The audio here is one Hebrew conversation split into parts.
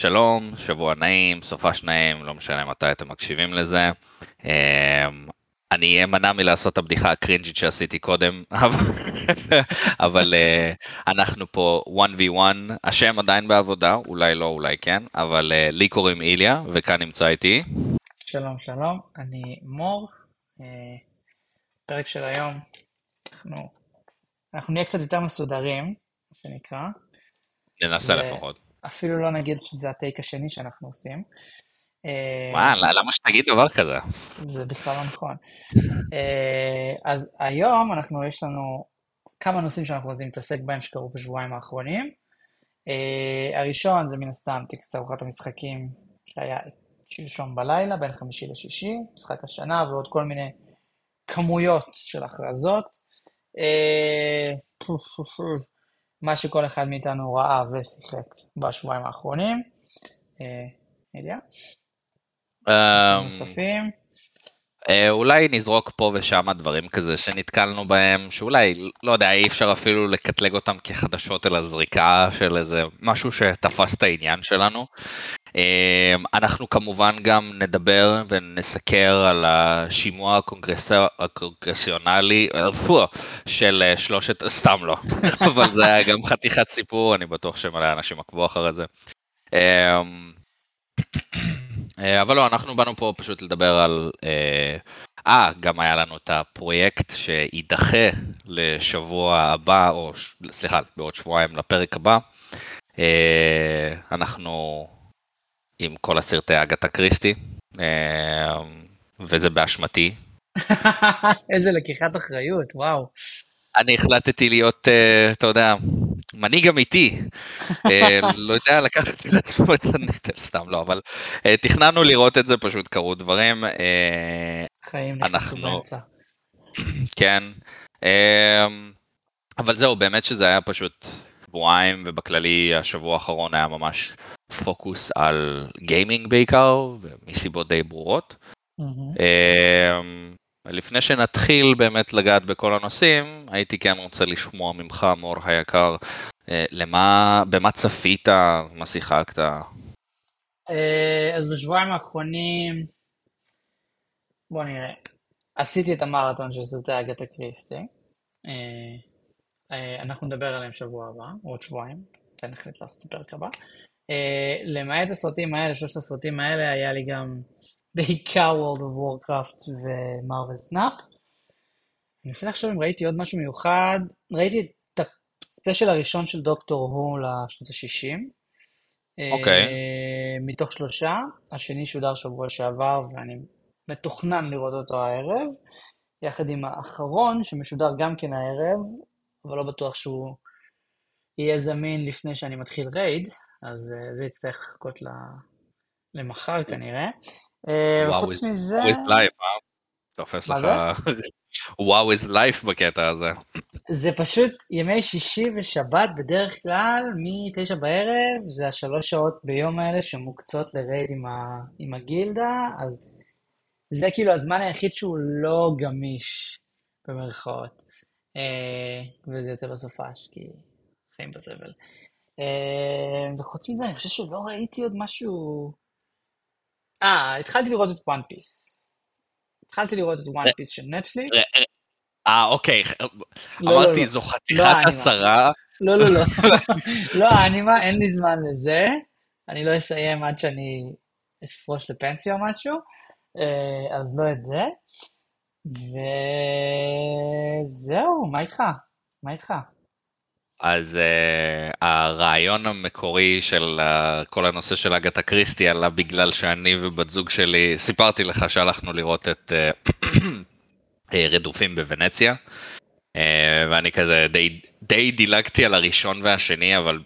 שלום, שבוע נעים, סופש נעים, לא משנה מתי אתם מקשיבים לזה. אמ, אני אמנע מלעשות את הבדיחה הקרינג'ית שעשיתי קודם, אבל אה, אנחנו פה 1v1, השם עדיין בעבודה, אולי לא, אולי כן, אבל אה, לי קוראים איליה, וכאן נמצא איתי. שלום, שלום, אני מור. אה, פרק של היום, אנחנו, אנחנו נהיה קצת יותר מסודרים, מה שנקרא. ננסה לפחות. אפילו לא נגיד שזה הטייק השני שאנחנו עושים. מה, למה שתגיד דבר כזה? זה בכלל לא נכון. אה, אז היום אנחנו, יש לנו כמה נושאים שאנחנו רוצים להתעסק בהם שקרו בשבועיים האחרונים. אה, הראשון זה מן הסתם טקסט ארוחת המשחקים שהיה שלשום בלילה, בין חמישי לשישי, משחק השנה ועוד כל מיני כמויות של הכרזות. אה, מה שכל אחד מאיתנו ראה ושיחק בשבועיים האחרונים. איליה? נוספים? אה, אולי נזרוק פה ושם דברים כזה שנתקלנו בהם, שאולי, לא יודע, אי אפשר אפילו לקטלג אותם כחדשות, אלא זריקה של איזה משהו שתפס את העניין שלנו. אה, אנחנו כמובן גם נדבר ונסקר על השימוע הקונגרסיונלי אה, של שלושת, סתם לא, אבל זה היה גם חתיכת סיפור, אני בטוח שמלא אנשים עקבו אחרי זה. אה, אבל לא, אנחנו באנו פה פשוט לדבר על... אה, אה, גם היה לנו את הפרויקט שיידחה לשבוע הבא, או סליחה, בעוד שבועיים לפרק הבא. אה, אנחנו עם כל הסרטי אגתה קריסטי, וזה באשמתי. איזה לקיחת אחריות, וואו. אני החלטתי להיות, אתה יודע, מנהיג אמיתי, אה, לא יודע לקחת לעצמו את הנטל, סתם לא, אבל אה, תכננו לראות את זה, פשוט קרו דברים. אה, חיים נכנסו באמצע. כן, אבל זהו, באמת שזה היה פשוט שבועיים, ובכללי השבוע האחרון היה ממש פוקוס על גיימינג בעיקר, מסיבות די ברורות. לפני שנתחיל באמת לגעת בכל הנושאים, הייתי כן רוצה לשמוע ממך, מור היקר, אה, למה, במה צפית, מה שיחקת? אה, אז בשבועיים האחרונים, בוא נראה, עשיתי את המרתון של סרטי אגתה קריסטי. אה, אנחנו נדבר עליהם שבוע הבא, עוד שבועיים, כן, נחליט לעשות את הפרק הבא. למעט הסרטים האלה, שלושת הסרטים האלה, היה לי גם בעיקר World of Warcraft ומרוויל סנאפ. אני מנסה לחשוב אם ראיתי עוד משהו מיוחד. ראיתי את ה special הראשון של Doctor Who לשנות ה-60. אוקיי. Okay. מתוך שלושה. השני שודר שבוע שעבר ואני מתוכנן לראות אותו הערב. יחד עם האחרון שמשודר גם כן הערב, אבל לא בטוח שהוא יהיה זמין לפני שאני מתחיל raid, אז אה, זה יצטרך לחכות למחר כנראה. אה, מזה... וואו איז לייף, אה? תופס לך... WoW is life בקטע הזה. זה פשוט ימי שישי ושבת בדרך כלל, מ-9 בערב, זה השלוש שעות ביום האלה שמוקצות ל raid עם, ה... עם הגילדה, אז זה כאילו הזמן היחיד שהוא לא גמיש, במרכאות. אה, וזה יוצא בסופש, כי חיים בזבל. אה, וחוץ מזה, אני חושב שלא ראיתי עוד משהו... אה, התחלתי לראות את וואן פיס. התחלתי לראות את וואן פיס של נטפליקס. אה, אוקיי, לא, לא, אמרתי, לא. זו חתיכת הצהרה. לא, לא, לא. לא, האנימה, אין לי זמן לזה. אני לא אסיים עד שאני אפרוש לפנסיה או משהו. אה, אז לא את זה. וזהו, מה איתך? מה איתך? אז uh, הרעיון המקורי של uh, כל הנושא של אגתה קריסטי עלה בגלל שאני ובת זוג שלי, סיפרתי לך שהלכנו לראות את uh, רדופים בוונציה, uh, ואני כזה די, די דילגתי על הראשון והשני, אבל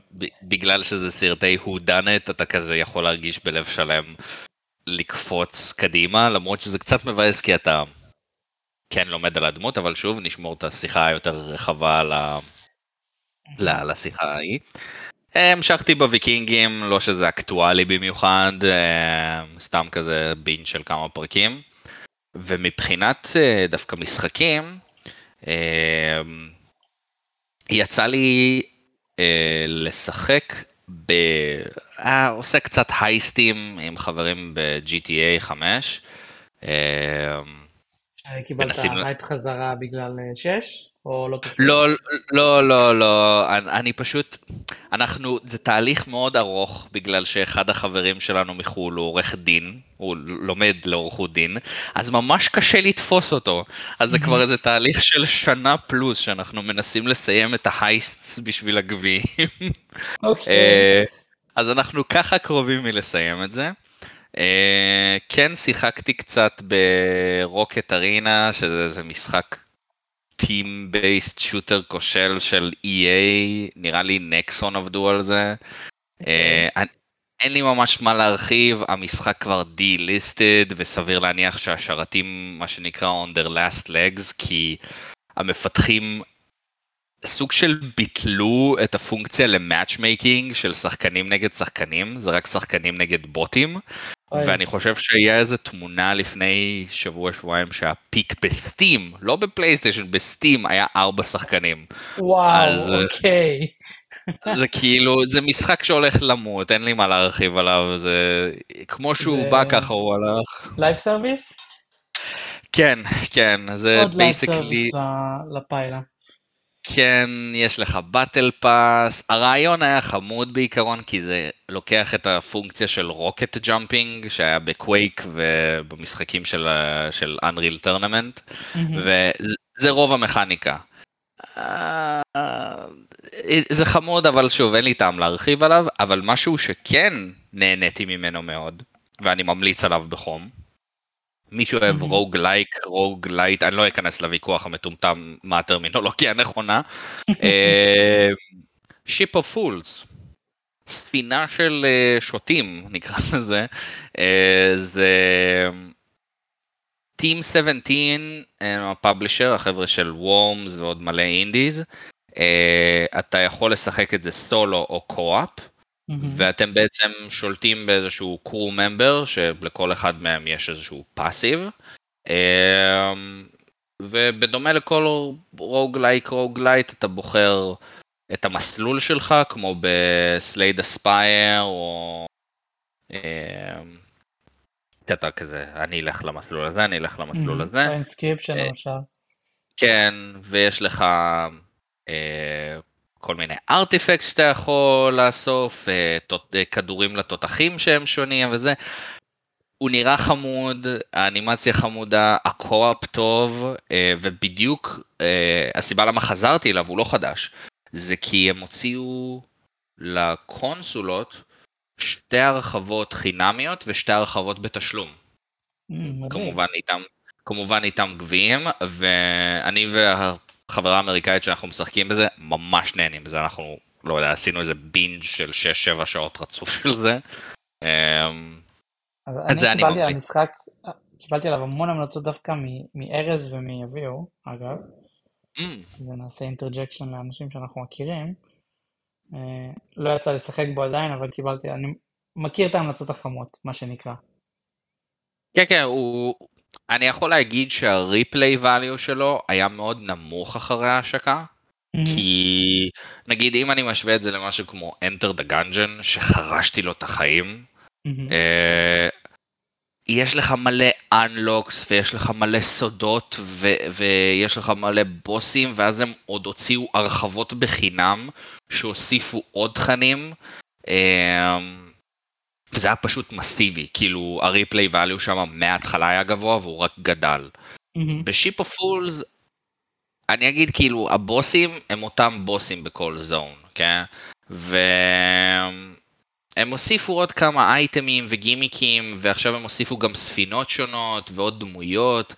בגלל שזה סרטי הודנת, אתה כזה יכול להרגיש בלב שלם לקפוץ קדימה, למרות שזה קצת מבאס כי אתה כן לומד על הדמות, אבל שוב, נשמור את השיחה היותר רחבה על ה... לשיחה ההיא. המשכתי בוויקינגים, לא שזה אקטואלי במיוחד, אה, סתם כזה בין של כמה פרקים. ומבחינת אה, דווקא משחקים, אה, יצא לי לשחק ב... אה, עושה קצת heist ים עם חברים ב-GTA 5. אה, קיבלת הייפ חזרה בגלל 6? או לא קשור? לא, לא, לא, לא, אני, אני פשוט, אנחנו, זה תהליך מאוד ארוך, בגלל שאחד החברים שלנו מחו"ל הוא עורך דין, הוא לומד לעורכות דין, אז ממש קשה לתפוס אותו. אז זה כבר איזה תהליך של שנה פלוס, שאנחנו מנסים לסיים את ה heist בשביל הגביעים. אוקיי. אה, אז אנחנו ככה קרובים מלסיים את זה. אה, כן שיחקתי קצת ברוקט ארינה, שזה משחק Team Based Shooter כושל של EA, נראה לי נקסון עבדו על זה. אה, אני- אין לי ממש מה להרחיב, המשחק כבר D-listed וסביר להניח שהשרתים מה שנקרא on their last legs כי המפתחים סוג של ביטלו את הפונקציה ל matchmaking של שחקנים נגד שחקנים, זה רק שחקנים נגד בוטים. אוי. ואני חושב שיהיה איזה תמונה לפני שבוע שבועיים שה peak ב Steam, לא בפלייסטיישן, ב Steam היה ארבע שחקנים. וואו, אז, אה, אוקיי. זה כאילו, זה משחק שהולך למות, אין לי מה להרחיב עליו, זה כמו שהוא זה- בא ככה הוא הלך. live service? כן, כן, זה עוד live basically, service לפי אלה. כן, יש לך battle pass, הרעיון היה חמוד בעיקרון, כי זה לוקח את הפונקציה של rocket jumping, שהיה בקווייק ובמשחקים של, של Unreal Tournament, מהמם. וזה רוב המכניקה. אה, זה חמוד, אבל שוב, אין לי טעם להרחיב עליו, אבל משהו שכן נהניתי ממנו מאוד, ואני ממליץ עליו בחום. מי שאוהב מהמם. roguelike, roguelite, אני לא אכנס לוויכוח המטומטם מה הטרמינולוגיה הנכונה. Ship of Fools, ספינה של אה, שוטים נקרא לזה, אה, זה Team 17, הם ה publisher, החבר'ה של Worms ועוד מלא indies, אה, אתה יכול לשחק את זה סולו או co-op, מהמם. ואתם בעצם שולטים באיזשהו crew member, שלכל אחד מהם יש איזשהו passive. ובדומה לכל roguelike roguelite, אתה בוחר את המסלול שלך, כמו ב Slay the Spire, או... אמ, אתה כזה, אני אלך למסלול הזה, אני אלך למסלול הזה. Inscryption אה, למשל. כן, ויש לך אה, כל מיני ארטיפקט שאתה יכול לאסוף, אה, אה, כדורים לתותחים שהם שונים וזה. הוא נראה חמוד, האנימציה חמודה, הקו-אפ טוב, אה, ובדיוק הסיבה למה חזרתי אליו, הוא לא חדש, זה כי הם הוציאו לקונסולות שתי הרחבות חינמיות ושתי הרחבות בתשלום. מדהים. כמובן איתם, כמובן איתם גביעים, ואני והחברה האמריקאית שאנחנו משחקים בזה, ממש נהנים מזה, אנחנו, לא יודע, עשינו איזה binge של 6-7 שעות רצוף של זה. אמ, אז אני קיבלתי על. המשחק, קיבלתי עליו המון המלצות דווקא מ- מארז ומאביהו, אגב. אמ, זה נעשה interjection לאנשים שאנחנו מכירים. אה, לא יצא לשחק בו עדיין, אבל קיבלתי, אני מכיר את ההמלצות החמות, מה שנקרא. כן, כן, הוא... אני יכול להגיד שהריפליי value שלו היה מאוד נמוך אחרי ההשקה, כי נגיד אם אני משווה את זה למשהו כמו Enter the Gungeon, שחרשתי לו את החיים, מהמם. אה, יש לך מלא unlocks ויש לך מלא סודות ו- ויש לך מלא בוסים ואז הם עוד הוציאו הרחבות בחינם שהוסיפו עוד תכנים. אה, וזה היה פשוט מסיבי, כאילו ה replay value שם מההתחלה היה גבוה והוא רק גדל. מהמם. ב Ship of Fools, אני אגיד כאילו, הבוסים הם אותם בוסים בכל zone, כן? והם הוסיפו עוד כמה אייטמים וגימיקים, ועכשיו הם הוסיפו גם ספינות שונות ועוד דמויות.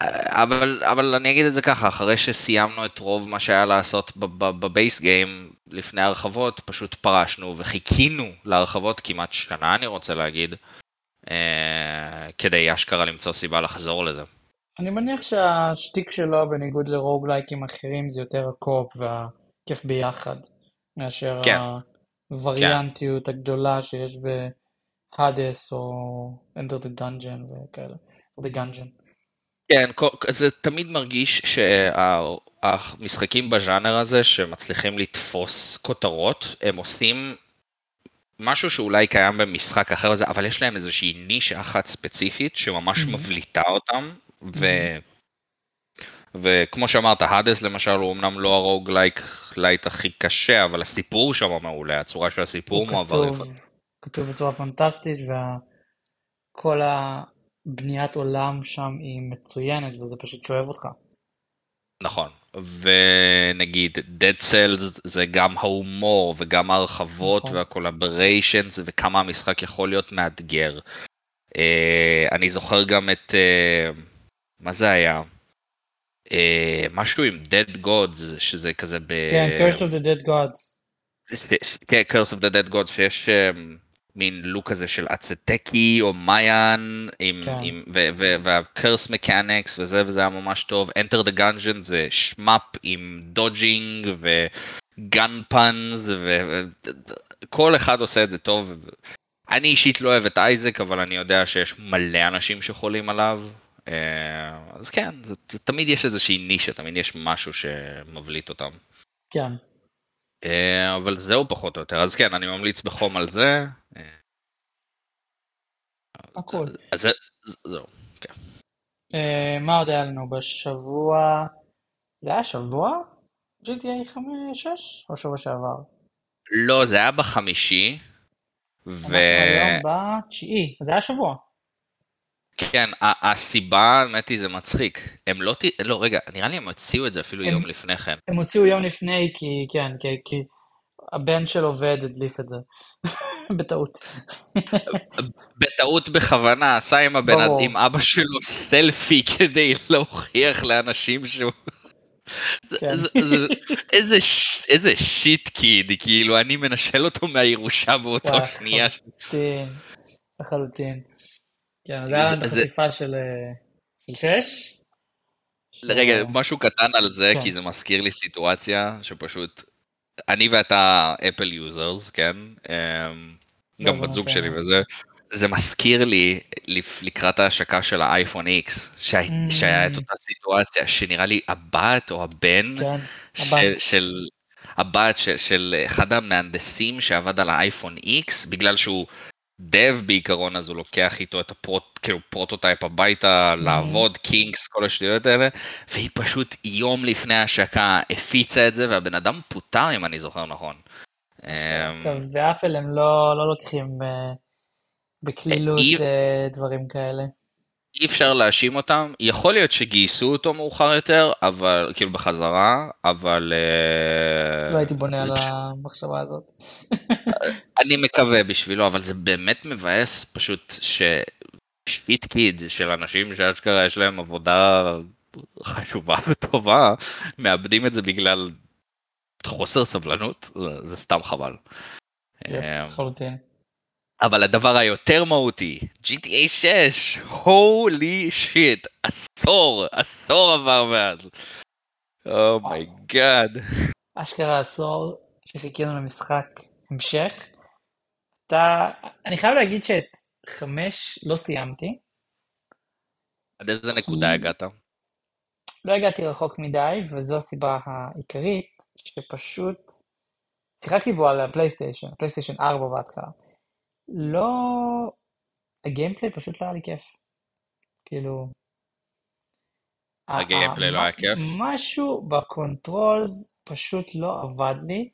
אבל, אבל אני אגיד את זה ככה, אחרי שסיימנו את רוב מה שהיה לעשות בבייס גיים לפני הרחבות, פשוט פרשנו וחיכינו להרחבות כמעט שנה, אני רוצה להגיד, אה, כדי אשכרה למצוא סיבה לחזור לזה. אני מניח שהשטיק שלו, בניגוד לרוגלייקים אחרים, זה יותר הקו-אופ והכיף ביחד, מאשר כן. הווריאנטיות הגדולה שיש בהאדס או Enter the Dungeon וכאלה, או The Gungeon. כן, זה תמיד מרגיש שהמשחקים בז'אנר הזה שמצליחים לתפוס כותרות, הם עושים משהו שאולי קיים במשחק אחר, וזה, אבל יש להם איזושהי נישה אחת ספציפית שממש Mhm. מבליטה אותם, ו... Mhm. וכמו שאמרת, Hades למשל הוא אמנם לא ה roguelike lite הכי קשה, אבל הסיפור שם מעולה, הצורה של הסיפור מועבר כתוב. כתוב בצורה פנטסטית, וכל הבניית עולם שם היא מצוינת, וזה פשוט שואב אותך. נכון, ונגיד Dead Cells זה גם ההומור וגם ההרחבות נכון. והקולבריישנס וכמה המשחק יכול להיות מאתגר. אה, אני זוכר גם את, אה, מה זה היה? אה, משהו עם Dead Gods, שזה כזה ב... כן, Curse of the Dead Gods. כן, Curse of the Dead Gods, שיש um, מין look כזה של אצטקי או מאיה, עם, כן. עם, ו- ו- וה-Curse Mechanics וזה, וזה היה ממש טוב. Enter the Gungeon זה shmup עם dodging ו gun puns, וכל אחד עושה את זה טוב. אני אישית לא אוהב את Isaac, אבל אני יודע שיש מלא אנשים שחולים עליו. אה, אז כן, זה, תמיד יש איזושהי נישה, תמיד יש משהו שמבליט אותם. כן. אה, אבל זהו פחות או יותר, אז כן, אני ממליץ בחום על זה. אה, הכל. אז זה- זה- זהו. אה, מה עוד היה לנו בשבוע? זה היה שבוע? GTA 5, 6? או שבוע שעבר? לא, זה היה בחמישי, אנחנו היום בתשיעי, זה היה שבוע. ה- הסיבה, האמת היא, זה מצחיק. הם לא, ת- לא, רגע, נראה לי הם הוציאו את זה אפילו הם- יום לפני כן. הם הוציאו יום לפני, כי, כן, כי, כי הבן של עובד הדליף את זה. בטעות. בטעות בכוונה, עשה עם הבן, ברור. עם אבא שלו סטלפי כדי להוכיח לאנשים שהוא... כן. זה- זה- איזה איזה שיט קיד, כאילו, אני מנשל אותו מהירושה וואי, שנייה. לחלוטין, לחלוטין. כן, זה היה של אה, של שש? רגע, ש- משהו קטן על זה, כן. כי זה מזכיר לי סיטואציה שפשוט, אני ואתה Apple users, כן? אמ, גם לא, בת זוג לא שלי נותן. וזה, זה מזכיר לי לקראת ההשקה של האייפון X, שהי- Mm. שהיה את אותה סיטואציה, שנראה לי הבת או הבן כן, ש- הבת. של הבת של, של אחד המהנדסים שעבד על האייפון X, בגלל שהוא דב בעיקרון, אז הוא לוקח איתו את הפרוט, כאילו פרוטוטייפ הביתה. לעבוד, קינגס, כל השטויות האלה, והיא פשוט יום לפני ההשקה הפיצה את זה, והבן אדם פוטר, אם אני זוכר נכון. אמ, טוב, באפל הם לא לא לוקחים אה, בקלילות אי- אה, דברים כאלה. אי אפשר להאשים אותם, יכול להיות שגייסו אותו מאוחר יותר, אבל, כאילו בחזרה, אבל... אה, לא הייתי בונה על המחשבה הזאת. אני מקווה בשבילו, אבל זה באמת מבאס פשוט ש... שיט קיד של אנשים שאשכרה יש להם עבודה חשובה וטובה, מאבדים את זה בגלל חוסר סבלנות, זה, סתם חבל. לחלוטין. אבל הדבר היותר מהותי, GTA 6, הולי שיט, עשור, עשור עבר מאז. Oh oh my god. אשכרה עשור שחיכינו למשחק המשך. אתה, אני חייב להגיד שאת חמש לא סיימתי. עד איזה כי- נקודה הגעת? לא הגעתי רחוק מדי, וזו הסיבה העיקרית, שפשוט שיחקתי בו על הפלייסטיישן, פלייסטיישן 4 בהתחלה. לא... ה gameplay פשוט לא היה לי כיף. כאילו... ה gameplay לא היה כיף? משהו ב controls פשוט לא עבד לי.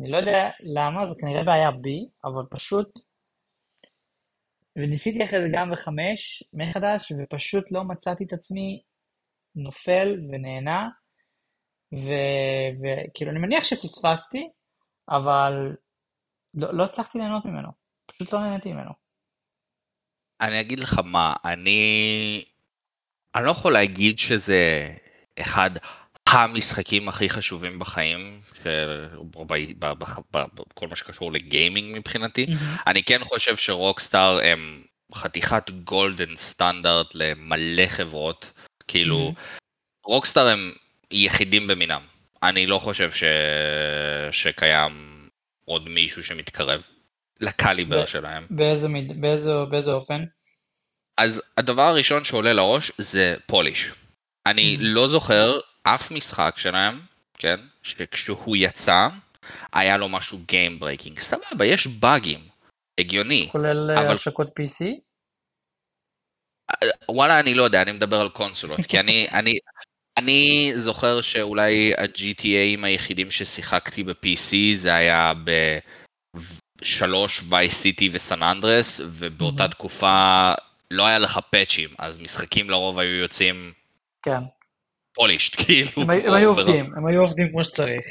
אני לא יודע למה, זה כנראה בעיה בי, אבל פשוט... וניסיתי אחרי זה גם בחמש מחדש, ופשוט לא מצאתי את עצמי נופל ונהנה, וכאילו אני מניח שפספסתי, אבל לא, לא הצלחתי ליהנות ממנו, פשוט לא נהניתי ממנו. אני אגיד לך מה, אני... אני לא יכול להגיד שזה אחד המשחקים הכי חשובים בחיים, של... בכל מה שקשור לגיימינג מבחינתי. אני כן חושב שרוקסטאר הם חתיכת golden standard למלא חברות. כאילו, רוקסטאר הם יחידים במינם. אני לא חושב ש... שקיים עוד מישהו שמתקרב לקליבר ב- שלהם. באיזה, מיד... באיזה, באיזה אופן? אז הדבר הראשון שעולה לראש זה פוליש. אני Mhm. לא זוכר אף משחק שלהם, כן, שכשהוא יצא, היה לו משהו Game Breaking. סבבה, יש באגים, הגיוני. כולל אה, אבל- השקות PC? וואלה, אני לא יודע, אני מדבר על קונסולות, כי אני, אני, אני זוכר שאולי ה-GTAים היחידים ששיחקתי ב-PC זה היה בשלוש וייס סיטי וסן אנדרס, ובאותה מהמם. תקופה לא היה לך פאצ'ים, אז משחקים לרוב היו יוצאים כן. פולישט, כאילו. הם הם היו עובדים, הם היו עובדים כמו שצריך.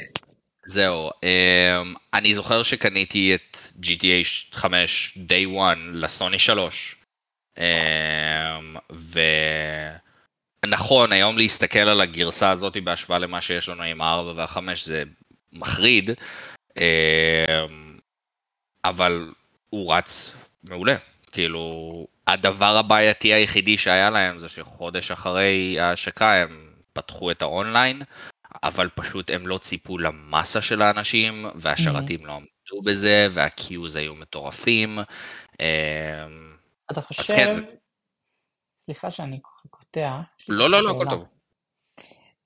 זהו, um, אני זוכר שקניתי את GTA 5 Day 1 לסוני 3. Um, ונכון, היום להסתכל על הגרסה הזאת בהשוואה למה שיש לנו עם ה-4 וה-5 זה מחריד, um, אבל הוא רץ מעולה. כאילו, הדבר הבעייתי היחידי שהיה להם זה שחודש אחרי ההשקה הם פתחו את האונליין, אבל פשוט הם לא ציפו למסה של האנשים, והשרתים לא עמדו בזה, והקיוז היו מטורפים. אמ, אתה כן, חושב, זה- סליחה שאני קוטע, לא, לא, לא. הכל טוב.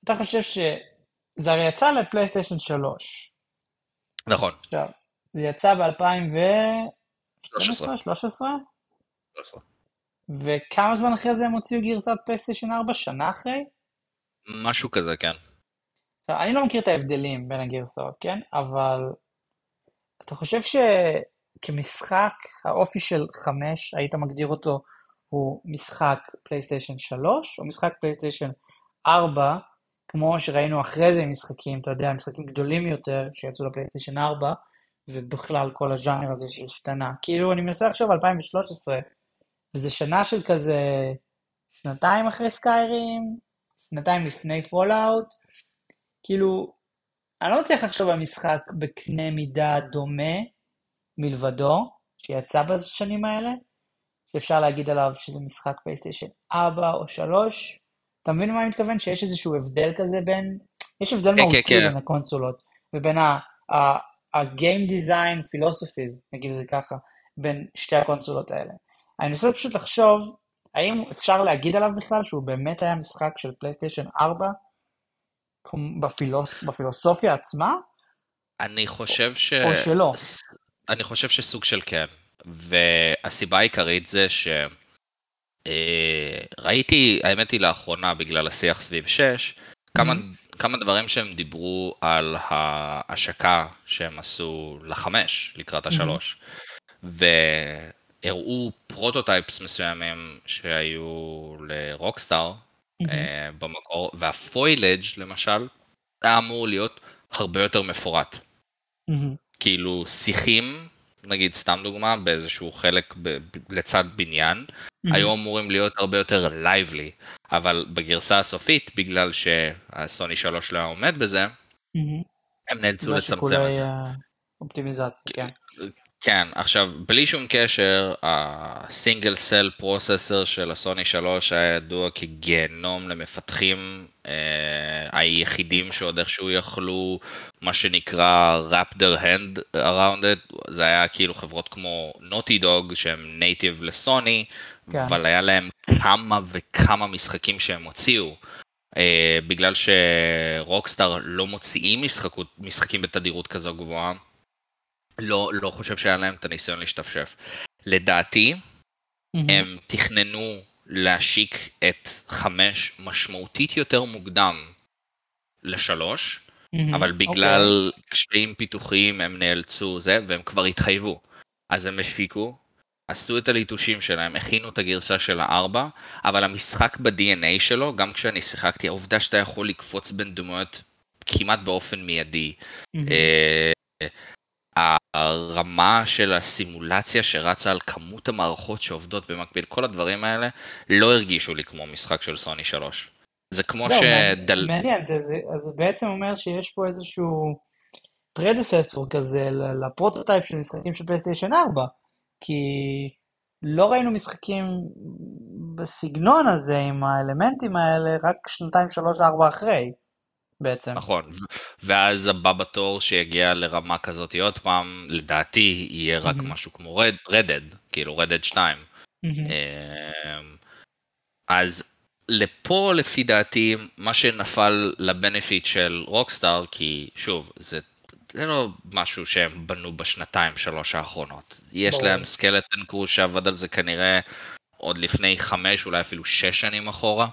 אתה חושב שזה הרי יצא לפלייסטיישן 3. נכון. עכשיו, זה יצא ב-2012, 13. 13? וכמה זמן אחרי זה הם הוציאו גרסת פלייסטיישן 4? שנה אחרי? משהו כזה, כן. עכשיו, אני לא מכיר את ההבדלים בין הגרסאות, כן? אבל אתה חושב שכמשחק, האופי של 5, היית מגדיר אותו, הוא משחק פלייסטיישן 3 או משחק פלייסטיישן 4, כמו שראינו אחרי זה עם משחקים, אתה יודע, משחקים גדולים יותר שיצאו לפלייסטיישן 4, ובכלל כל הז'אנר הזה שהשתנה. כאילו, אני מנסה לחשוב על 2013, וזה שנה של כזה שנתיים אחרי סקיירים, שנתיים לפני פולאאוט, כאילו, אני לא מצליח לחשוב על משחק בקנה מידה דומה מלבדו, שיצא בשנים האלה, שאפשר להגיד עליו שזה משחק פלייסטיישן 4 או 3. אתה מבין למה אני מתכוון? שיש איזשהו הבדל כזה בין... יש הבדל כן, מהותי כן, כן. בין הקונסולות, ובין ה-game design philosophies, נגיד את זה ככה, בין שתי הקונסולות האלה. אני מנסה פשוט לחשוב, האם אפשר להגיד עליו בכלל שהוא באמת היה משחק של פלייסטיישן 4? כמו בפילוס, בפילוסופיה עצמה, אני חושב ש... או שלא. אני חושב שסוג של כן. והסיבה העיקרית זה ש... אה, ראיתי, האמת היא לאחרונה, בגלל השיח סביב 6, כמה, כמה דברים שהם דיברו על ההשקה שהם עשו לחמש לקראת השלוש. והראו prototypes מסוימים שהיו לרוקסטאר אה, במקור, והפוילג' למשל, היה אמור להיות הרבה יותר מפורט. מהמם. כאילו שיחים, נגיד סתם דוגמה, באיזשהו חלק ב- ב- לצד בניין, היו אמורים להיות הרבה יותר לייבלי, אבל בגרסה הסופית, בגלל שהסוני 3 לא היה עומד בזה, מהמם. הם נאלצו בגלל לצמצם את שיקולי זה. אה, אופטימיזציה, כן. כן, עכשיו, בלי שום קשר, הסינגל סל פרוססור של הסוני 3 היה ידוע כגיהנום למפתחים, אה, היחידים שעוד איכשהו יכלו, מה שנקרא wrap their hand around it, זה היה כאילו חברות כמו נוטי דוג, שהם נייטיב לסוני, כן. אבל היה להם כמה וכמה משחקים שהם הוציאו. אה, בגלל שרוקסטאר לא מוציאים משחקות, משחקים בתדירות כזו גבוהה, לא, לא חושב שהיה להם את הניסיון להשתפשף. לדעתי, מהמם. הם תכננו להשיק את חמש משמעותית יותר מוקדם לשלוש, מהמם. אבל אוקיי. בגלל קשיים פיתוחיים הם נאלצו זה, והם כבר התחייבו. אז הם השיקו, עשו את הליטושים שלהם, הכינו את הגרסה של הארבע, אבל המשחק ב-DNA שלו, גם כשאני שיחקתי, העובדה שאתה יכול לקפוץ בין דמויות כמעט באופן מיידי, מהמם. הרמה של הסימולציה שרצה על כמות המערכות שעובדות במקביל, כל הדברים האלה לא הרגישו לי כמו משחק של סוני 3. זה כמו זהו, שדל... מעניין, זה, זה, זה בעצם אומר שיש פה איזשהו predecessor כזה ל prototype של משחקים של פלייסטיישן 4, כי לא ראינו משחקים בסגנון הזה עם האלמנטים האלה רק שנתיים, שלוש, ארבע אחרי, בעצם. נכון, ואז הבא בתור שיגיע לרמה כזאת עוד פעם, לדעתי יהיה רק מהמם. משהו כמו רד, רד דד, כאילו רדד 2. מהמם. אמ, אז לפה לפי דעתי מה שנפל לבנפיט של רוקסטאר כי שוב זה זה לא משהו שהם בנו בשנתיים שלוש האחרונות. יש ברור. להם סקלטן קרוס שעבד על זה כנראה עוד לפני חמש, אולי אפילו שש שנים אחורה.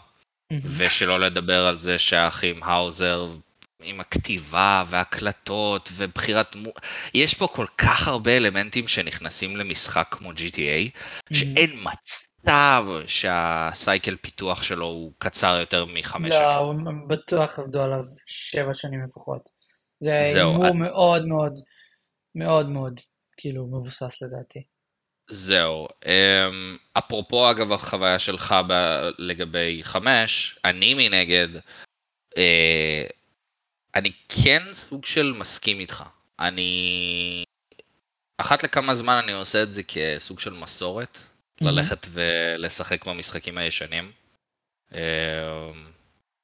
ושלא לדבר על זה שהאחים האוזר עם הכתיבה והקלטות ובחירת מו... יש פה כל כך הרבה אלמנטים שנכנסים למשחק כמו GTA, שאין מצב שהסייקל פיתוח שלו הוא קצר יותר מחמש לא, שנים. הם בטוח עבדו עליו שבע שנים לפחות. זה הימור מאוד מאוד, מאוד מאוד, כאילו, מבוסס לדעתי. זהו. אמ, אפרופו אגב החוויה שלך ב- לגבי חמש, אני מנגד, אה, אני כן סוג של מסכים איתך. אני... אחת לכמה זמן אני עושה את זה כסוג של מסורת, ללכת ולשחק במשחקים הישנים. אמ,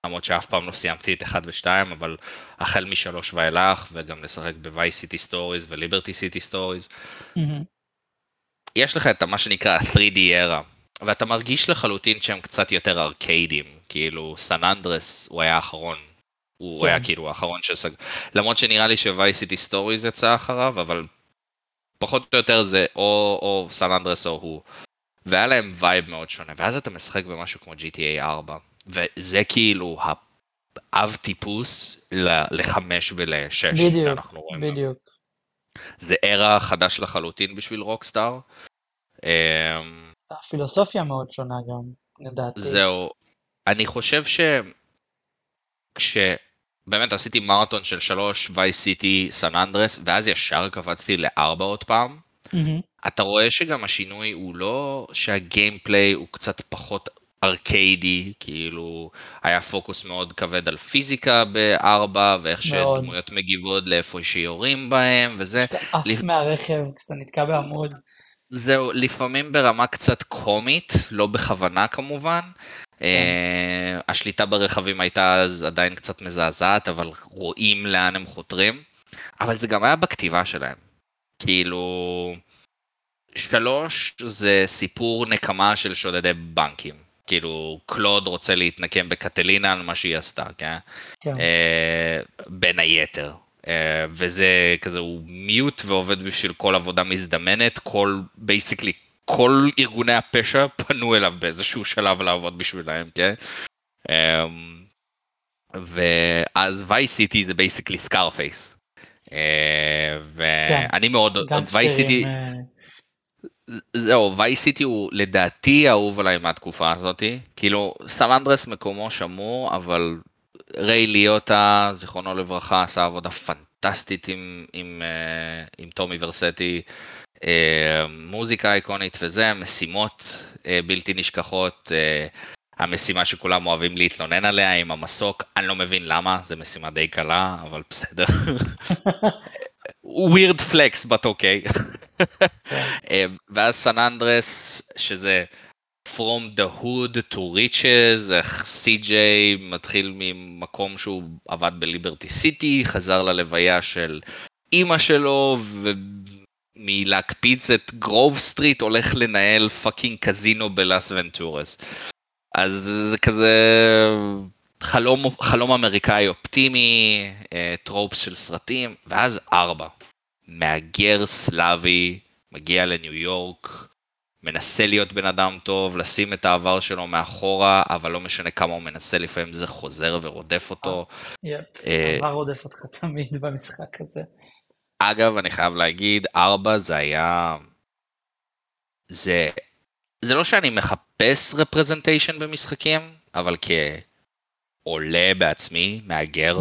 למרות שאף פעם לא סיימתי את 1 ו-2, אבל החל משלוש ואילך, וגם לשחק ב-Vice City Stories ו-Liberty City Stories, מהמם. יש לך את מה שנקרא 3D era, ואתה מרגיש לחלוטין שהם קצת יותר ארקיידים, כאילו סן אנדרס הוא היה האחרון, הוא כן. היה כאילו האחרון שסג... למרות שנראה לי City Stories יצא אחריו, אבל פחות או יותר זה או, או סן אנדרס או הוא. והיה להם vibe מאוד שונה, ואז אתה משחק במשהו כמו GTA 4, וזה כאילו האב טיפוס לחמש ולשש, בדיוק. בדיוק. זה era חדש לחלוטין בשביל רוקסטאר. אמ, הפילוסופיה מאוד שונה גם, לדעתי. זהו, אני חושב ש... כש... באמת עשיתי מרתון של שלוש, וייס סיטי, סן אנדרס, ואז ישר קפצתי לארבע עוד פעם. מהמם. אתה רואה שגם השינוי הוא לא שהגיימפליי הוא קצת פחות ארקיידי, כאילו היה פוקוס מאוד כבד על פיזיקה בארבע, ואיך. שדמויות מגיבות לאיפה שיורים בהם, וזה. כשאתה עף לפ- מהרכב, כשאתה נתקע בעמוד. זהו, לפעמים ברמה קצת קומית, לא בכוונה כמובן. אה, השליטה ברכבים הייתה אז עדיין קצת מזעזעת, אבל רואים לאן הם חותרים. אבל זה גם היה בכתיבה שלהם. כאילו, שלוש זה סיפור נקמה של שודדי בנקים. כאילו, קלוד רוצה להתנקם בקטלינה על מה שהיא עשתה, כן? כן. אה, בין היתר. אה, וזה כזה, הוא mute ועובד בשביל כל עבודה מזדמנת, כל, basically, כל ארגוני הפשע פנו אליו באיזשהו שלב לעבוד בשבילהם, כן? אה, ואז וייסיטי זה basically סקארפייס. ואני מאוד, וייסיטי, גנגסטרים, אה, זהו, וייסיטי הוא לדעתי אהוב עליי מהתקופה הזאתי. כאילו, סן אנדרס מקומו שמור, אבל ריי ליוטה, זיכרונו לברכה, עשה עבודה פנטסטית עם, עם, אה, עם טומי ורסטי. אה, מוזיקה איקונית וזה, משימות אה, בלתי נשכחות. המשימה שכולם אוהבים להתלונן עליה עם המסוק, אני לא מבין למה, זו משימה די קלה, אבל בסדר. ווירד פלקס, but אוקיי. כן. אה, ואז סן אנדרס, שזה From the Hood to Riches, איך סי.ג'יי מתחיל ממקום שהוא עבד בליברטי סיטי, חזר ללוויה של אימא שלו, ומלהקפיץ את גרוב סטריט הולך לנהל fucking קזינו בלאס ונטורס. אז זה כזה חלום, חלום אמריקאי אופטימי, אה, tropes של סרטים, ואז ארבע. מהגר סלאבי, מגיע לניו יורק, מנסה להיות בן אדם טוב, לשים את העבר שלו מאחורה, אבל לא משנה כמה הוא מנסה, לפעמים זה חוזר ורודף אותו. יפ, אה, העבר רודף אותך תמיד במשחק הזה. אגב, אני חייב להגיד, ארבע זה היה... זה... זה לא שאני מחפש רפרזנטיישן במשחקים, אבל כעולה בעצמי, מהגר.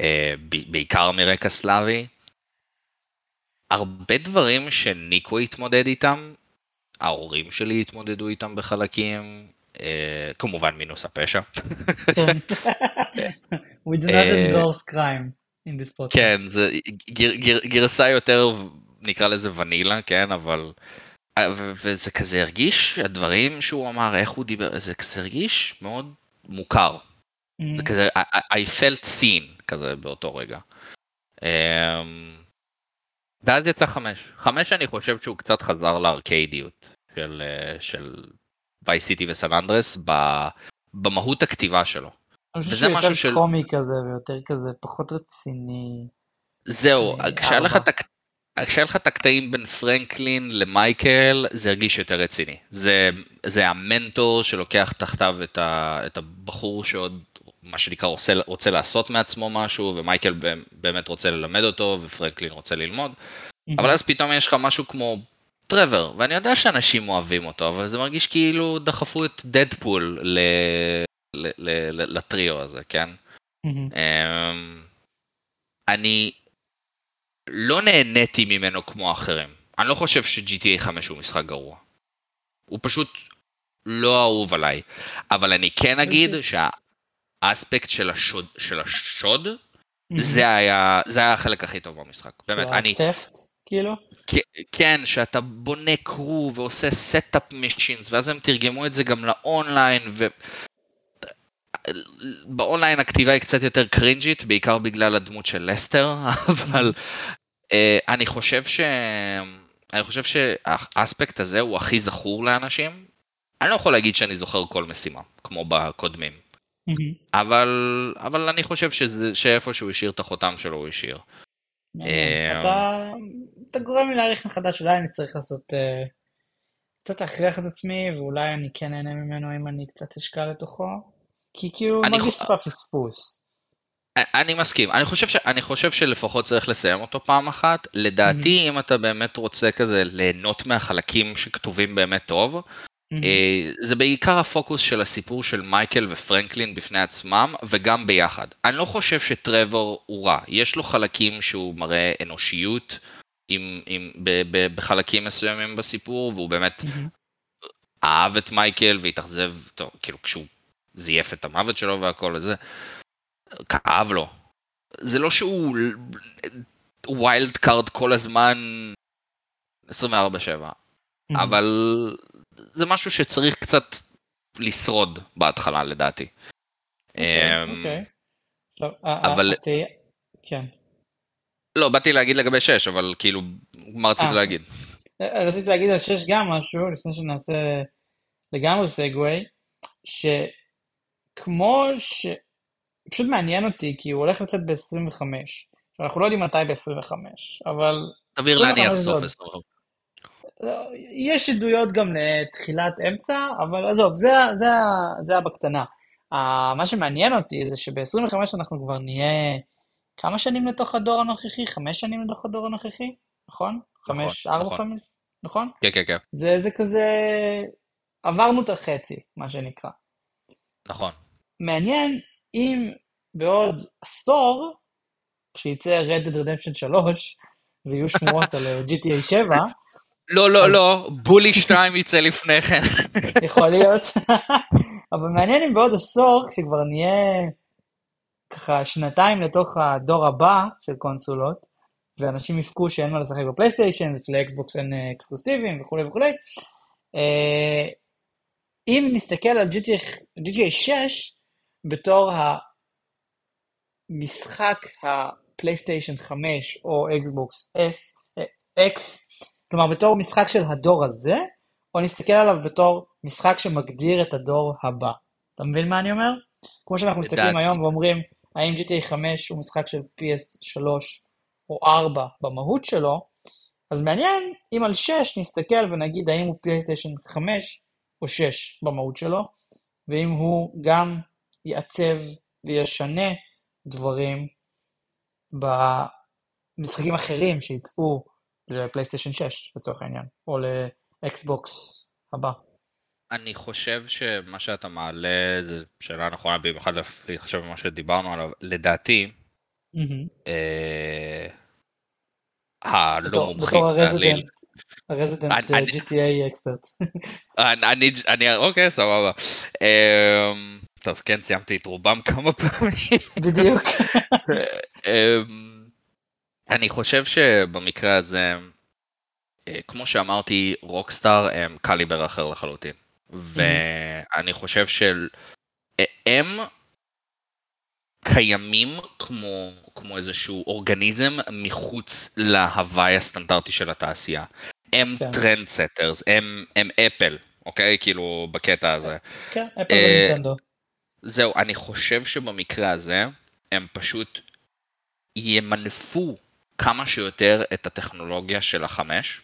אה, ב- בעיקר מרקע סלאבי, הרבה דברים שניקו התמודד איתם, ההורים שלי התמודדו איתם בחלקים, אה, כמובן מינוס הפשע. כן. We do not אה, endorse crime in this podcast. כן, זה גר, גר, גרסה יותר, נקרא לזה ונילה, כן, אבל... אה, וזה כזה הרגיש, הדברים שהוא אמר, איך הוא דיבר, זה כזה הרגיש מאוד מוכר. מהמם. זה כזה, I felt seen, כזה באותו רגע. אמ, ואז יצא חמש. חמש אני חושב שהוא קצת חזר לארקיידיות של, אה, של וייס סיטי וסן אנדרס במהות הכתיבה שלו. אני חושב שהוא יותר של- קומי כזה ויותר כזה, פחות רציני. זהו, אה, כשהיה לך. את כשהיה לך את הקטעים בין פרנקלין למייקל, זה הרגיש יותר רציני. זה, זה המנטור שלוקח תחתיו את, ה, את הבחור שעוד, מה שנקרא, רוצה, רוצה לעשות מעצמו משהו, ומייקל באמת- רוצה ללמד אותו, ופרנקלין רוצה ללמוד. אבל אז פתאום יש לך משהו כמו טרוור, ואני יודע שאנשים אוהבים אותו, אבל זה מרגיש כאילו דחפו את דדפול ל... ל... ל... ל... לטריו הזה, כן? אמ, אני לא נהניתי ממנו כמו האחרים. אני לא חושב ש-GTA 5 הוא משחק גרוע. הוא פשוט לא אהוב עליי. אבל אני כן אגיד זה- שהאספקט של השוד, של השוד. זה היה, זה היה החלק הכי טוב במשחק. באמת, אני, כאילו? כן, שאתה בונה crew ועושה setup missions, ואז הם תרגמו את זה גם לאונליין, ו... באונליין הכתיבה היא קצת יותר קרינג'ית, בעיקר בגלל הדמות של לסטר, אבל אה, אני חושב ש... אני חושב שהאספקט הזה הוא הכי זכור לאנשים. אני לא יכול להגיד שאני זוכר כל משימה, כמו בקודמים, אבל, אבל אני חושב שזה, שאיפה שהוא השאיר את החותם שלו הוא השאיר. אה, אתה, אתה גורם לי להעריך מחדש, אולי אני צריך לעשות, אה, קצת להכריח את עצמי, ואולי אני כן אהנה ממנו אם אני קצת אשקע לתוכו, כי כאילו מרגיש טיפה פספוס. אני מסכים, אני חושב, ש... אני חושב שלפחות צריך לסיים אותו פעם אחת. לדעתי, אם אתה באמת רוצה כזה ליהנות מהחלקים שכתובים באמת טוב, אה, זה בעיקר הפוקוס של הסיפור של מייקל ופרנקלין בפני עצמם, וגם ביחד. אני לא חושב שטרוור הוא רע, יש לו חלקים שהוא מראה אנושיות עם, עם, ב, ב, בחלקים מסוימים בסיפור, והוא באמת מהמם. אהב את מייקל והתאכזב, טוב, כאילו כשהוא זייף את המוות שלו והכל וזה, כאב לו. זה לא שהוא wild card כל הזמן 24/7, מהמם. אבל זה משהו שצריך קצת לשרוד בהתחלה לדעתי. אוקיי, אמ, אוקיי. ה- אבל- כן. לא, באתי להגיד לגבי 6, אבל כאילו, מה רצית אה. להגיד? אה, רציתי להגיד על 6 גם משהו, לפני שנעשה לגמרי סגווי, שכמו ש... פשוט מעניין אותי, כי הוא הולך לצאת ב-25. אנחנו לא יודעים מתי ב-25, אבל סביר 25 להניח סוף עוד. 25. יש עדויות גם לתחילת אמצע, אבל עזוב, זה, זה, זה הבקטנה. Uh, מה שמעניין אותי זה שב-25 אנחנו כבר נהיה כמה שנים לתוך הדור הנוכחי? חמש שנים לתוך הדור הנוכחי? נכון? חמש, ארבע, נכון. חמש? נכון? כן, כן, כן, זה, זה כזה... עברנו את החצי, מה שנקרא. נכון. מעניין אם בעוד עשור, כשיצא Red Dead Redemption 3, ויהיו שמועות על GTA 7, לא, לא, לא, בולי 2 יצא לפני כן. יכול להיות, אבל מעניין אם בעוד עשור, כשכבר נהיה ככה שנתיים לתוך הדור הבא של קונסולות, ואנשים יבכו שאין מה לשחק בפלייסטיישן, ושלאקסבוקס אין אה, אקסקלוסיבים וכולי וכולי, אה, אם נסתכל על GTA, GTA 6 בתור המשחק הפלייסטיישן 5 או אקסבוקס S, אה, X, כלומר בתור משחק של הדור הזה, או נסתכל עליו בתור משחק שמגדיר את הדור הבא. אתה מבין מה אני אומר? כמו שאנחנו מסתכלים. היום ואומרים, האם GTA 5 הוא משחק של PS3 או 4 במהות שלו, אז מעניין אם על 6 נסתכל ונגיד האם הוא פלייסטיישן 5 או 6 במהות שלו, ואם הוא גם יעצב וישנה דברים במשחקים אחרים שיצאו לפלייסטיישן 6 לצורך העניין, או לאקסבוקס הבא. אני חושב שמה שאתה מעלה זה שאלה נכונה, במיוחד לפי עכשיו מה שדיברנו עליו. לדעתי, מהמם. אה, הלא בתור- מומחית בעליל, הרזידנט, אה, GTA אקספרט. אני, אני, אוקיי, סבבה. אמ, טוב, כן, סיימתי את רובם כמה פעמים. בדיוק. אני חושב שבמקרה הזה, אה, כמו שאמרתי, רוקסטאר הם קליבר אחר לחלוטין. ואני חושב שהם קיימים כמו, כמו איזשהו אורגניזם מחוץ להוויה הסטנדרטי של התעשייה. הם כן. trend setters, הם, הם Apple, אוקיי? כאילו, בקטע הזה. כן, Apple אה, ונינטנדו. זהו, אני חושב שבמקרה הזה, הם פשוט ימנפו כמה שיותר את הטכנולוגיה של החמש,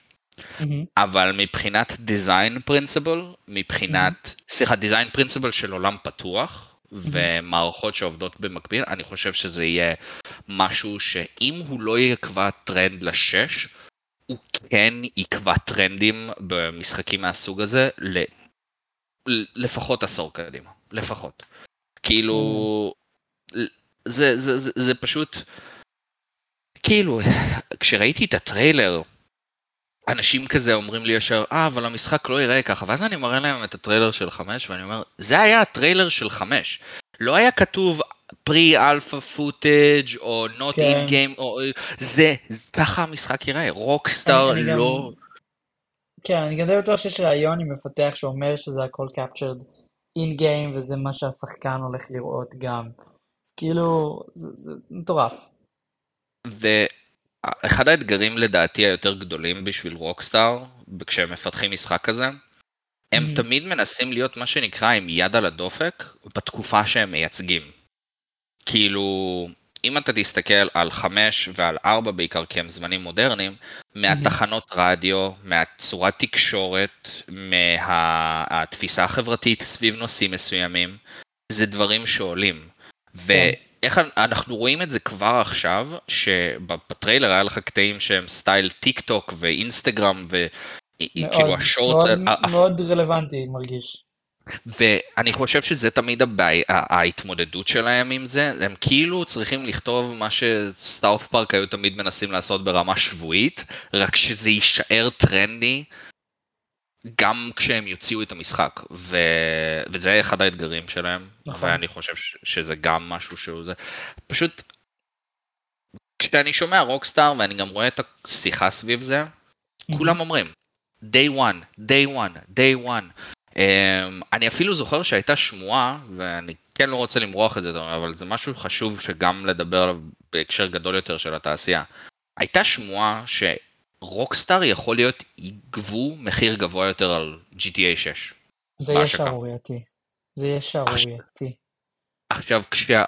מהמם. אבל מבחינת design principle, מבחינת, סליחה, design principle של עולם פתוח, ומערכות שעובדות במקביל, אני חושב שזה יהיה משהו שאם הוא לא יקבע טרנד לשש, הוא כן יקבע טרנדים במשחקים מהסוג הזה ל... ל- לפחות עשור קדימה, לפחות. כאילו, זה, זה, זה, זה פשוט, כאילו, כשראיתי את הטריילר, אנשים כזה אומרים לי ישר, אה, אבל המשחק לא ייראה ככה, ואז אני מראה להם את הטריילר של חמש, ואני אומר, זה היה הטריילר של חמש. לא היה כתוב alpha footage או not כן. in game, או זה, ככה המשחק ייראה, רוקסטאר לא... כן, אני גם די בטוח שיש ראיון עם מפתח שאומר שזה הכל captured in game וזה מה שהשחקן הולך לראות גם. כאילו, זה, זה מטורף. ואחד האתגרים לדעתי היותר גדולים בשביל רוקסטאר, כשהם מפתחים משחק כזה, הם Mhm. תמיד מנסים להיות מה שנקרא עם יד על הדופק בתקופה שהם מייצגים. כאילו, אם אתה תסתכל על 5 ועל 4 בעיקר, כי הם זמנים מודרניים, מהתחנות רדיו, מהצורת תקשורת, מהתפיסה החברתית סביב נושאים מסוימים, זה דברים שעולים. ואיך אנחנו רואים את זה כבר עכשיו, שבטריילר היה לך קטעים שהם style טיק טוק ואינסטגרם, וכאילו מאוד, ה shorts, מאוד, מאוד רלוונטי מרגיש. ואני חושב שזה תמיד הבעי, ה- ההתמודדות שלהם עם זה, הם כאילו צריכים לכתוב מה שסטארט פארק היו תמיד מנסים לעשות ברמה שבועית, רק שזה יישאר טרנדי גם כשהם יוציאו את המשחק, ו... וזה אחד האתגרים שלהם, נכון. ואני חושב ש- שזה גם משהו שהוא זה, פשוט כשאני שומע רוקסטאר ואני גם רואה את השיחה סביב זה, כולם אומרים, day one, day one, day one. Um, אני אפילו זוכר שהייתה שמועה, ואני כן לא רוצה למרוח את זה, אבל זה משהו חשוב שגם לדבר עליו בהקשר גדול יותר של התעשייה. הייתה שמועה שרוקסטאר יכול להיות יגבו מחיר גבוה יותר על GTA 6. זה יהיה. שערורייתי. זה יהיה שערורייתי. עכשיו, כשה...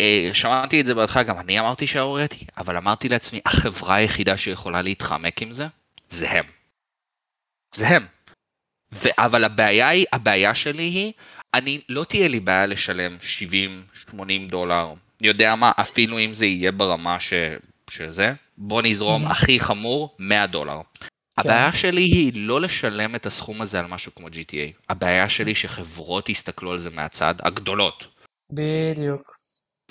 אה, שמעתי את זה בהתחלה, גם אני אמרתי שערורייתי, אבל אמרתי לעצמי, החברה היחידה שיכולה להתחמק עם זה, זה הם. זה הם. ו- אבל הבעיה היא, הבעיה שלי היא, אני, לא תהיה לי בעיה לשלם 70-80 דולר, אני יודע מה, אפילו אם זה יהיה ברמה ש... שזה, בוא נזרום. הכי חמור, 100 דולר. הבעיה שלי היא לא לשלם את הסכום הזה על משהו כמו GTA. הבעיה שלי שחברות יסתכלו על זה מהצד, הגדולות, בדיוק.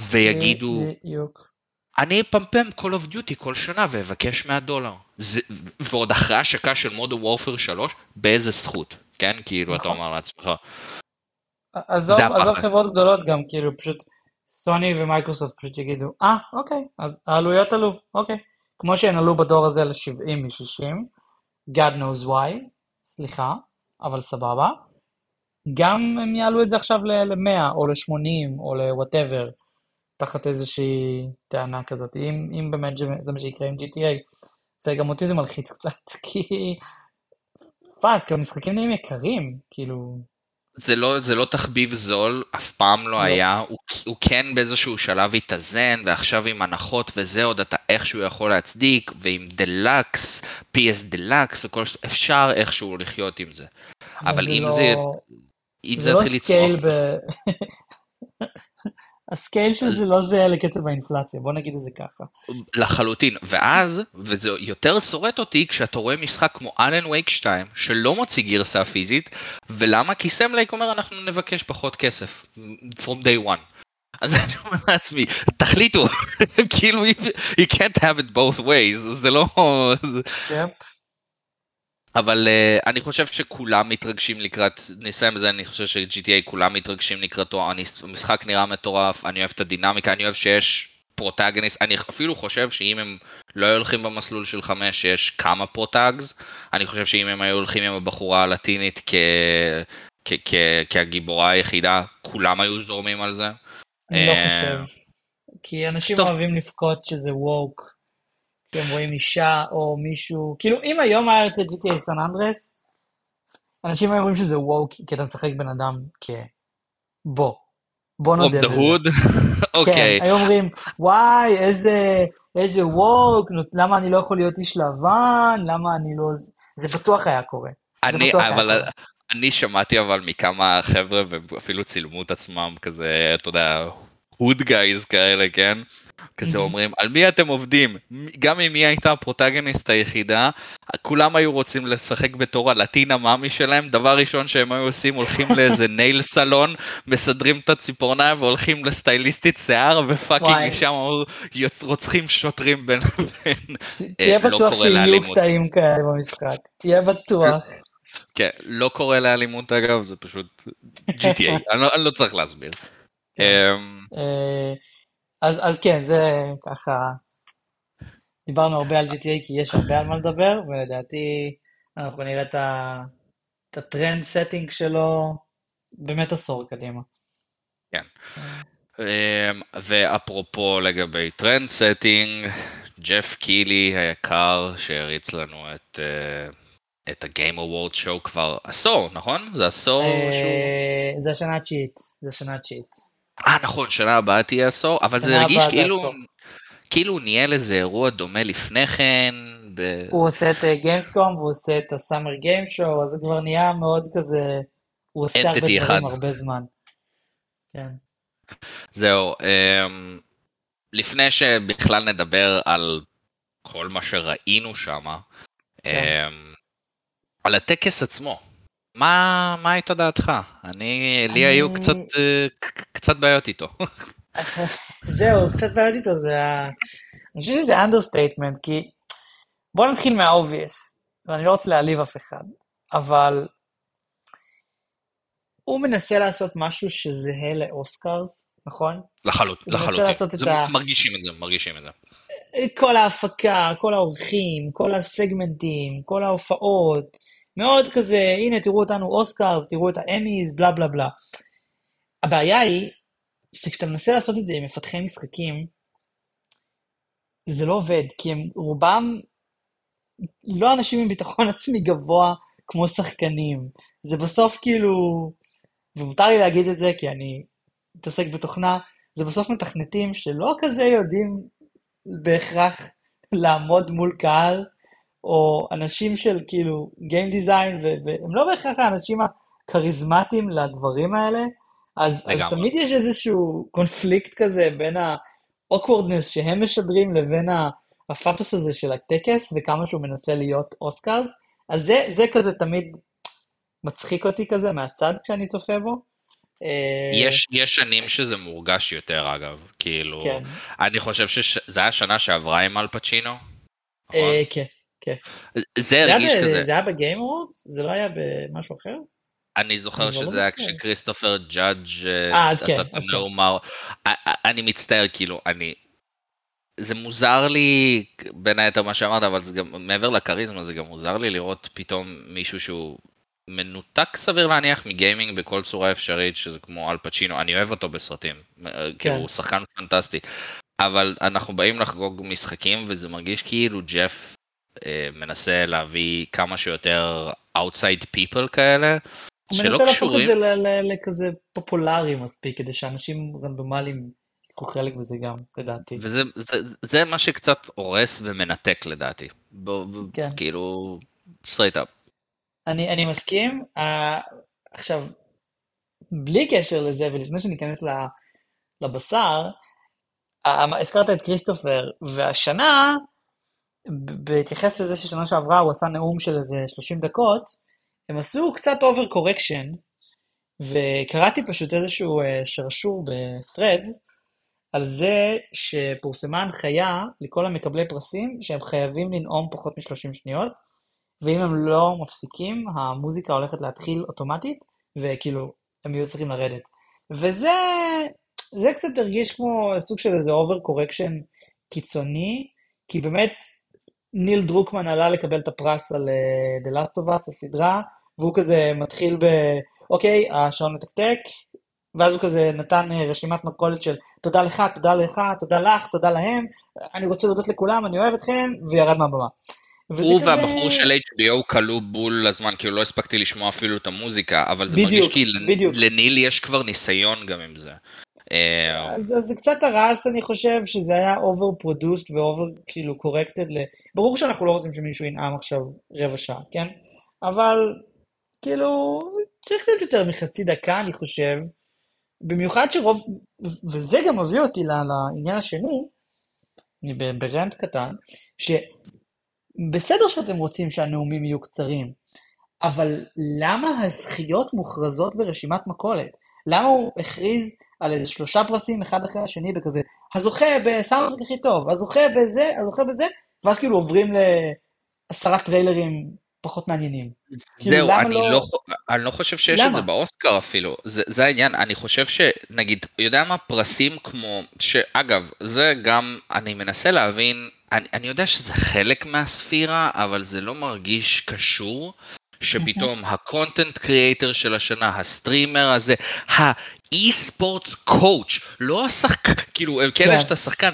ויגידו, בדיוק. אני אפמפם Call of Duty כל שנה ואבקש 100 דולר. זה, ועוד אחרי השקה של מודו וורפר 3, באיזה זכות, כן? כאילו, אתה נכון. אומר לעצמך, עזוב. עזוב חברות גדולות גם, כאילו, פשוט סוני ומייקרוסופט פשוט יגידו, אה, אוקיי, אז העלויות עלו, אוקיי. כמו שהן עלו בדור הזה ל-70 מ-60, God knows why, סליחה, אבל סבבה. גם הם יעלו את זה עכשיו ל-100 או ל-80 או ל-whatever, תחת איזושהי טענה כזאת. אם, אם באמת זה, מה שיקרה עם GTA, זה גם אותי זה מלחיץ קצת, כי fuck, המשחקים נהיים יקרים, כאילו... זה לא, זה לא תחביב זול, אף פעם לא לא. היה, הוא, הוא כן באיזשהו שלב התאזן, ועכשיו עם הנחות וזה עוד אתה איכשהו יכול להצדיק, ועם deluxe, PS deluxe וכל ש... אפשר איכשהו לחיות עם זה. אבל אם זה- אם זה זה לא scale ב... ה scale של זה לא זהה לקצב האינפלציה, בוא נגיד את זה ככה. לחלוטין, ואז, וזה יותר שורט אותי כשאתה רואה משחק כמו אלן וייק 2, שלא מוציא גרסה פיזית, ולמה? כי סם לייק אומר אנחנו נבקש פחות כסף, from day one. אז אני אומר לעצמי, תחליטו, כאילו, you can't have it both ways, זה לא... אבל uh, אני חושב שכולם מתרגשים לקראת, נסיים בזה, אני חושב ש-GTA כולם מתרגשים לקראתו, אני, המשחק נראה מטורף, אני אוהב את הדינמיקה, אני אוהב שיש פרוטגניסט, אני אפילו חושב שאם הם לא היו הולכים במסלול של חמש, שיש כמה protags, אני חושב שאם הם היו הולכים עם הבחורה הלטינית כ... כ... כ... כהגיבורה היחידה, כולם היו זורמים על זה. אני לא אה, חושב. כי אנשים טוב. אוהבים לבכות שזה woke, כשהם רואים אישה או מישהו, כאילו אם היום היה יוצא GTA סן אנדרס, אנשים היו אומרים שזה ווק, כי אתה משחק בן אדם כ... בוא. בוא נודה דה בזה. הוד? אוקיי. כן, היו אומרים, וואי, איזה, איזה ווק, למה אני לא יכול להיות איש לבן, למה אני לא... זה בטוח היה קורה. אני, בטוח היה אבל קורה. אני שמעתי אבל מכמה חבר'ה, והם אפילו צילמו את עצמם כזה, אתה יודע, הוד guys כאלה, כן? כזה. אומרים, על מי אתם עובדים? גם אם היא הייתה הפרוטגניסט היחידה, כולם היו רוצים לשחק בתור הלטינה מאמי שלהם, דבר ראשון שהם היו עושים, הולכים לאיזה nail salon, מסדרים את הציפורניים והולכים לסטייליסטית שיער, ו fucking יוצ- רוצחים שוטרים בין לבין. אה, תהיה לא בטוח שיהיו. קטעים כאלה במשחק. תהיה בטוח. כן, לא קורא לאלימות אגב, זה פשוט GTA, לא- אני לא צריך להסביר. אז, אז כן, זה ככה, דיברנו הרבה על GTA כי יש הרבה על מה לדבר, ולדעתי אנחנו נראה את, ה, את ה trend setting שלו באמת עשור קדימה. כן. אמ, ואפרופו לגבי trend setting, ג'ף קילי היקר שהריץ לנו את, אה, את הגיים אוורד שואו כבר עשור, נכון? זה עשור שהוא... אה, זה השנה התשיעית, זה השנה התשיעית. אה נכון, שנה הבאה תהיה עשור, אבל זה הרגיש כאילו... כאילו ניהל איזה אירוע דומה לפני כן, ב... הוא עושה את גיימסקום והוא עושה את הסאמר גיים שואו, אז זה כבר נהיה מאוד כזה, הוא עושה הרבה דברים אחד. הרבה זמן. כן. זהו, אמ, לפני שבכלל נדבר על כל מה שראינו שם, כן. אמ, על הטקס עצמו, מה, מה הייתה דעתך? אני, לי היו אני- קצת, אה, קצת בעיות איתו. זהו, קצת בעיות איתו, זה ה... אני חושב שזה understatement, כי בוא נתחיל מה- obvious, ואני לא רוצה להעליב אף אחד, אבל הוא מנסה לעשות משהו שזהה ל Oscars, נכון? לחלוט, לחלוטין. לעשות את זה, ה- מרגישים את זה, מרגישים את זה. כל ההפקה, כל האורחים, כל הסגמנטים, כל ההופעות, מאוד כזה, הנה תראו אותנו אוסקרס, תראו את האמיז, בלה בלה בלה. הבעיה היא, שכשאתה מנסה לעשות את זה עם מפתחי משחקים, זה לא עובד, כי הם רובם לא אנשים עם ביטחון עצמי גבוה כמו שחקנים. זה בסוף כאילו, ומותר לי להגיד את זה כי אני מתעסק בתוכנה, זה בסוף מתכנתים שלא כזה יודעים בהכרח לעמוד מול קהל, או אנשים של כאילו Game Design, ו- והם לא בהכרח האנשים הכריזמטיים לדברים האלה, אז, אז. תמיד יש איזשהו קונפליקט כזה בין ה-awkwardness שהם משדרים לבין הפאטוס הזה של הטקס, וכמה שהוא מנסה להיות אוסקרס, אז זה, זה כזה תמיד מצחיק אותי כזה מהצד כשאני צופה בו. אה, יש, יש שנים שזה מורגש יותר אגב, כאילו, כן, אני חושב שזה היה שנה שעברה עם אל פצ'ינו, נכון? אה, כן, כן. זה הרגיש כזה, זה היה בגיים אורדס? זה לא היה במשהו אחר? אני זוכר לא שזה היה. כשכריסטופר ג'אדג' אה, אז עשה כן, את כן. הנאום, ה- אני מצטער, כאילו, אני... זה מוזר לי, בין היתר מה שאמרת, אבל זה גם, מעבר לכריזמה, זה גם מוזר לי לראות פתאום מישהו שהוא מנותק סביר להניח מגיימינג בכל צורה אפשרית, שזה כמו אל פצ'ינו, אני אוהב אותו בסרטים, כאילו הוא שחקן פנטסטי, אבל אנחנו באים לחגוג משחקים וזה מרגיש כאילו ג'ף אה, מנסה להביא כמה שיותר outside people כאלה, הוא שלא מנסה להפוך את קשורים. זה לכזה פופולרי מספיק, כדי שאנשים רנדומליים ייקחו חלק בזה גם, לדעתי. וזה זה, זה מה שקצת הורס ומנתק לדעתי. בוא, כן. כאילו, straight up. אני, אני מסכים. Uh, עכשיו, בלי קשר לזה, ולפני שניכנס לבשר, uh, הזכרת את כריסטופר, והשנה, ב- בהתייחס לזה ששנה שעברה הוא עשה נאום של איזה 30 דקות, הם עשו קצת over correction, וקראתי פשוט איזשהו uh, שרשור ב Threads, על זה שפורסמה הנחיה לכל המקבלי פרסים שהם חייבים לנאום פחות מ-30 שניות, ואם הם לא מפסיקים, המוזיקה הולכת להתחיל אוטומטית, וכאילו, הם יהיו צריכים לרדת. וזה זה קצת הרגיש כמו סוג של איזה over correction קיצוני, כי באמת ניל דרוקמן עלה לקבל את הפרס על uh, The Last of Us, הסדרה, והוא כזה מתחיל ב... אוקיי, השעון מתקתק, ואז הוא כזה נתן uh, רשימת מכולת של תודה לך, תודה לך, תודה לך, תודה להם, אני רוצה להודות לכולם, אני אוהב אתכם, וירד מהבמה. הוא כזה- והבחור של HBO כלו בול לזמן, כאילו לא הספקתי לשמוע אפילו את המוזיקה, אבל זה בדיוק, מרגיש כי בדיוק. לניל יש כבר ניסיון גם עם זה. אה, אז, אז זה קצת הרס, אני חושב, שזה היה over-produced ו-over, כאילו, corrected ל... ברור שאנחנו לא רוצים שמישהו ינאם עכשיו רבע שעה, כן? אבל, כאילו, צריך להיות יותר מחצי דקה, אני חושב. במיוחד שרוב, וזה גם מביא אותי לעניין השני, ברנט קטן, שבסדר שאתם רוצים שהנאומים יהיו קצרים, אבל למה הזכיות מוכרזות ברשימת מכולת? למה הוא הכריז על איזה שלושה פרסים אחד אחרי השני בכזה, הזוכה ב soundtrack הכי טוב, הזוכה בזה, הזוכה בזה, ואז כאילו עוברים לעשרה טריילרים פחות מעניינים. כאילו, זהו, אני לא... לא, אני לא חושב שיש את למה? זה באוסקר אפילו, זה, זה העניין, אני חושב שנגיד, יודע מה, פרסים כמו, שאגב, זה גם, אני מנסה להבין, אני, אני יודע שזה חלק מהספירה, אבל זה לא מרגיש קשור, שפתאום ה content creator של השנה, ה streamer הזה, ה esports coach, לא השחקן, כאילו, כן כן. יש את השחקן,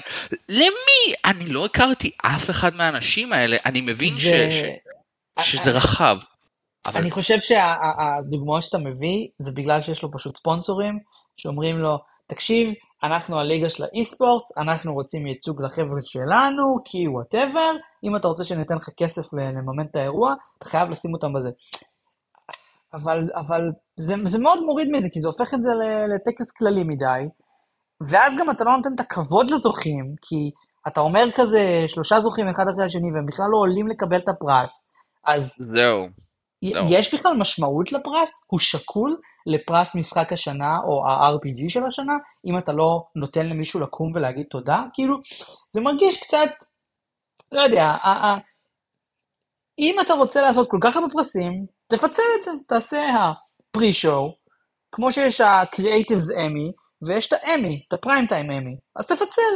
למי? אני לא הכרתי אף אחד מהאנשים האלה, אני מבין זה... ש, שזה רחב. אבל אני חושב שהדוגמאות שאתה מביא, זה בגלל שיש לו פשוט ספונסורים, שאומרים לו, תקשיב, אנחנו הליגה של ה esport, אנחנו רוצים ייצוג לחבר'ה שלנו, כי whatever, אם אתה רוצה שניתן לך כסף לממן את האירוע, אתה חייב לשים אותם בזה. אבל, אבל זה, זה מאוד מוריד מזה, כי זה הופך את זה לטקס כללי מדי, ואז גם אתה לא נותן את הכבוד לזוכים, כי אתה אומר כזה, שלושה זוכים אחד אחרי השני, והם בכלל לא עולים לקבל את הפרס, אז זהו. לא. יש בכלל משמעות לפרס? הוא שקול לפרס משחק השנה או ה-RPG של השנה, אם אתה לא נותן למישהו לקום ולהגיד תודה? כאילו, זה מרגיש קצת, לא יודע, אם אתה רוצה לעשות כל כך הרבה פרסים, תפצל את זה, תעשה ה-pre-show, כמו שיש ה-Creatives Emmy, ויש את ה-Emmy, את ה-Prime Time Emmy, אז תפצל,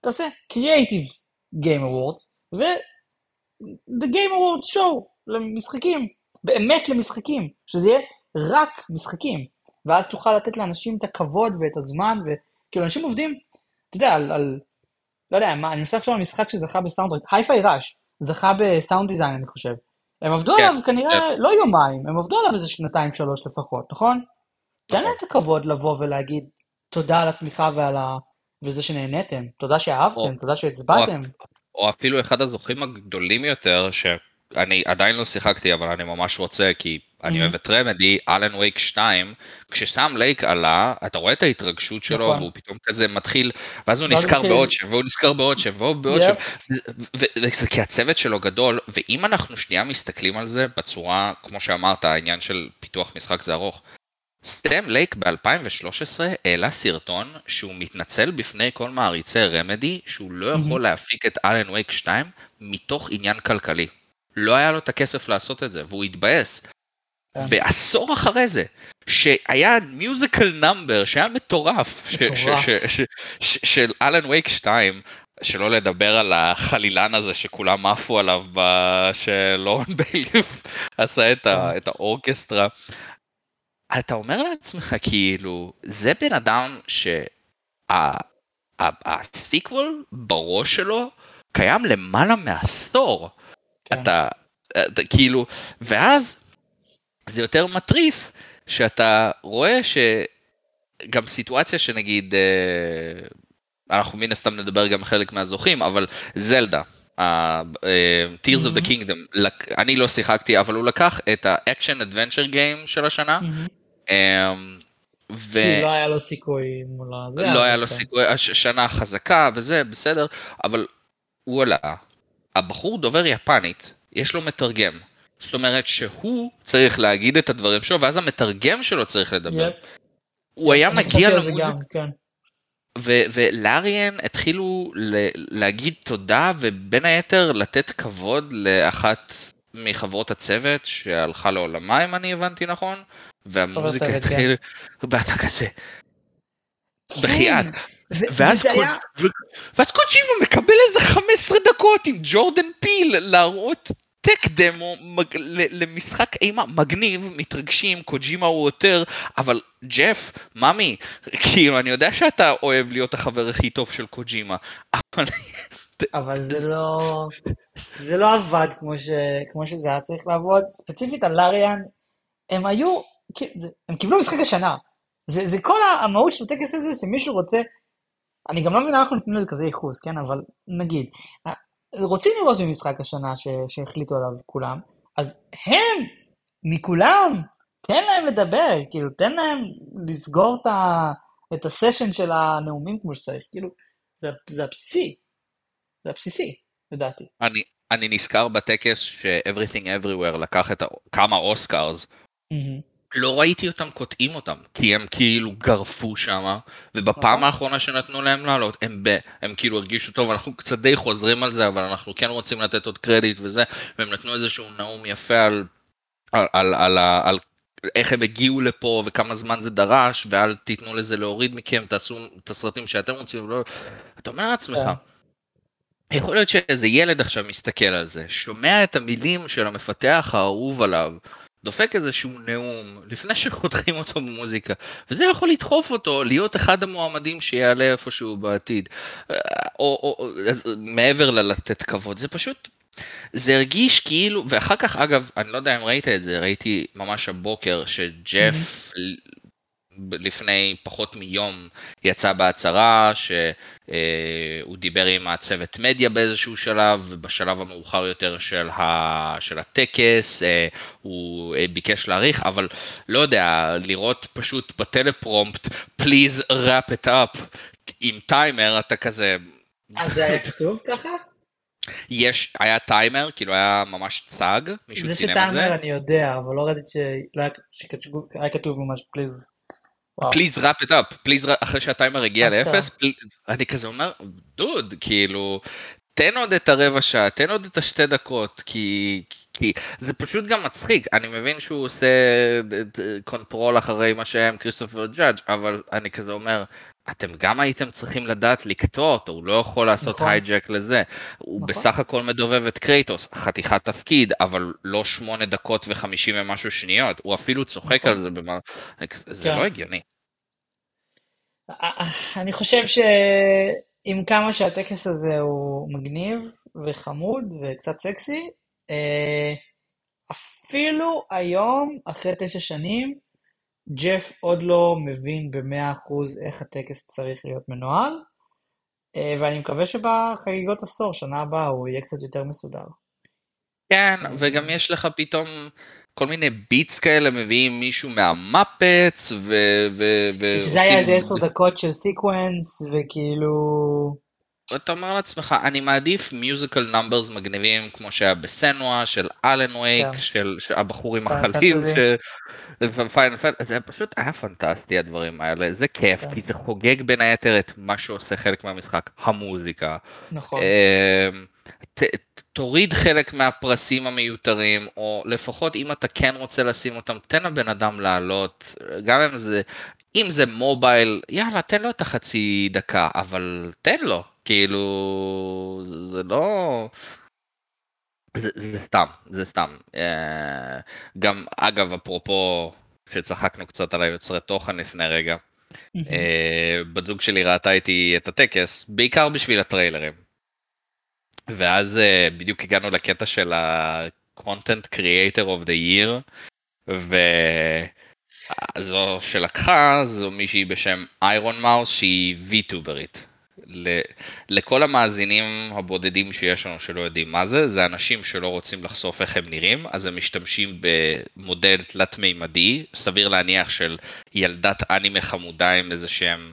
תעשה Creatives Game Awards, ו-The Game Awards Show למשחקים, באמת למשחקים, שזה יהיה רק משחקים, ואז תוכל לתת לאנשים את הכבוד ואת הזמן, וכאילו אנשים עובדים, אתה יודע, על, על לא יודע, מה, אני מנסה לחשוב על משחק שזכה ב soundtrack, Hi-Fi Rush, זכה ב sound design אני חושב. הם עבדו כן, עליו כנראה לא יומיים, הם עבדו עליו איזה שנתיים שלוש לפחות, נכון? תן להם את הכבוד לבוא ולהגיד תודה על התמיכה ועל ה... וזה שנהניתם, תודה שאהבתם, או- תודה שהצבעתם. או אפילו אחד הזוכים הגדולים יותר, שאני עדיין לא שיחקתי, אבל אני ממש רוצה, כי אני Mhm. אוהב את Remedy, Alan Wake 2, כש Sam Lake עלה, אתה רואה את ההתרגשות שלו, נכון. והוא פתאום כזה מתחיל, ואז הוא ואז נזכר בעוד שם, והוא נזכר בעוד שם, והוא בעוד שם, וזה כי הצוות שלו גדול, ואם אנחנו שנייה מסתכלים על זה בצורה, כמו שאמרת, העניין של פיתוח משחק זה ארוך. סטם לייק ב-2013 העלה סרטון שהוא מתנצל בפני כל מעריצי רמדי שהוא לא יכול להפיק את אלן וייק 2 מתוך עניין כלכלי. לא היה לו את הכסף לעשות את זה והוא התבאס. כן. ועשור אחרי זה, שהיה musical number שהיה מטורף, של Alan Wake 2, שלא לדבר על החלילן הזה שכולם עפו עליו, שלורן ביילי עשה את, ה- כן. את האורקסטרה. אתה אומר לעצמך כאילו, זה בן אדם שה sequel בראש שלו קיים למעלה מעשור. כן. אתה, אתה כאילו, ואז זה יותר מטריף שאתה רואה שגם סיטואציה שנגיד, אה, אנחנו מן הסתם נדבר גם חלק מהזוכים, אבל זלדה, ה- אה, Tears of the Mhm. Kingdom, אני לא שיחקתי, אבל הוא לקח את ה-Action Adventure Game של השנה, מהמם. אה, ו... כי לא היה לו סיכוי מול הזה. לא היה לו. סיכוי, שנה חזקה וזה, בסדר, אבל הוא עלה. הבחור דובר יפנית, יש לו מתרגם. זאת אומרת שהוא צריך להגיד את הדברים שלו, ואז המתרגם שלו צריך לדבר. יפ. הוא היה מגיע למוזיקה, כן. ו- ולאריאן התחילו ל- להגיד תודה, ובין היתר לתת כבוד לאחת מחברות הצוות שהלכה לעולמה, אם אני הבנתי נכון, והמוזיקה כן. התחילה, ואתה כזה, בחייאת. ואז היה... ו- ואז קוג'ימה מקבל איזה 15 דקות עם ג'ורדן פיל להראות טק דמו מג... למשחק אימה מגניב, מתרגשים, קוג'ימה הוא יותר, אבל ג'ף, ממי, כאילו אני יודע שאתה אוהב להיות החבר הכי טוב של קוג'ימה, אבל אבל זה לא... זה לא עבד כמו, ש... כמו שזה היה צריך לעבוד. ספציפית על לאריאן, הם היו... הם קיבלו משחק השנה. זה, זה כל המהות של הטקס הזה, שמישהו רוצה, אני גם לא מבין למה אנחנו נותנים לזה כזה ייחוס, כן? אבל נגיד, רוצים לראות במשחק השנה ש, שהחליטו עליו כולם, אז הם, מכולם, תן להם לדבר, כאילו, תן להם לסגור את, ה, את הסשן של הנאומים כמו שצריך, כאילו, זה, זה הבסיסי, זה הבסיסי, לדעתי. אני, אני נזכר בטקס ש-Everything Everywhere לקח את כמה אוסקארס, mm-hmm. לא ראיתי אותם קוטעים אותם, כי הם כאילו גרפו שם, ובפעם נכון. האחרונה שנתנו להם לעלות, הם, ב, הם כאילו הרגישו טוב, אנחנו קצת די חוזרים על זה, אבל אנחנו כן רוצים לתת עוד קרדיט וזה, והם נתנו איזשהו נאום יפה על, על, על, על, על איך הם הגיעו לפה וכמה זמן זה דרש, ואל תיתנו לזה להוריד מכם, תעשו את הסרטים שאתם רוצים, לא... אתה אומר לעצמך, כן. יכול להיות שאיזה ילד עכשיו מסתכל על זה, שומע את המילים של המפתח האהוב עליו, דופק איזשהו נאום לפני שחותכים אותו במוזיקה, וזה יכול לדחוף אותו להיות אחד המועמדים שיעלה איפשהו בעתיד. או, או, או מעבר ללתת כבוד, זה פשוט, זה הרגיש כאילו, ואחר כך אגב, אני לא יודע אם ראית את זה, ראיתי ממש הבוקר שג'ף mm-hmm. לפני פחות מיום יצא בהצהרה שהוא דיבר עם הצוות מדיה באיזשהו שלב, ובשלב המאוחר יותר של, ה, של הטקס אה, הוא אה, ביקש להאריך, אבל לא יודע, לראות פשוט בטלפרומפט, please wrap it up עם טיימר, אתה כזה... אז זה היה כתוב ככה? יש, היה טיימר, כאילו היה ממש צג, מישהו צילם את זה. זה שטיימר אני יודע, אבל לא ראיתי שהיה כתוב ממש please please wrap it up, please אחרי שהטיימר הגיע לאפס, אני כזה אומר, דוד, כאילו, תן עוד את הרבע שעה, תן עוד את השתי דקות, כי, כי זה פשוט גם מצחיק, אני מבין שהוא עושה control אחרי מה שהיה עם כריסטופר ג'אדג', אבל אני כזה אומר, אתם גם הייתם צריכים לדעת לקטוע אותו, הוא לא יכול לעשות נכון. hijack לזה. הוא נכון. בסך הכל מדובב את קרייטוס, חתיכת תפקיד, אבל לא שמונה דקות וחמישים ומשהו שניות, הוא אפילו צוחק נכון. על זה, במה... זה כן. לא הגיוני. אני חושב שעם כמה שהטקס הזה הוא מגניב וחמוד וקצת סקסי, אה, אפילו היום, אחרי תשע שנים, ג'ף עוד לא מבין במאה אחוז איך הטקס צריך להיות מנוהל, אה, ואני מקווה שבחגיגות עשור, שנה הבאה, הוא יהיה קצת יותר מסודר. כן, וגם יש לך פתאום כל מיני bits כאלה, מביאים מישהו מהמפץ, ו... ו... ו... שזה היה איזה עשר דקות של sequence, וכאילו... אתה אומר לעצמך, אני מעדיף musical numbers מגניבים כמו שהיה בסנואה, של Alan Wake, כן. של הבחור עם החליל, ופיינל זה פשוט היה פנטסטי הדברים האלה, זה כיף, כן. כי זה חוגג בין היתר את מה שעושה חלק מהמשחק, המוזיקה. נכון. אמ, תוריד חלק מהפרסים המיותרים, או לפחות אם אתה כן רוצה לשים אותם, תן לבן אדם לעלות, גם אם זה, אם זה מובייל, יאללה, תן לו את החצי דקה, אבל תן לו, כאילו, זה לא... זה, זה סתם, זה סתם. אה, גם, אגב, אפרופו שצחקנו קצת על היוצרי תוכן לפני רגע, אה, בת זוג שלי ראתה איתי את הטקס, בעיקר בשביל הטריילרים. ואז אה, בדיוק הגענו לקטע של ה-content creator of the year, וזו שלקחה זו מישהי בשם איירון מאוס שהיא ויטוברית. לכל המאזינים הבודדים שיש לנו שלא יודעים מה זה, זה אנשים שלא רוצים לחשוף איך הם נראים, אז הם משתמשים במודל תלת-מימדי, סביר להניח של ילדת אנימה חמודה עם איזה שהם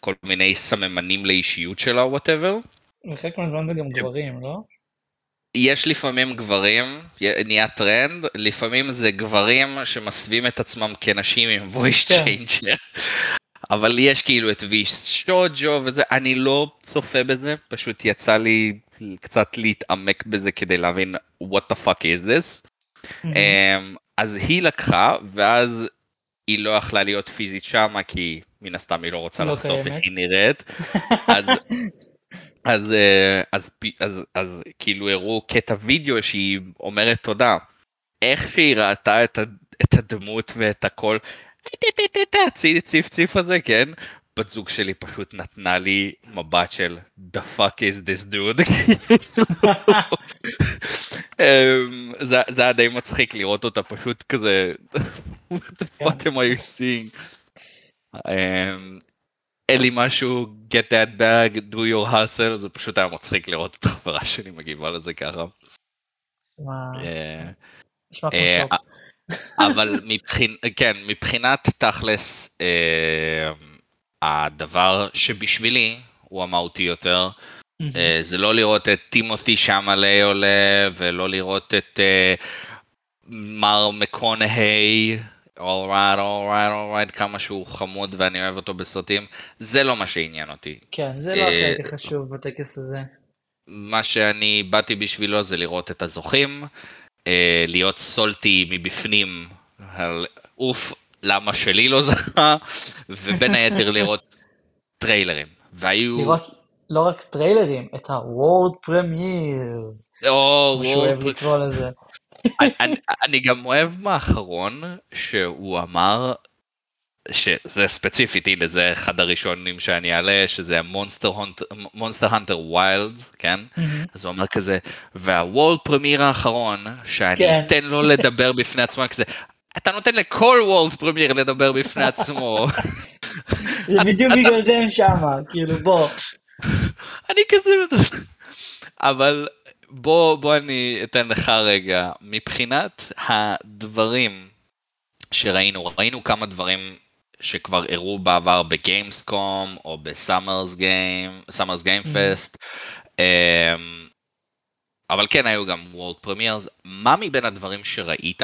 כל מיני סממנים לאישיות שלה או whatever. וחלק מהזמן זה גם גברים, לא? יש לפעמים גברים, נהיה טרנד, לפעמים זה גברים שמסווים את עצמם כנשים עם voice כן. changer. אבל יש כאילו את ויש שוג'ו וזה, אני לא צופה בזה, פשוט יצא לי קצת להתעמק בזה כדי להבין what the fuck is this. Mm-hmm. אז היא לקחה, ואז היא לא יכלה להיות פיזית שמה, כי מן הסתם היא לא רוצה לא לחטוף איך היא נראית. אז, אז, אה, אז, אז, אז, אז כאילו הראו קטע וידאו שהיא אומרת תודה. איך שהיא ראתה את, את הדמות ואת הכל, ציף ציף הזה, כן? בת זוג שלי פשוט נתנה לי מבט של the fuck is this dude. אמ, זה היה די מצחיק לראות אותה פשוט כזה what the fuck am I seeing. אמ, אין לי משהו, get that bag, do your hustle, זה פשוט היה מצחיק לראות את החברה שלי מגיבה לזה ככה. אה, אה. אבל מבחינ... כן, מבחינת תכלס, אה, הדבר שבשבילי הוא המהותי יותר. אה, זה לא לראות את טימותי שמאלי עולה, ולא לראות את אה, מר מקונהי, אולרייט, אולרייט, אולרייט, כמה שהוא חמוד ואני אוהב אותו בסרטים, זה לא מה שעניין אותי. כן, זה לא אה, החלק החשוב בטקס הזה. מה שאני באתי בשבילו זה לראות את הזוכים, אה, להיות salty מבפנים, על אוף, למה שלי לא זכה, ובין היתר לראות טריילרים. והיו... לראות לא רק טריילרים, את ה-World Premiers, או, כמו שהוא אוהב לקרוא לזה. אני- אני- אני גם אוהב מהאחרון שהוא אמר, שזה ספציפית, הנה זה אחד הראשונים שאני אעלה, שזה Monster Hunter Wild, כן? מהמם. אז הוא אומר כזה, וה world premiere האחרון, שאני כן. אתן לו לדבר בפני עצמו, כזה, אתה נותן לכל world premiere לדבר בפני עצמו. זה בדיוק בגלל זה הם שמה, כאילו בוא. אני כזה... אבל בוא, בוא אני אתן לך רגע, מבחינת הדברים שראינו, ראינו כמה דברים שכבר הראו בעבר ב Gamescom או ב Summer's Game, Summer's Game Mhm. Fest, אבל כן היו גם world premieres, מה מבין הדברים שראית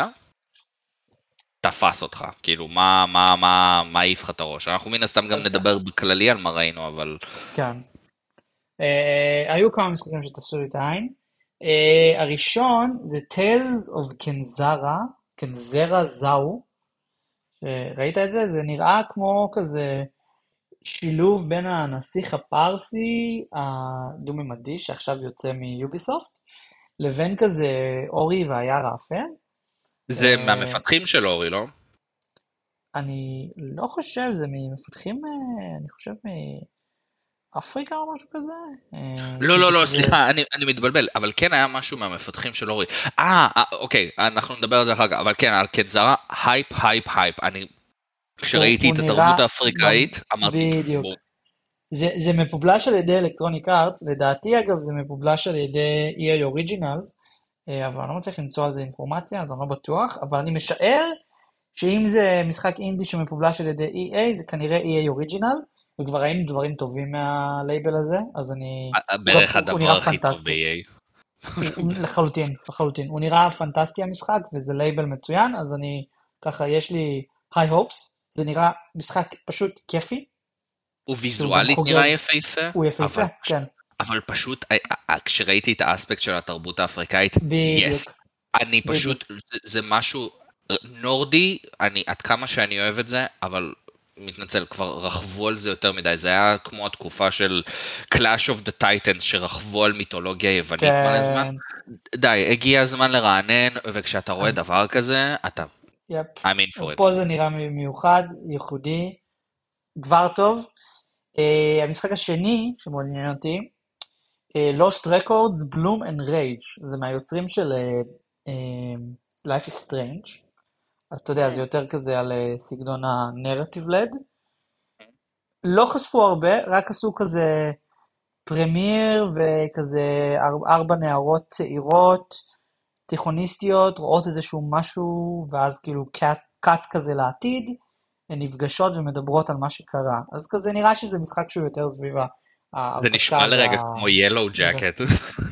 תפס אותך? כאילו, מה, מה, מה, מה העיף לך את הראש? אנחנו מן הסתם גם נדבר בכללי על מה ראינו, אבל... כן. אה, היו כמה משחקים שתפסו לי את העין. אה, הראשון זה Tales of Kenzera, קנזרה זאו. ראית את זה? זה נראה כמו כזה שילוב בין הנסיך הפרסי הדו-ממדי שעכשיו יוצא מיוביסופט, לבין כזה אורי והיער האפל. זה אה, מהמפתחים של אורי, לא? אני לא חושב, זה ממפתחים, אה, אני חושב מאפריקה או משהו כזה. אה, לא, לא, לא, כזה- סליחה, אני, אני מתבלבל, אבל כן היה משהו מהמפתחים של אורי. אה, אה, אוקיי, אנחנו נדבר על זה אחר כך, אבל כן, על Kenzera, hype, hype, hype. אני, כשראיתי את התרבות האפריקאית, אמרתי, בדיוק. זה, זה מפובלש על ידי Electronic Arts, לדעתי אגב זה מפובלש על ידי EA Originals, אבל אני לא מצליח למצוא על זה אינפורמציה, אז אני לא בטוח, אבל אני משער שאם זה משחק אינדי שמפובלש על ידי EA, זה כנראה EA Original, וכבר ראינו דברים טובים מהלייבל הזה, אז אני... אה, בערך הוא- הוא הדבר הכי טוב. ב-EA. לחלוטין, לחלוטין. הוא נראה פנטסטי המשחק, וזה לייבל מצוין, אז אני, ככה, יש לי high hopes, זה נראה משחק פשוט כיפי, הוא ויזואלית. נראה יפהפה, הוא יפהפה, אבל- כן, אבל פשוט, אה, אה, כשראיתי את האספקט של התרבות האפריקאית. yes, אני פשוט, זה משהו נורדי, אני, עד כמה שאני אוהב את זה, אבל מתנצל, כבר רכבו על זה יותר מדי, זה היה כמו התקופה של Clash of the Titans, שרכבו על מיתולוגיה יוונית מלא זמן. כן, די, הגיע הזמן לרענן, וכשאתה רואה אז- דבר כזה, אתה יפ. I'm in אז. פה זה נראה מיוחד, ייחודי, כבר טוב. Uh, המשחק השני שמאוד עניין אותי, uh, Lost Records, Bloom and Rage, זה מהיוצרים של uh, uh, Life is Strange, אז אתה יודע, זה יותר כזה על uh, סגנון ה-narrative led. לא חשפו הרבה, רק עשו כזה premiere וכזה אר- ארבע נערות צעירות, תיכוניסטיות, רואות איזשהו משהו, ואז כאילו cut, cut כזה לעתיד, הן נפגשות ומדברות על מה שקרה. אז כזה נראה שזה משחק שהוא יותר סביב זה. נשמע לרגע כמו Yellowjackets.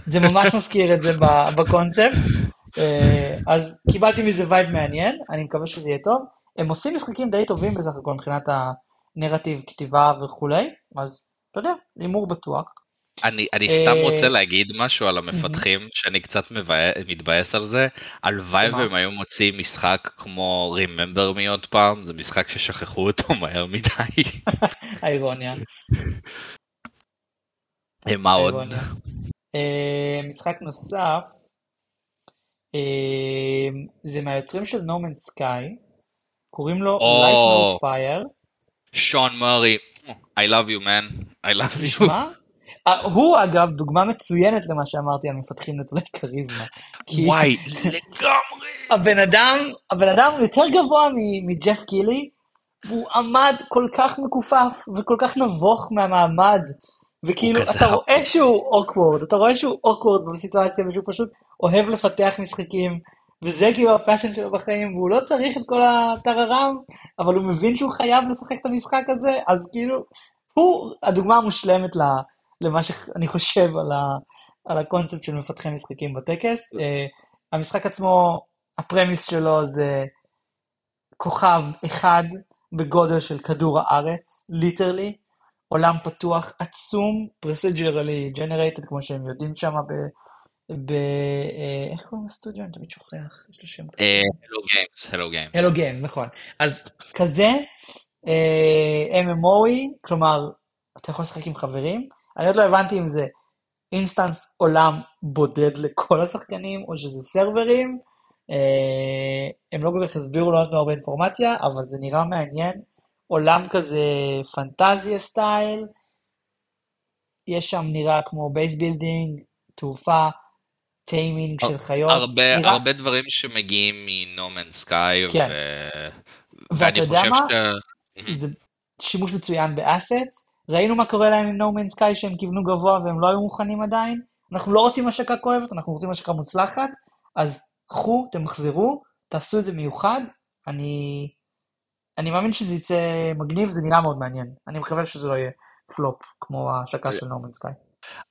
זה ממש מזכיר את זה בקונספט. אה, אז קיבלתי מזה vibe מעניין, אני מקווה שזה יהיה טוב. הם עושים משחקים די טובים בסך הכל מבחינת הנרטיב, כתיבה וכולי, אז אתה יודע, הימור בטוח. אני, אני סתם אה, רוצה להגיד משהו על המפתחים, שאני קצת מבא- מתבאס על זה. הלוואי? והם היו מוציאים משחק כמו Remember Me עוד פעם, זה משחק ששכחו אותו מהר מדי. האירוניה. אה, מה עוד? משחק נוסף, זה מהיוצרים של No Man's Sky, קוראים לו או. Light No Fire. שון מרי, I love you man, I love you. תשמע, אה, הוא אגב דוגמה מצוינת למה שאמרתי על מפתחים נטולי כריזמה. וואי, לגמרי. הבן אדם, הבן אדם יותר גבוה מג'ף קילי, והוא עמד כל כך מכופף וכל כך נבוך מהמעמד, וכאילו, אתה. רואה שהוא אוקוורד, אתה רואה שהוא אוקוורד בסיטואציה, ושהוא פשוט אוהב לפתח משחקים, וזה כאילו ה passion שלו בחיים, והוא לא צריך את כל הטררם, אבל הוא מבין שהוא חייב לשחק את המשחק הזה, אז כאילו, הוא הדוגמה המושלמת למה שאני חושב על, ה, על הקונספט של מפתחי משחקים בטקס. Uh, המשחק עצמו, ה premise שלו זה כוכב אחד בגודל של כדור הארץ, literally, עולם פתוח עצום, procedurally generated, כמו שהם יודעים שם ב... ב... אה, איך קוראים לסטודיו? אני תמיד שוכח, יש לו שם כזה. Hello Games, Hello Games. Hello Games, נכון. אז כזה, uh, MMO, כלומר, אתה יכול לשחק עם חברים. אני עוד לא הבנתי אם זה instance עולם בודד לכל השחקנים, או שזה סרברים. Uh, הם לא כל כך הסבירו, לא נתנו הרבה אינפורמציה, אבל זה נראה מעניין. עולם כזה פנטזיה style. יש שם נראה כמו base building, תעופה, taming של חיות. הרבה, נראה... הרבה דברים שמגיעים מ No Man's Sky, כן. ו... ואני חושב ש... זה שימוש מצוין ב asset. ראינו מה קורה להם עם No Man's Sky שהם כיוונו גבוה והם לא היו מוכנים עדיין. אנחנו לא רוצים השקה כואבת, אנחנו רוצים השקה מוצלחת, אז קחו, תמחזרו, תעשו את זה מיוחד. אני, אני מאמין שזה יצא מגניב, זה נראה מאוד מעניין. אני מקווה שזה לא יהיה פלופ כמו ההשקה של נומן סקאי.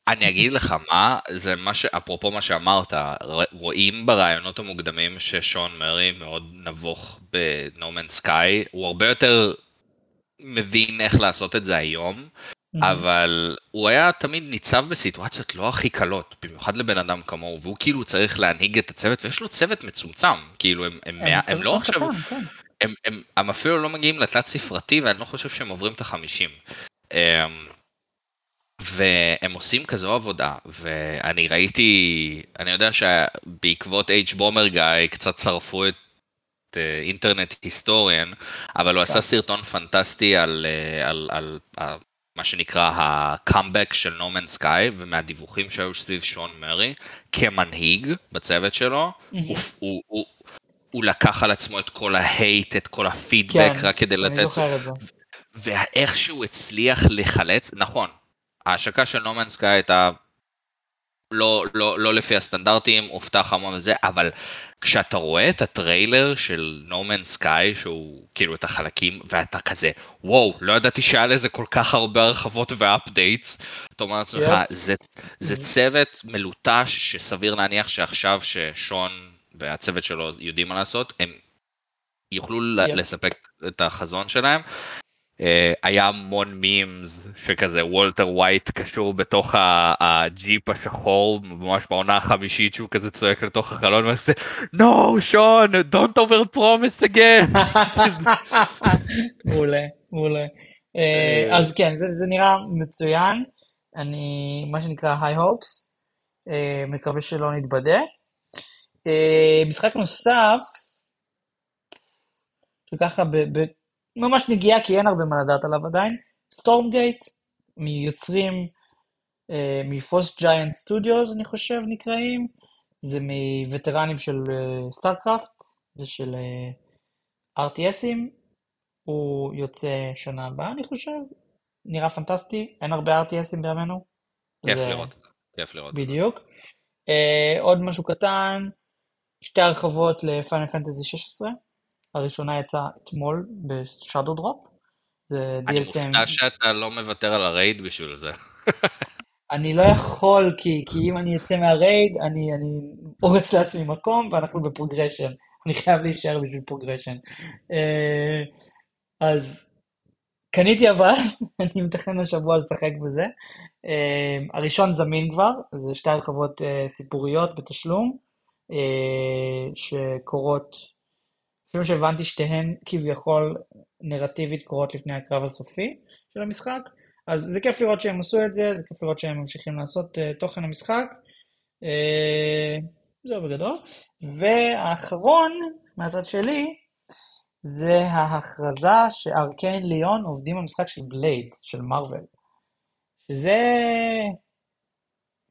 אני אגיד לך מה, זה מה ש... אפרופו מה שאמרת, רואים ברעיונות המוקדמים ששון מרי מאוד נבוך בנומן סקאי, הוא הרבה יותר מבין איך לעשות את זה היום, אבל הוא היה תמיד ניצב בסיטואציות לא הכי קלות, במיוחד לבן אדם כמוהו, והוא כאילו צריך להנהיג את הצוות, ויש לו צוות מצומצם, כאילו הם, הם, הם, הם לא עכשיו, כן. הם, הם, הם אפילו לא מגיעים לתלת ספרתי, ואני לא חושב שהם עוברים את החמישים. אמ, והם עושים כזו עבודה, ואני ראיתי, אני יודע שבעקבות H בומר גיא קצת שרפו את אינטרנט היסטוריאן, אבל הוא עשה כן. סרטון פנטסטי על, אה, על, על, על מה שנקרא הקאמבק של נומן סקאי, ומהדיווחים שהיו סביב שון מרי, כמנהיג בצוות שלו, הוא, הוא, הוא, הוא לקח על עצמו את כל ה hate, את כל הפידבק, כן, רק כדי לתת... כן, אני זוכר את זה. ואיך שהוא הצליח לחלץ, נכון, ההשקה של No Man's Sky הייתה לא, לא, לא לפי הסטנדרטים, הובטח המון וזה, אבל כשאתה רואה את הטריילר של No Man's Sky, שהוא כאילו את החלקים, ואתה כזה, וואו, לא ידעתי שהיה לזה כל כך הרבה הרחבות ו updates, אתה אומר לעצמך, yep. זה, זה צוות מלוטש שסביר להניח שעכשיו ששון והצוות שלו יודעים מה לעשות, הם יוכלו yep. לספק את החזון שלהם, אה, היה המון memes שכזה וולטר ווייט קשור בתוך הג'יפ השחור ממש בעונה החמישית שהוא כזה צועק לתוך החלון ועושה no Sean don't over promise again. מעולה מעולה אה, אה. אז כן זה, זה נראה מצוין אני מה שנקרא high hopes מקווה שלא נתבדה. משחק נוסף שככה ממש נגיעה, כי אין הרבה מה לדעת עליו עדיין. Stormgate, מיוצרים אה, מ Frost Giant Studios, אני חושב נקראים. זה מ veteranים של StarCraft, uh, זה של uh, RTSים. הוא יוצא שנה הבאה, אני חושב. נראה פנטסטי, אין הרבה RTSים בימינו. כיף זה... לראות את זה, כיף לראות בדיוק. Uh, עוד משהו קטן, שתי הרחבות ל Final Fantasy 16. הראשונה יצאה אתמול ב shadow drop. אני מופתע שאתה לא מוותר על ה raid בשביל זה. אני לא יכול, כי, כי אם אני אצא מה raid, אני, אני הורס לעצמי מקום, ואנחנו ב progression. אני חייב להישאר בשביל progression. אה, אז קניתי אבל, אני מתכנן השבוע לשחק בזה. אה, הראשון זמין כבר, זה שתי הרחבות אה, סיפוריות בתשלום, שקורות לפי שהבנתי שתיהן כביכול נרטיבית קורות לפני הקרב הסופי של המשחק, אז זה כיף לראות שהם עשו את זה, זה כיף לראות שהם ממשיכים לעשות uh, תוכן המשחק. Uh, זהו בגדול. והאחרון, מהצד שלי, זה ההכרזה שארקיין ליון עובדים על משחק של בלייד, של מארוול. שזה...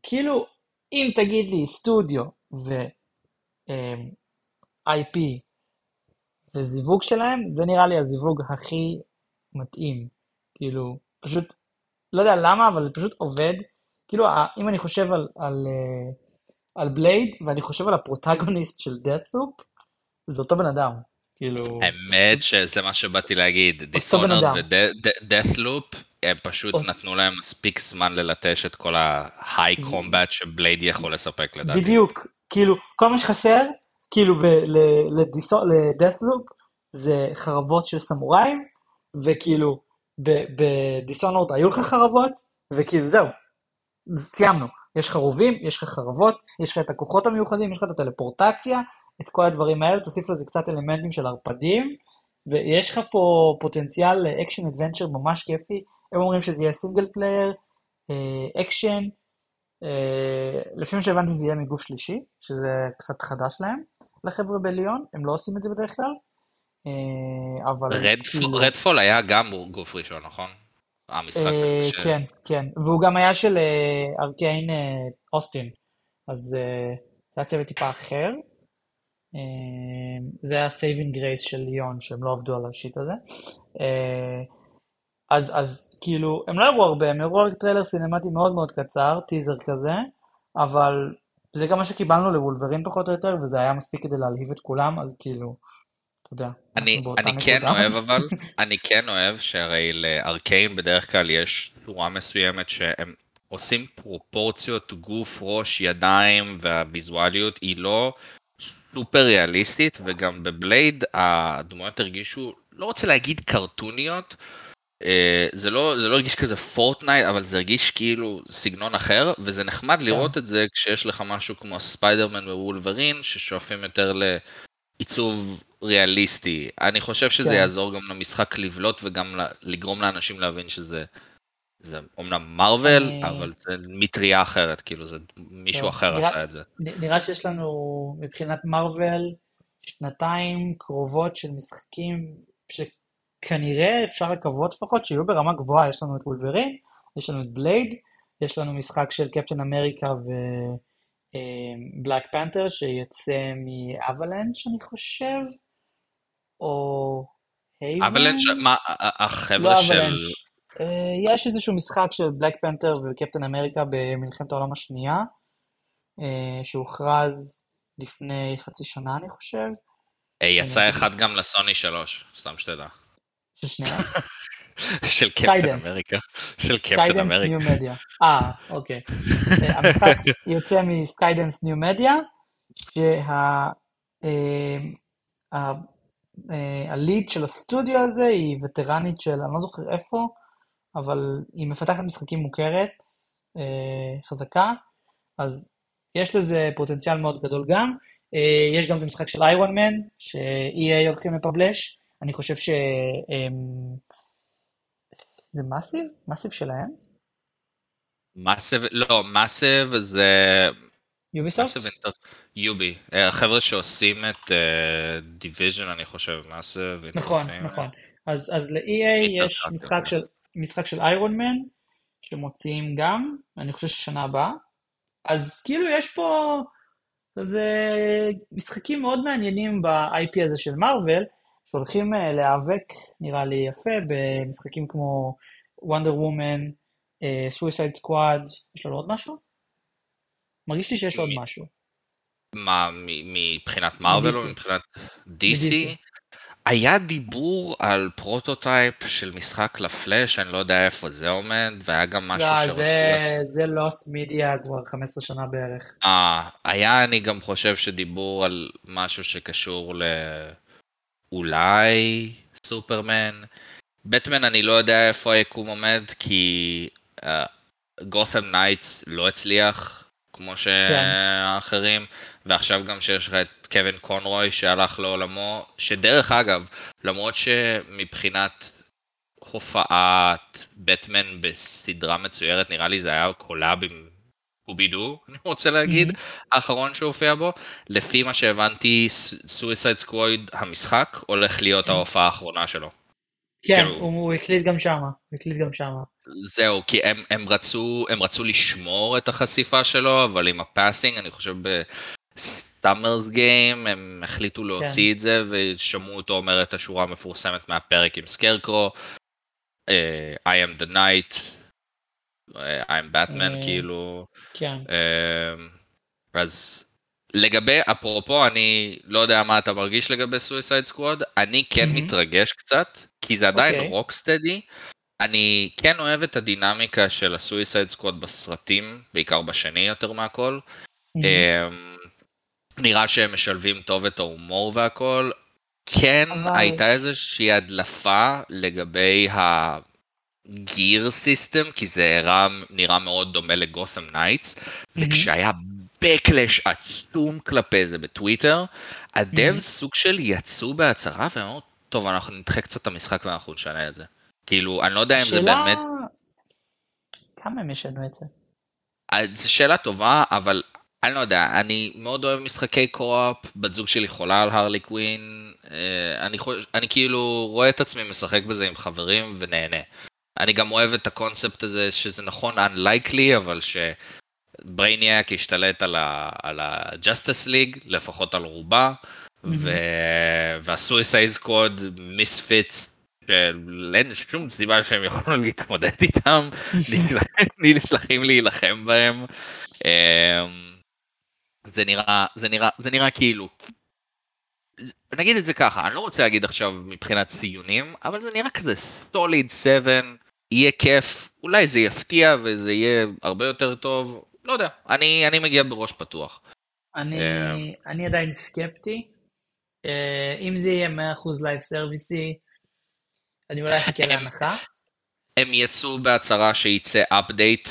כאילו, אם תגיד לי סטודיו ו-IP וזיווג שלהם, זה נראה לי הזיווג הכי מתאים. כאילו, פשוט, לא יודע למה, אבל זה פשוט עובד. כאילו, אם אני חושב על, על, אה, על Blade, ואני חושב על הפרוטגוניסט של Deathloop, זה אותו בן אדם. כאילו... האמת שזה מה שבאתי להגיד, Dishonored ו Deathloop, הם פשוט נתנו להם מספיק זמן ללטש את כל ה high combat ש Blade יכול לספק לדעתי. בדיוק, כאילו, כל מה שחסר, כאילו ל Deathloop, זה חרבות של סמוראים, וכאילו, ב Dishonored היו לך חרבות, וכאילו זהו, סיימנו. יש לך רובים, יש לך חרבות, יש לך את הכוחות המיוחדים, יש לך את הטלפורטציה, את כל הדברים האלה, תוסיף לזה קצת אלמנטים של ערפדים, ויש לך פה פוטנציאל ל action adventure ממש כיפי. הם אומרים שזה יהיה single player, אקשן, לפי מה שהבנתי זה יהיה מגוף שלישי, שזה קצת חדש להם, לחבר'ה ב Lyon, הם לא עושים את זה בדרך כלל. אה, אבל... Redfall כאילו- היה גם גוף ראשון, נכון? המשחק אה, ש... כן, כן, והוא גם היה של Arkane אה, Austin, אז זה היה צוות טיפה אחר. זה היה saving grace של Lyon, שהם לא עבדו על ה shit הזה. אז, אז כאילו, הם לא הראו הרבה, הם הראו רק טריילר סינמטי מאוד מאוד קצר, טיזר כזה, אבל זה גם מה שקיבלנו ל Wolverine פחות או יותר, וזה היה מספיק כדי להלהיב את כולם, אז כאילו, אתה יודע. אני, אני כן אוהב אבל, אני כן אוהב שהרי ל Arkane בדרך כלל יש צורה מסוימת שהם עושים פרופורציות גוף, ראש, ידיים והוויזואליות היא לא סופר ריאליסטית וגם בב Blade הדמויות הרגישו, לא רוצה להגיד קרטוניות, זה לא, זה לא הרגיש כזה Fortnite, אבל זה הרגיש כאילו סגנון אחר, וזה נחמד כן. לראות את זה כשיש לך משהו כמו ספיידרמן ו Wolverine, ששואפים יותר לעיצוב ריאליסטי. אני חושב שזה כן. יעזור גם למשחק לבלוט וגם לגרום לאנשים להבין שזה זה אומנם מרוויל, אני... אבל זה מטריה אחרת, כאילו זה מישהו כן. אחר נראה, עשה את זה. נראה שיש לנו מבחינת מרוויל שנתיים קרובות של משחקים שכנראה אפשר לקוות לפחות שיהיו ברמה גבוהה, יש לנו את וולברין, יש לנו את בלייד, יש לנו משחק של קפטן אמריקה ובלק פנתר שיצא מאבלנץ' אני חושב, או הייבן? אבלנץ', מה, החבר'ה לא של... אה, יש איזשהו משחק של בלק פנתר וקפטן אמריקה במלחמת העולם השנייה, אה, שהוכרז לפני חצי שנה אני חושב. אה, יצא אחד גם לסוני 3, סתם שתדע. של שנייה? של קפטן אמריקה. של קפטן אמריקה. ניו מדיה. אה, אוקיי. המשחק יוצא מ Skydance New Media, שה lead של הסטודיו הזה היא וטרנית של, אני לא זוכר איפה, אבל היא מפתחת משחקים מוכרת, חזקה, אז יש לזה פוטנציאל מאוד גדול גם. יש גם את המשחק של איירון מן, ש-EA הולכים לפבלש, אני חושב ש... זה מאסיב? מאסיב שלהם? מאסיב, לא, מאסיב זה... יוביסופט? יובי, החבר'ה שעושים את Division אני חושב, Massive. נכון, נכון. אז, אז ל-EA יש משחק של, משחק של איירון מן, שמוציאים גם, אני חושב ששנה הבאה. אז כאילו יש פה, זה משחקים מאוד מעניינים ב-IP הזה של מארוול, שהולכים אה, להיאבק, נראה לי יפה, במשחקים כמו Wonder Woman, Suicide Squad, יש לנו עוד משהו? מרגיש לי שיש עוד משהו. מה, מבחינת מארוול או מבחינת DC? היה דיבור על prototype של משחק לפלאש, אני לא יודע איפה זה עומד, והיה גם משהו לא, שרצו... זה lost media כבר 15 שנה בערך. אה, היה אני גם חושב שדיבור על משהו שקשור ל... אולי סופרמן. בטמן אני לא יודע איפה היקום עומד, כי Gotham uh, Knights לא הצליח כמו שאחרים, כן. ועכשיו גם שיש לך את קווין קונרוי שהלך לעולמו, שדרך אגב, למרות שמבחינת הופעת בטמן בסדרה מצוירת, נראה לי זה היה collab עם Scooby-Doo, אני רוצה להגיד, mm-hmm. האחרון שהופיע בו. לפי מה שהבנתי, Suicide Squad המשחק הולך להיות כן. ההופעה האחרונה שלו. כן, כאילו... הוא הקליט גם שמה, הוא הקליט גם שמה. זהו, כי הם, הם, רצו, הם רצו לשמור את החשיפה שלו, אבל עם ה passing, אני חושב Summer Game, הם החליטו להוציא כן. את זה ושמעו אותו אומר את השורה המפורסמת מהפרק עם Scarecrow, אה, I am the night, אה, I am Batman, אה, כאילו, כן. אה, אז לגבי, אפרופו, אני לא יודע מה אתה מרגיש לגבי Suicide Squad, אני כן מהמם. מתרגש קצת, כי זה עדיין אוקיי. Rocksteady. אני כן אוהב את הדינמיקה של ה Suicide Squad בסרטים, בעיקר בשני יותר מהכל. אמ, נראה שהם משלבים טוב את ההומור והכל. כן, אבל- הייתה איזושהי הדלפה לגבי ה gear system, כי זה הראה, נראה מאוד דומה ל Gotham Knights, וכשהיה backlash עצום כלפי זה בטוויטר, ה dev Mhm. סוג של יצאו בהצהרה והם אמרו, טוב, אנחנו נדחה קצת את המשחק ואנחנו נשנה את זה. כאילו, אני לא יודע אם זה. באמת כמה הם ישנו את זה? אה, זו שאלה טובה, אבל אני לא יודע, אני מאוד אוהב משחקי co-op, בת זוג שלי חולה על Harley Quinn, אה, אני, חוש... אני כאילו רואה את עצמי משחק בזה עם חברים ונהנה. אני גם אוהב את הקונספט הזה שזה נכון unlikely, אבל ש Brainiac השתלט על ה-Justice League, לפחות על רובה, ו... וה Suicide Squad misfits, שאין שום סיבה שהם יכולו להתמודד איתם, נשלחים להילחם בהם. אמ, זה נראה, זה נראה, זה נראה כאילו, נגיד את זה ככה, אני לא רוצה להגיד עכשיו מבחינת ציונים, אבל זה נראה כזה solid 7, יהיה כיף, אולי זה יפתיע וזה יהיה הרבה יותר טוב, לא יודע, אני, אני מגיע בראש פתוח. אני, אה, אני עדיין סקפטי. אה, אם זה יהיה 100% live service י, אני אולי אחכה להנחה. הם יצאו בהצהרה שייצא update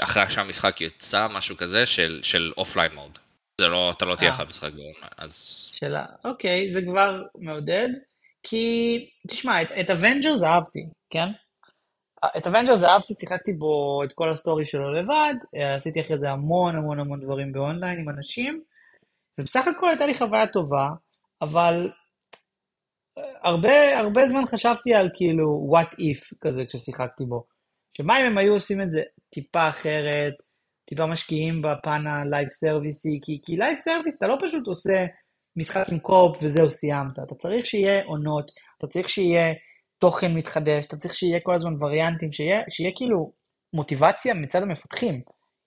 אחרי שהמשחק יצא, משהו כזה, של offline mode. זה לא, אתה לא תהיה אה. חייב לשחק באונליין, אז... שאלה, אוקיי, זה כבר מעודד, כי, תשמע, את, את Avengers אהבתי, כן? את Avengers אהבתי, שיחקתי בו את כל ה story שלו לבד, אה, עשיתי אחרי זה המון המון המון דברים באונליין עם אנשים, ובסך הכל הייתה לי חוויה טובה, אבל אה, הרבה, הרבה זמן חשבתי על כאילו what if כזה כששיחקתי בו. שמה אם הם היו עושים את זה טיפה אחרת, טיפה משקיעים בפן ה-Live Service, כי, כי Live Service אתה לא פשוט עושה משחק עם co-op וזהו סיימת, אתה צריך שיהיה עונות, אתה צריך שיהיה תוכן מתחדש, אתה צריך שיהיה כל הזמן וריאנטים, שיהיה, שיהיה כאילו מוטיבציה מצד המפתחים.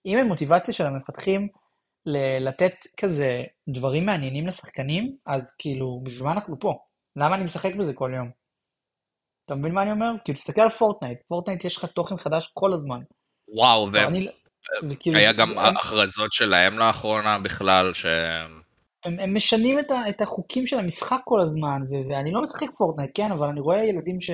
אם אין מוטיבציה של המפתחים ל- לתת כזה דברים מעניינים לשחקנים, אז כאילו, בשביל מה אנחנו פה? למה אני משחק בזה כל יום? אתה מבין מה אני אומר? כאילו, תסתכל על Fortnite, Fortnite יש לך תוכן חדש כל הזמן. וואו, אני, זה- גם הכרזות שלהם לאחרונה בכלל, ש... הם, הם משנים את, ה, את החוקים של המשחק כל הזמן, ו, ואני לא משחק פורטנייט, כן, אבל אני רואה ילדים ש...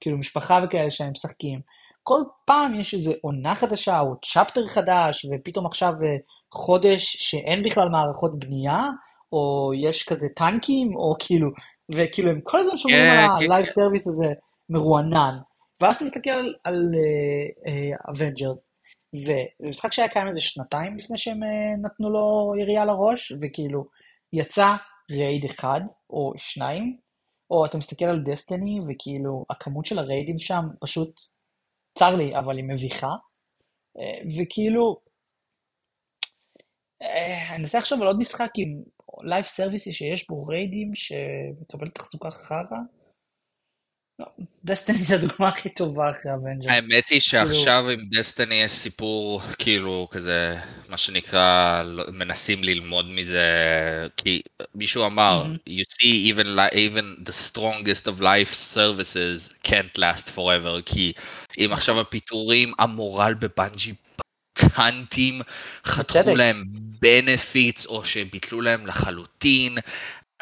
כאילו, משפחה וכאלה שהם משחקים. כל פעם יש איזו עונה חדשה, או צ'פטר חדש, ופתאום עכשיו אה, חודש שאין בכלל מערכות בנייה, או יש כזה טנקים, או כאילו, וכאילו, הם כל הזמן שומרים כן, על כן, ה-live כן. service הזה מרוענן. ואז אתה מסתכל על, על Avengers, וזה משחק שהיה קיים איזה שנתיים לפני שהם אה, נתנו לו ירייה לראש, וכאילו, יצא raid אחד, או שניים, או אתה מסתכל על Destiny, וכאילו, הכמות של הריידים שם פשוט, צר לי, אבל היא מביכה. אה, וכאילו, אה, אני מנסה לחשוב על עוד משחק עם live service י שיש בו ריידים שמקבל תחזוקה חרא. דסטיני זה הדוגמה הכי טובה אחרי אבנג'ר. האמת היא שעכשיו עם דסטיני יש סיפור כאילו כזה מה שנקרא לא- מנסים ללמוד מזה כי מישהו אמר you see even even the strongest of live services can't last forever כי אם עכשיו הפיטורים המורל בבנג'י קאנטים חתכו. להם benefits או שביטלו להם לחלוטין.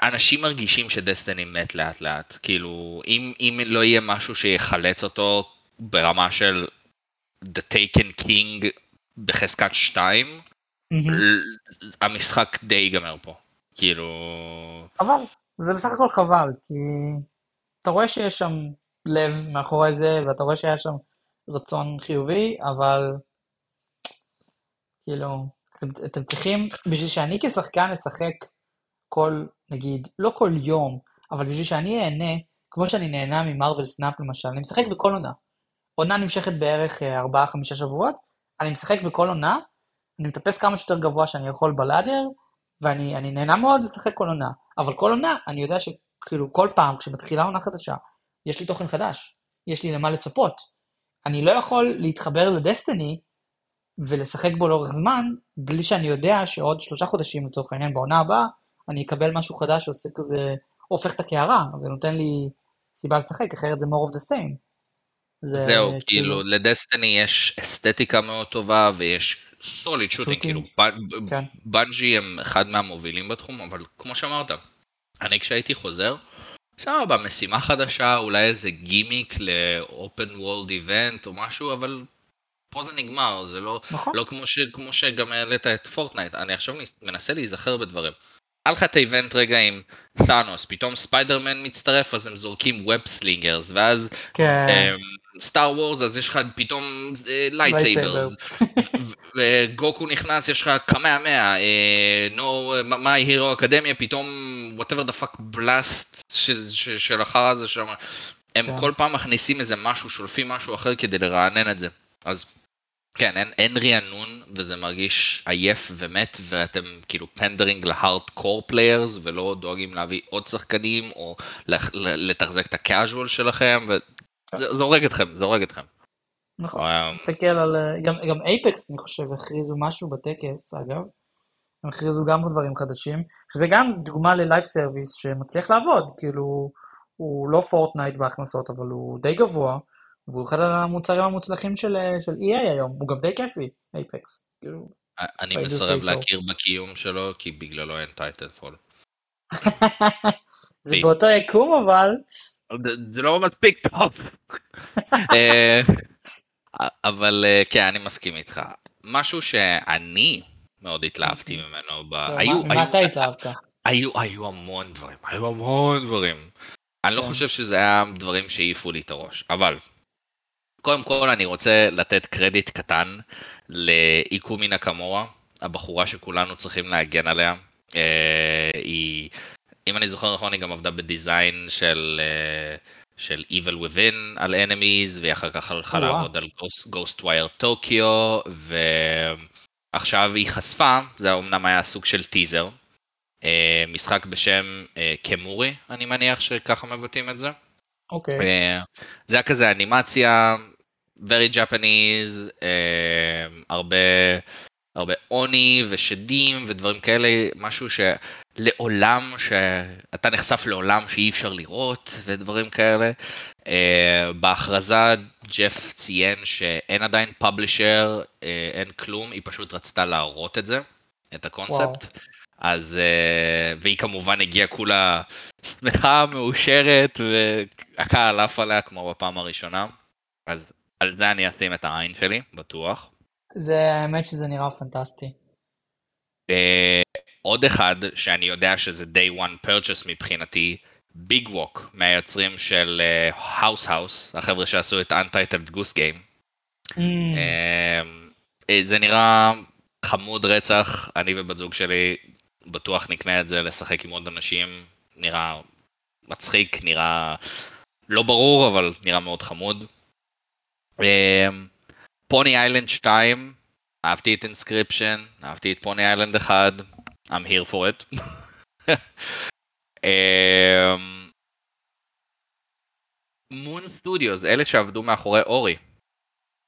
אנשים מרגישים שדסטיני מת לאט לאט, כאילו אם, אם לא יהיה משהו שיחלץ אותו ברמה של The Taken King בחזקת 2, מהמם. המשחק די ייגמר פה, כאילו, חבל, זה בסך הכל חבל, כי אתה רואה שיש שם לב מאחורי זה, ואתה רואה שהיה שם רצון חיובי, אבל כאילו, אתם, אתם צריכים, בשביל שאני כשחקן אשחק כל, נגיד, לא כל יום, אבל בשביל שאני אהנה, כמו שאני נהנה ממרוויל סנאפ למשל, אני משחק בכל עונה. עונה נמשכת בערך 4-5 שבועות, אני משחק בכל עונה, אני מטפס כמה שיותר גבוה שאני יכול בלאדר, ואני אני נהנה מאוד לשחק כל עונה. אבל כל עונה, אני יודע שכאילו כל פעם כשמתחילה עונה חדשה, יש לי תוכן חדש, יש לי למה לצפות. אני לא יכול להתחבר לדסטיני ולשחק בו לאורך זמן, בלי שאני יודע שעוד שלושה חודשים לצורך העניין בעונה הבאה, אני אקבל משהו חדש שעושה כזה, הופך את הקערה, זה נותן לי סיבה לשחק, אחרת זה more of the same. זה זהו, כאילו לדסטיני יש אסתטיקה מאוד טובה ויש סוליד שוטינג, כאילו כן. בנג'י הם אחד מהמובילים בתחום, אבל כמו שאמרת, אני כשהייתי חוזר, סבבה, משימה חדשה, אולי איזה גימיק ל-open world event או משהו, אבל פה זה נגמר, זה לא, נכון. לא כמו, ש, כמו שגם העלית את פורטנייט, אני עכשיו מנסה להיזכר בדברים. היה לך את ה event רגע עם תאנוס, פתאום ספיידרמן מצטרף אז הם זורקים web slingers, ואז סטאר כן. וורס אז יש לך פתאום lightsabers, uh, וגוקו נכנס יש לך קמהאמהא, נו, מיי הירו אקדמיה, פתאום whatever the fuck blast של החרא הזה שם, הם כן. כל פעם מכניסים איזה משהו, שולפים משהו אחר כדי לרענן את זה, אז כן, אין, אין רענון וזה מרגיש עייף ומת ואתם כאילו pandering ל hardcore players ולא דואגים להביא עוד שחקנים או לתחזק את ה casual שלכם וזה הורג אתכם, זה הורג אתכם. נכון, אה, תסתכל על, גם, גם אייפקס אני חושב הכריזו משהו בטקס אגב, הם הכריזו גם דברים חדשים, שזה גם דוגמה ל live service שמצליח לעבוד, כאילו הוא לא פורטנייט בהכנסות אבל הוא די גבוה. והוא אחד המוצרים המוצלחים של, של EA היום, הוא גם די כיפי, אייפקס. כאילו, אני מסרב להכיר בקיום שלו, כי בגללו אין טייטנפול. זה באותו יקום אבל. זה לא מספיק טוב. אה, אבל אה, כן, אני מסכים איתך. משהו שאני מאוד התלהבתי אוקיי. ממנו. מה אתה התלהבת? היו המון דברים, היו המון דברים. אני לא כן. חושב שזה היה דברים שהעיפו לי את הראש, אבל קודם כל אני רוצה לתת קרדיט קטן לאיקומי נקמורה, הבחורה שכולנו צריכים להגן עליה. אה, היא, אם אני זוכר נכון, היא גם עבדה בדיזיין של, אה, של Evil Within על Enemies, והיא אחר כך הלכה oh, לעבוד wow. על Ghost, Ghostwire Tokyo, ועכשיו היא חשפה, זה אמנם היה סוג של טיזר, אה, משחק בשם קמורי, אני מניח שככה מבטאים את זה. אוקיי. Okay. זה היה כזה אנימציה very Japanese, uh, הרבה, הרבה עוני ושדים ודברים כאלה, משהו שלעולם, שאתה נחשף לעולם שאי אפשר לראות ודברים כאלה. Uh, בהכרזה ג'ף ציין שאין עדיין פאבלישר, uh, אין כלום, היא פשוט רצתה להראות את זה, את הקונספט. וואו. אז, והיא כמובן הגיעה כולה שמחה, מאושרת, והקהל עף עליה כמו בפעם הראשונה. אז על זה אני אשים את העין שלי, בטוח. זה האמת שזה נראה פנטסטי. אה, עוד אחד שאני יודע שזה day one purchase מבחינתי, ביג ווק מהיוצרים של האוס uh, האוס, החבר'ה שעשו את Untitled Goose Game. Mm. Uh, זה נראה חמוד רצח, אני ובת זוג שלי בטוח נקנה את זה לשחק עם עוד אנשים, נראה מצחיק, נראה לא ברור אבל נראה מאוד חמוד. פוני איילנד 2, אהבתי את אינסקריפשן, אהבתי את פוני איילנד 1, I'm here for it. מון סטודיוס, אלה שעבדו מאחורי אורי.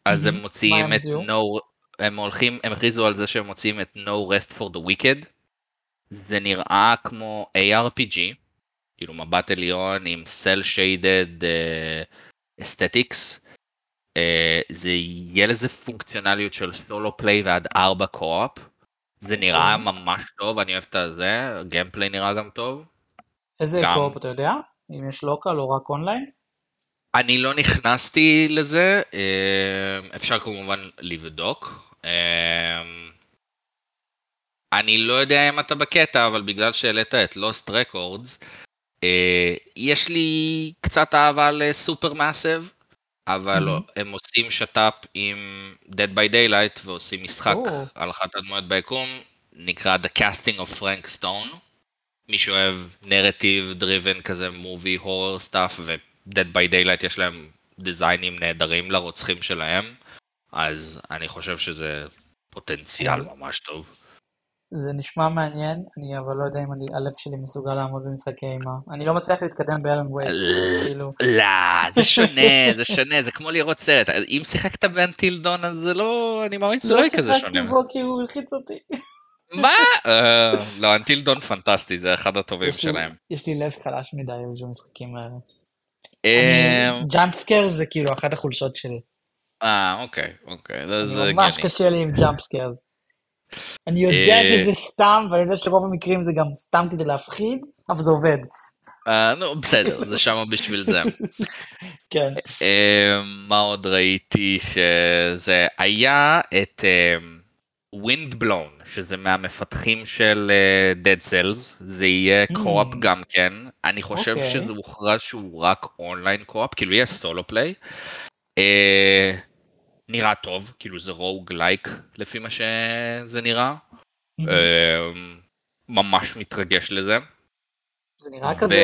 אז הם מוציאים את No, הם הולכים, הם הכריזו על זה שהם מוציאים את No Rest for the Wicked. זה נראה כמו ARPG, כאילו מבט עליון עם shaded aesthetics. Uh, זה יהיה לזה פונקציונליות של solo play ועד ארבע co-op. זה נראה אוקיי. ממש טוב, אני אוהב את זה, gameplay נראה גם טוב. איזה גם... co-op אתה יודע? אם יש local או רק אונליין? אני לא נכנסתי לזה, אה, אפשר כמובן לבדוק. אה, אני לא יודע אם אתה בקטע, אבל בגלל שהעלית את לוסט רקורדס, יש לי קצת אהבה לסופר מאסיב. אבל mm-hmm. הם עושים שת"פ עם Dead by Daylight ועושים משחק oh. על אחת הדמויות ביקום, נקרא The Casting of Frank Stone. מי שאוהב narrative driven כזה movie horror stuff ו-Dead by Daylight יש להם דיזיינים נהדרים לרוצחים שלהם, אז אני חושב שזה פוטנציאל ממש טוב. זה נשמע מעניין, אני אבל לא יודע אם אני, הלב שלי מסוגל לעמוד במשחקי אימה. אני לא מצליח להתקדם באלן וייק, כאילו... לא, זה שונה, זה שונה, זה כמו לראות סרט. אם שיחקת באנטילדון אז זה לא, אני מאמין שזה לא יהיה כזה שונה. לא שיחקתי בו כי הוא הלחיץ אותי. מה? לא, אנטילדון פנטסטי, זה אחד הטובים שלהם. יש לי לב חלש מדי בשביל המשחקים האלה. ג'אמפסקר זה כאילו אחת החולשות שלי. אה, אוקיי, אוקיי, זה. ממש קשה לי עם ג'אמפסקר. אני יודע אה, שזה סתם, ואני יודע שרוב המקרים זה גם סתם כדי להפחיד, אבל זה עובד. Uh, נו, בסדר, זה שם בשביל זה. כן. Uh, מה עוד ראיתי שזה היה את Windblown, שזה מהמפתחים של Dead Cells, זה יהיה קו-אפ mm. גם כן, אני חושב. אוקיי. שזה הוכרז שהוא רק אונליין co-op, כאילו יהיה solo play. נראה טוב, כאילו זה roguelike לפי מה שזה נראה. אמ, ממש מתרגש לזה. זה נראה כזה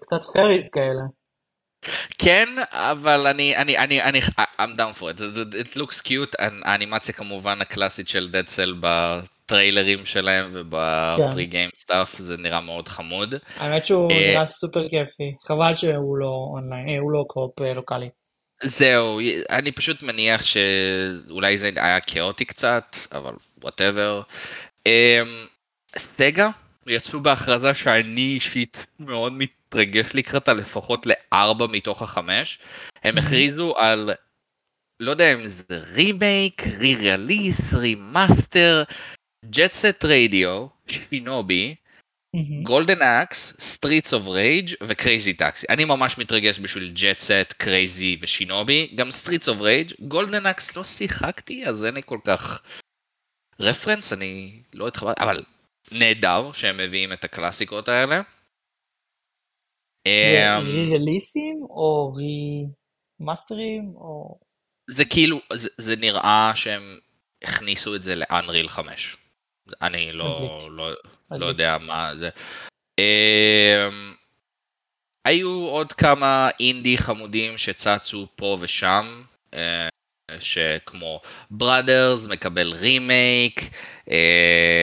קצת פריז כאלה. כן, אבל אני, אני, אני, אני, I'm down for it, it looks cute, האנימציה כמובן הקלאסית של Dead Cell בטריילרים שלהם וב pre game stuff, זה נראה מאוד חמוד. האמת שהוא אה, נראה סופר כיפי, חבל שהוא לא אונליין, אה, הוא לא co-op אה, לוקאלי. זהו, אני פשוט מניח שאולי זה היה כאוטי קצת, אבל whatever. אמ, סגה יצאו בהכרזה שאני אישית מאוד מתרגש לקראתה, לפחות לארבע מתוך החמש. הם הכריזו על, לא יודע אם זה remake, re-release, remaster, ג'ט סט רדיו, שינובי, גולדן אקס, סטריטס אוף רייג' וקרייזי טקסי. אני ממש מתרגש בשביל ג'ט סט, קרייזי ושינובי, גם סטריטס אוף רייג', גולדן אקס לא שיחקתי אז אין לי כל כך רפרנס, אני לא התחברתי, אבל נהדר שהם מביאים את הקלאסיקות האלה. זה רי-רליסים אמ, או רי-מאסטרים או... זה כאילו, זה, זה נראה שהם הכניסו את זה לאנריל 5. אני לא, לא, לא יודע מה זה. אמ, היו עוד כמה אינדי חמודים שצצו פה ושם, אה, שכמו בראדרס מקבל רימייק, אה,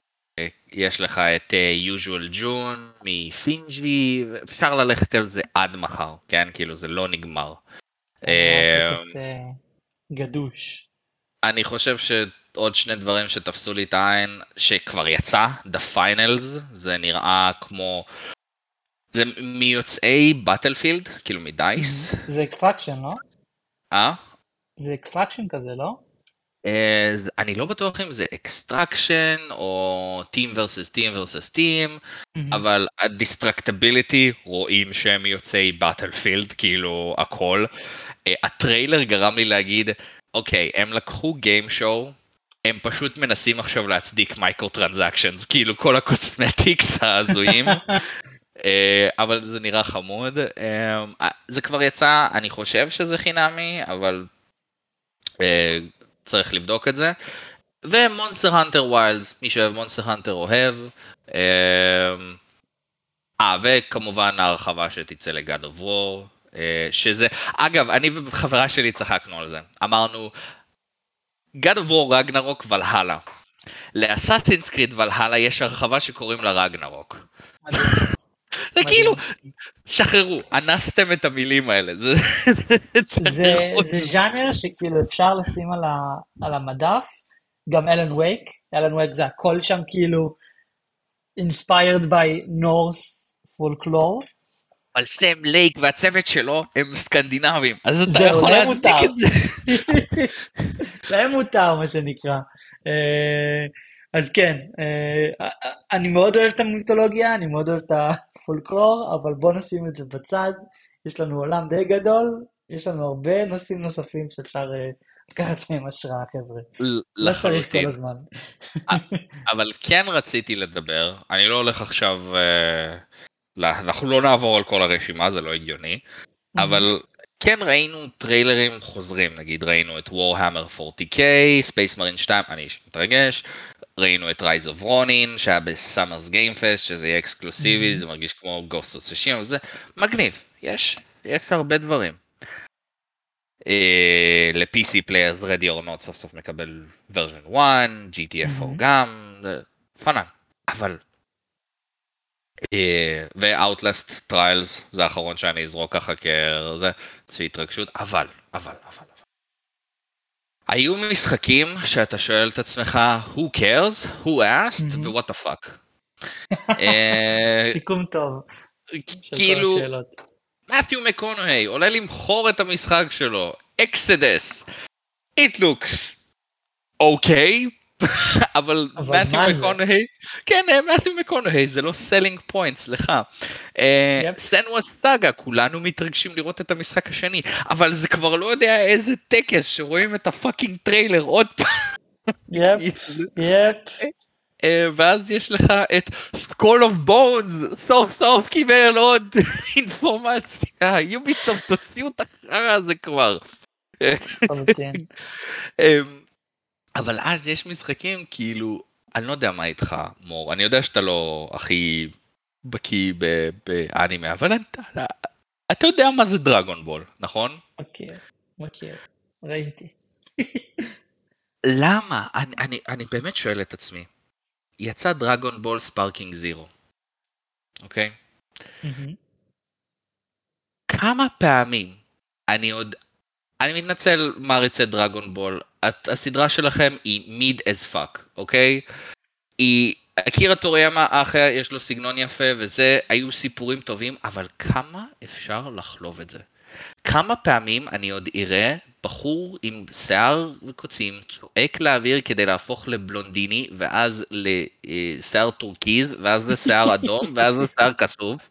יש לך את אה, usual June מפינג'י, אפשר ללכת על זה עד מחר, כן? כאילו זה לא נגמר. גדוש. אני חושב ש... עוד שני דברים שתפסו לי את העין, שכבר יצא, The Finals, זה נראה כמו... זה מיוצאי באטלפילד, כאילו מדייס. זה extraction, לא? אה? זה extraction כזה, לא? Uh, אני לא בטוח אם זה extraction או Team versus Team versus Team, mm-hmm. אבל ה destructibility רואים שהם יוצאי באטלפילד, כאילו הכל. Uh, הטריילר גרם לי להגיד, אוקיי, הם לקחו game show הם פשוט מנסים עכשיו להצדיק microtransactions, כאילו כל ה cosmetics ההזויים, אה, אבל זה נראה חמוד. אה, זה כבר יצא, אני חושב שזה חינמי, אבל אה, צריך לבדוק את זה. ו Monster Hunter Wilds, מי שאוהב Monster Hunter אוהב. אה, וכמובן ההרחבה שתצא ל God of War, שזה, אגב, אני וחברה שלי צחקנו על זה. אמרנו, God of War רגנרוק ולהלה. לאסאסינס קריד ולהלה יש הרחבה שקוראים לה רגנרוק. זה כאילו, שחררו, אנסתם את המילים האלה. זה זה ז'אנר שכאילו אפשר לשים על המדף, גם אלן וייק, אלן וייק זה הכל שם כאילו inspired by Norse folklore. אבל סם לייק והצוות שלו הם סקנדינבים, אז אתה יכול להצדיק את זה. להם מותר, מה שנקרא. אה, אז כן, אה, אני מאוד אוהב את המיתולוגיה, אני מאוד אוהב את הפולקלור, אבל בוא נשים את זה בצד. יש לנו עולם די גדול, יש לנו הרבה נושאים נוספים שאפשר אה, לקחת מהם השראה, חבר'ה. לא צריך כל הזמן. אבל כן רציתי לדבר, אני לא הולך עכשיו... אנחנו לא נעבור על כל הרשימה, זה לא הגיוני, אבל כן ראינו טריילרים חוזרים, נגיד ראינו את Warhammer 40K, Space Marine 2, אני מתרגש, ראינו את Rise of Ronin שהיה ב Summer Game Fest, שזה יהיה אקסקלוסיבי, mm-hmm. זה מרגיש כמו Ghost of Tsushima, זה מגניב, יש, יש הרבה דברים. אה, ל-PC players Ready or Not סוף סוף מקבל version 1, GTFO גם, פאנן, אבל... אה, ו-Outlast Trials זה האחרון שאני אזרוק ככה כזה, זה התרגשות, אבל, אבל, אבל. היו משחקים שאתה שואל את עצמך, who cares, who asked, ו-what the fuck. סיכום טוב. כאילו, מתיו מקונהי עולה למכור את המשחק שלו, אקסדס, it looks okay, אבל מתיו מקונהי, כן, מתיו מקונהי זה לא selling point, סליחה. Senua's Saga, כולנו מתרגשים לראות את המשחק השני, אבל זה כבר לא יודע איזה טקס שרואים את ה fucking טריילר עוד פעם. Yep, yep. אה, ואז יש לך את Skull and Bones, סוף סוף קיבל עוד אינפורמציה, Ubisoft תוציאו את החרא הזה כבר. אבל אז יש משחקים כאילו, אני לא יודע מה איתך מור, אני יודע שאתה לא הכי בקיא באנימה, אבל אתה יודע מה זה Dragon Ball, נכון? מכיר, מכיר, ראיתי. למה? אני, אני, אני באמת שואל את עצמי, יצא Dragon Ball Sparking Zero, אוקיי? כמה פעמים אני עוד, אני מתנצל מעריצי Dragon Ball, את, הסדרה שלכם היא mid as fuck, אוקיי? היא, אקירה טוריאמה אחלה, יש לו סגנון יפה וזה, היו סיפורים טובים, אבל כמה אפשר לחלוב את זה? כמה פעמים אני עוד אראה בחור עם שיער וקוצים צועק לאוויר כדי להפוך לבלונדיני ואז לשיער טורקיז ואז לשיער אדום ואז לשיער כסוף.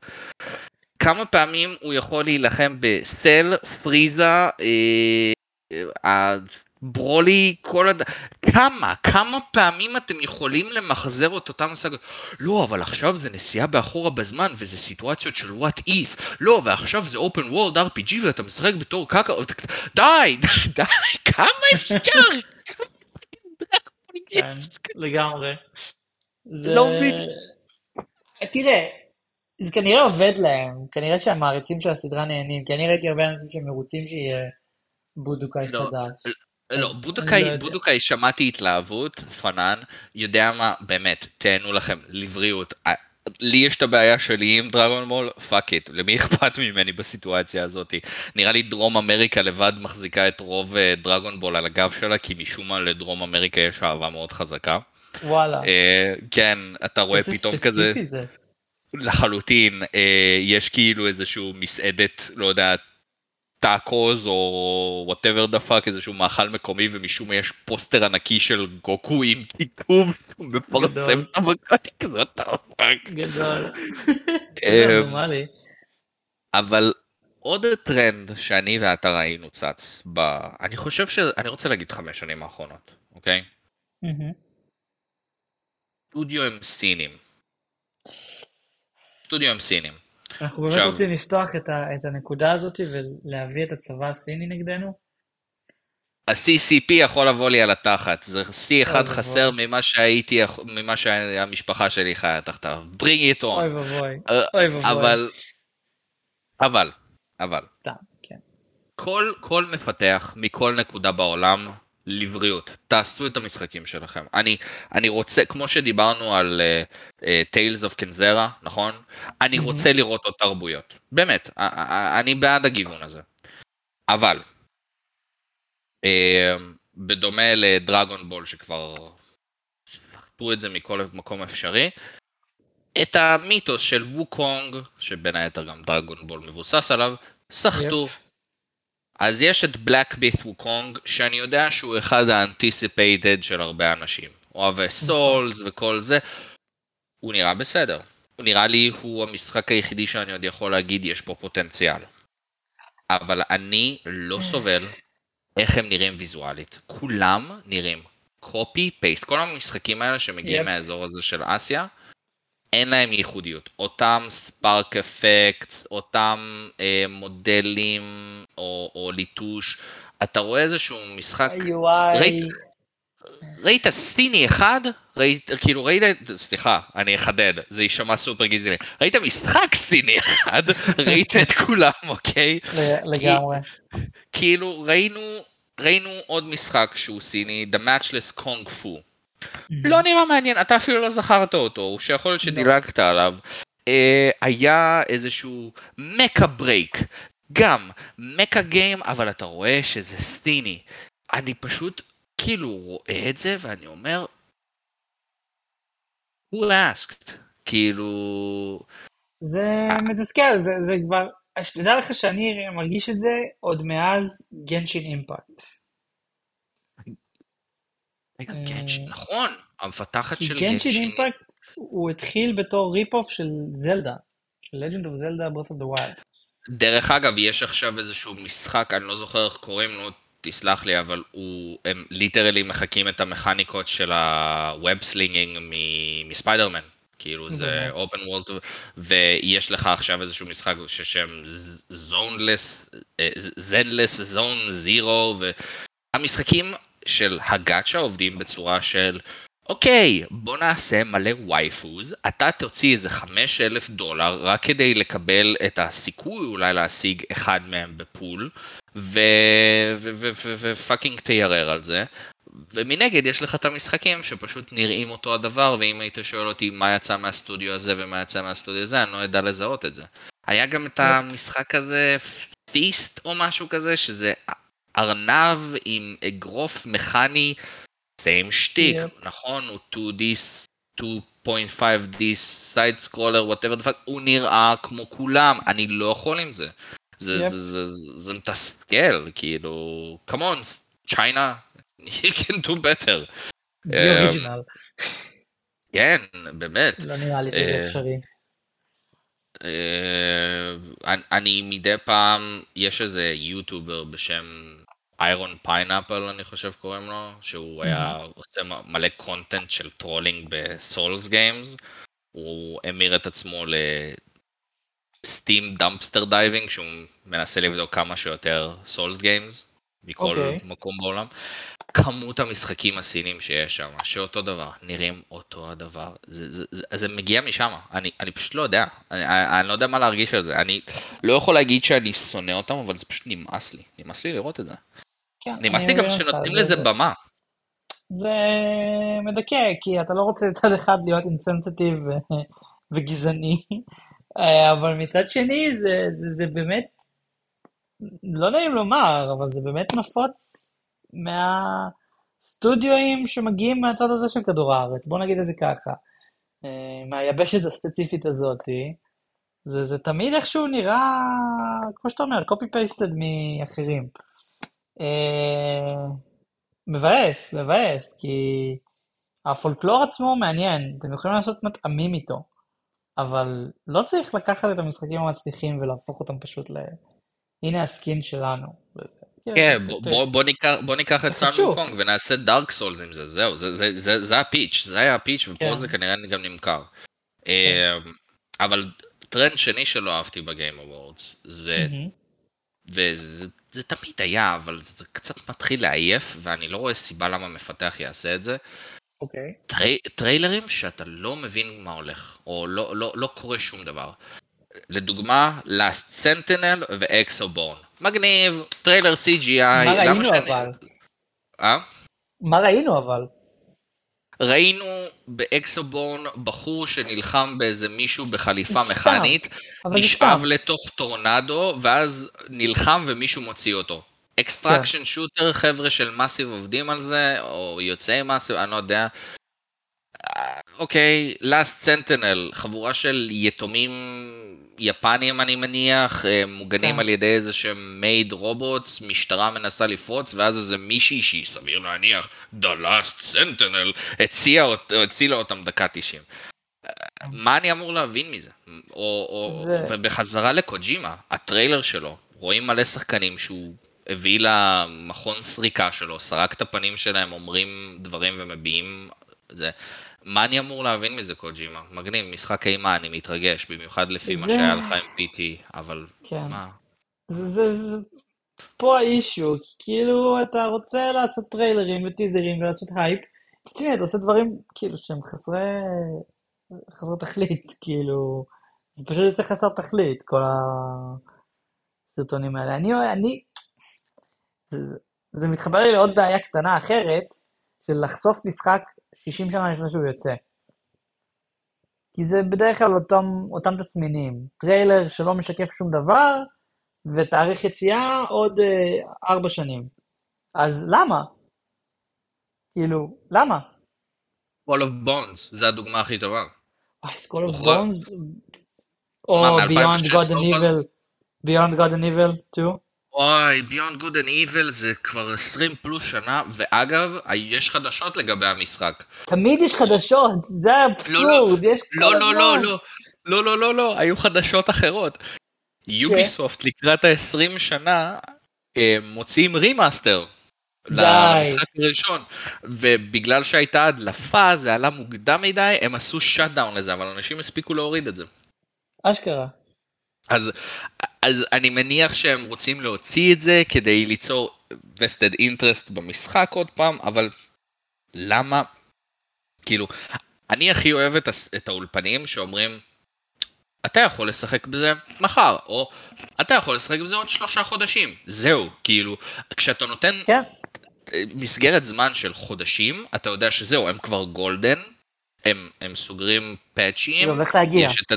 כמה פעמים הוא יכול להילחם בסל, פריזה, אה, ברולי, כל הד... כמה, כמה פעמים אתם יכולים למחזר את אותם סאגות? לא, אבל עכשיו זה נסיעה באחורה בזמן, וזה סיטואציות של what if. לא, ועכשיו זה open world RPG ואתה משחק בתור קקה, די, די, כמה אפשר? כן, לגמרי. זה... לא מבין. תראה, זה כנראה עובד להם, כנראה שהמעריצים של הסדרה נהנים, כי אני ראיתי הרבה אנשים שמרוצים שיהיה Budokai לא, חדש. לא, Budokai, לא Budokai שמעתי התלהבות, fine, יודע מה, באמת, תהנו לכם, לבריאות. לי יש את הבעיה שלי עם Dragon Ball, fuck it, למי אכפת ממני בסיטואציה הזאת? נראה לי דרום אמריקה לבד מחזיקה את רוב Dragon Ball על הגב שלה, כי משום מה לדרום אמריקה יש אהבה מאוד חזקה. וואלה. Uh, כן, אתה רואה פתאום כזה... זה. לחלוטין, uh, יש כאילו איזשהו מסעדת, לא יודע, טאקוז או whatever the fuck איזשהו מאכל מקומי ומשום מה יש פוסטר ענקי של גוקו עם כיתוב מפרסם את המכת כזה fuck. גדול. אמ, אבל עוד טרנד שאני ואתה ראינו צץ ב... אני חושב ש... אני רוצה להגיד חמש שנים האחרונות, אוקיי? סטודיו הם סינים. סטודיו הם סינים. אנחנו באמת עכשיו... רוצים לפתוח את, ה, את הנקודה הזאת ולהביא את הצבא הסיני נגדנו? ה-CCP יכול לבוא לי על התחת, זה C אחד חסר ממה שהייתי, ממה שהמשפחה שלי חיה תחתיו. bring it on. אוי ואבוי, אה, אוי ואבוי. אבל, אבל, אבל. סתם, כן. כל, כל מפתח מכל נקודה בעולם לבריאות, תעשו את המשחקים שלכם. אני, אני רוצה, כמו שדיברנו על uh, uh, Tales of Kenzera, נכון? אני. רוצה לראות עוד תרבויות. באמת, uh, uh, אני בעד הגיוון הזה. אבל, uh, בדומה לדרגון בול שכבר סחטו את זה מכל מקום אפשרי, את המיתוס של ווקונג, שבין היתר גם Dragon Ball מבוסס עליו, סחטו. Yep. אז יש את Black Myth Wukong, שאני יודע שהוא אחד ה anticipated של הרבה אנשים. אוהבי Souls נכון. וכל זה. הוא נראה בסדר. הוא נראה לי הוא המשחק היחידי שאני עוד יכול להגיד יש פה פוטנציאל. אבל אני לא אה. סובל איך הם נראים ויזואלית. כולם נראים קופי פייסט. כל המשחקים האלה שמגיעים yep. מהאזור הזה של אסיה, אין להם ייחודיות. אותם ספארק אפקט, אותם אה, מודלים או, או ליטוש, אתה רואה איזשהו משחק... UI... ראית, ראית סיני אחד? ראית, כאילו ראית, סליחה, אני אחדד, זה יישמע סופר גזעני. ראית משחק סיני אחד? ראית את כולם, אוקיי? לגמרי. כאילו ראינו, ראינו עוד משחק שהוא סיני, The Matchless Kung Fu. לא נראה מעניין, אתה אפילו לא זכרת אותו, שיכול להיות שדילגת עליו. אה, היה איזשהו מקה ברייק, גם מקה גיים, אבל אתה רואה שזה סיני. אני פשוט כאילו רואה את זה ואני אומר, who asked? כאילו... זה מתסכל, זה, זה כבר, שתדע לך שאני מרגיש את זה עוד מאז Genshin Impact. נכון, המפתחת של Genshin... Genshin Impact הוא התחיל בתור rip-off של זלדה, של Legend of Zelda, Breath of the Wild. דרך אגב, יש עכשיו איזשהו משחק, אני לא זוכר איך קוראים לו, תסלח לי, אבל הוא, הם literally מחקים את המכניקות של ה web slinging מספיידרמן. כאילו זה open world, ויש לך עכשיו איזשהו משחק ששם Zenless, Zenless Zone Zero, והמשחקים של ה gacha עובדים בצורה של אוקיי, בוא נעשה מלא waifus, אתה תוציא איזה 5,000 דולר רק כדי לקבל את הסיכוי אולי להשיג אחד מהם ב pull, ו fucking תיירר על זה. ומנגד יש לך את המשחקים שפשוט נראים אותו הדבר, ואם היית שואל אותי מה יצא מהסטודיו הזה ומה יצא מהסטודיו הזה, אני לא יודע לזהות את זה. היה גם את המשחק הזה, F.I.S.T. או משהו כזה, שזה ארנב עם אגרוף מכני same shtick, yep. נכון? הוא 2D, 2.5D side scroller, whatever the fuck, הוא נראה כמו כולם, אני לא יכול עם זה. זה, yep. זה, זה, זה, זה מתסכל, כאילו, come on, China, you can do better. Original. כן, באמת. לא נראה לי שזה אה, אפשרי. אה, אני מדי פעם, יש איזה יוטובר בשם Iron Pineapple אני חושב קוראים לו, שהוא היה עושה מלא content של trolling ב Souls games, הוא המיר את עצמו ל Steam Dumpster Diving, שהוא מנסה לבדוק כמה שיותר Souls games מכל okay. אוקיי. מקום בעולם. כמות המשחקים הסינים שיש שם, שאותו דבר, נראים אותו הדבר, זה, זה, זה, זה מגיע משם, אני, אני פשוט לא יודע, אני, אני לא יודע מה להרגיש על זה, אני לא יכול להגיד שאני שונא אותם, אבל זה פשוט נמאס לי, נמאס לי לראות את זה. כן, נמאס לי גם שנותנים לזה זה, במה. זה מדכא, כי אתה לא רוצה מצד אחד להיות insensitive וגזעני, אה, אבל מצד שני זה, זה, זה באמת, לא נעים לומר, אבל זה באמת נפוץ מהסטודיואים שמגיעים מהצד הזה של כדור הארץ, בוא נגיד את זה ככה, אה, מהיבשת הספציפית הזאתי. זה, זה תמיד איכשהו נראה, כמו שאתה אומר, copy-pasted מאחרים. אה, מבאס, מבאס, כי הפולקלור עצמו מעניין, אתם יכולים לעשות מטעמים איתו, אבל לא צריך לקחת את המשחקים המצליחים ולהפוך אותם פשוט ל... הנה ה skin שלנו. כן, בוא ניקח את Sun Wukong ונעשה Dark Souls עם זה, זהו, זה ה pitch, זה היה ה pitch ופה כן. זה כנראה גם נמכר. כן. אה, אבל טרנד שני שלא אהבתי ב Game Awards, זה, וזה זה תמיד היה, אבל זה קצת מתחיל לעייף, ואני לא רואה סיבה למה מפתח יעשה את זה. אוקיי. Okay. טרי, טריילרים שאתה לא מבין מה הולך, או לא, לא, לא קורה שום דבר. לדוגמה, Last Sentinel ו-Exoborn. מגניב, טריילר CGI. מה ראינו שאני... אבל? אה? מה ראינו אבל? ראינו ב Exoborn בחור שנלחם באיזה מישהו בחליפה מכנית, נשאב לתוך טורנדו, ואז נלחם ומישהו מוציא אותו. extraction כן. shooter, חבר'ה של Massive עובדים על זה, או יוצאי Massive, אני לא יודע. אוקיי, Last Sentinel, חבורה של יתומים יפנים אני מניח, אה, מוגנים כן. על ידי איזה שהם maid robots, משטרה מנסה לפרוץ, ואז איזה מישהי שהיא סביר להניח, The Last Sentinel, הצילה, הצילה אותם דקה 90. מה אני אמור להבין מזה? או, או, זה... ובחזרה לקוג'ימה, הטריילר שלו, רואים מלא שחקנים שהוא הביא למכון סריקה שלו, סרק את הפנים שלהם, אומרים דברים ומביעים זה. מה אני אמור להבין מזה קוג'ימה? מגניב, משחק אימה, אני מתרגש, במיוחד לפי זה... מה שהיה לך עם PT, אבל כן. מה? זה, זה, זה פה ה issue, כי כאילו אתה רוצה לעשות טריילרים וטיזרים ולעשות הייפ, אז תשמע, אתה עושה דברים כאילו שהם חסרי, חסרי תכלית, כאילו, זה פשוט יוצא חסר תכלית, כל הסרטונים האלה. אני, אני, זה, זה מתחבר לי לעוד בעיה קטנה אחרת, של לחשוף משחק 60 שנה לפני שהוא יוצא. כי זה בדרך כלל אותם, אותם תסמינים. טריילר שלא משקף שום דבר, ותאריך יציאה עוד אה, ארבע שנים. אז למה? כאילו, למה? Skull and Bones, זה הדוגמה הכי טובה. וואי, Skull and הוכרע- Bones, או Beyond Good and 2016 Evil, Beyond Good and Evil 2. וואי, Beyond Good and Evil זה כבר 20 פלוס שנה, ואגב, יש חדשות לגבי המשחק. תמיד יש חדשות, זה לא, האבסורד, יש כל לא, לא, לא, הזמן. לא, לא, לא, לא, לא, היו חדשות אחרות. Ubisoft לקראת ה-20 שנה אה, מוציאים remaster. למשחק הראשון, ובגלל שהייתה הדלפה זה עלה מוקדם מדי, הם עשו shut down לזה, אבל אנשים הספיקו להוריד את זה. אשכרה. אז, אז אני מניח שהם רוצים להוציא את זה כדי ליצור vested interest במשחק עוד פעם, אבל למה? כאילו, אני הכי אוהב את, את האולפנים שאומרים, אתה יכול לשחק בזה מחר, או אתה יכול לשחק בזה עוד שלושה חודשים. זהו, כאילו, כשאתה נותן כן, אה, מסגרת זמן של חודשים, אתה יודע שזהו, הם כבר גולדן, הם, הם סוגרים פאצ'ים, זה הולך להגיע. יש את,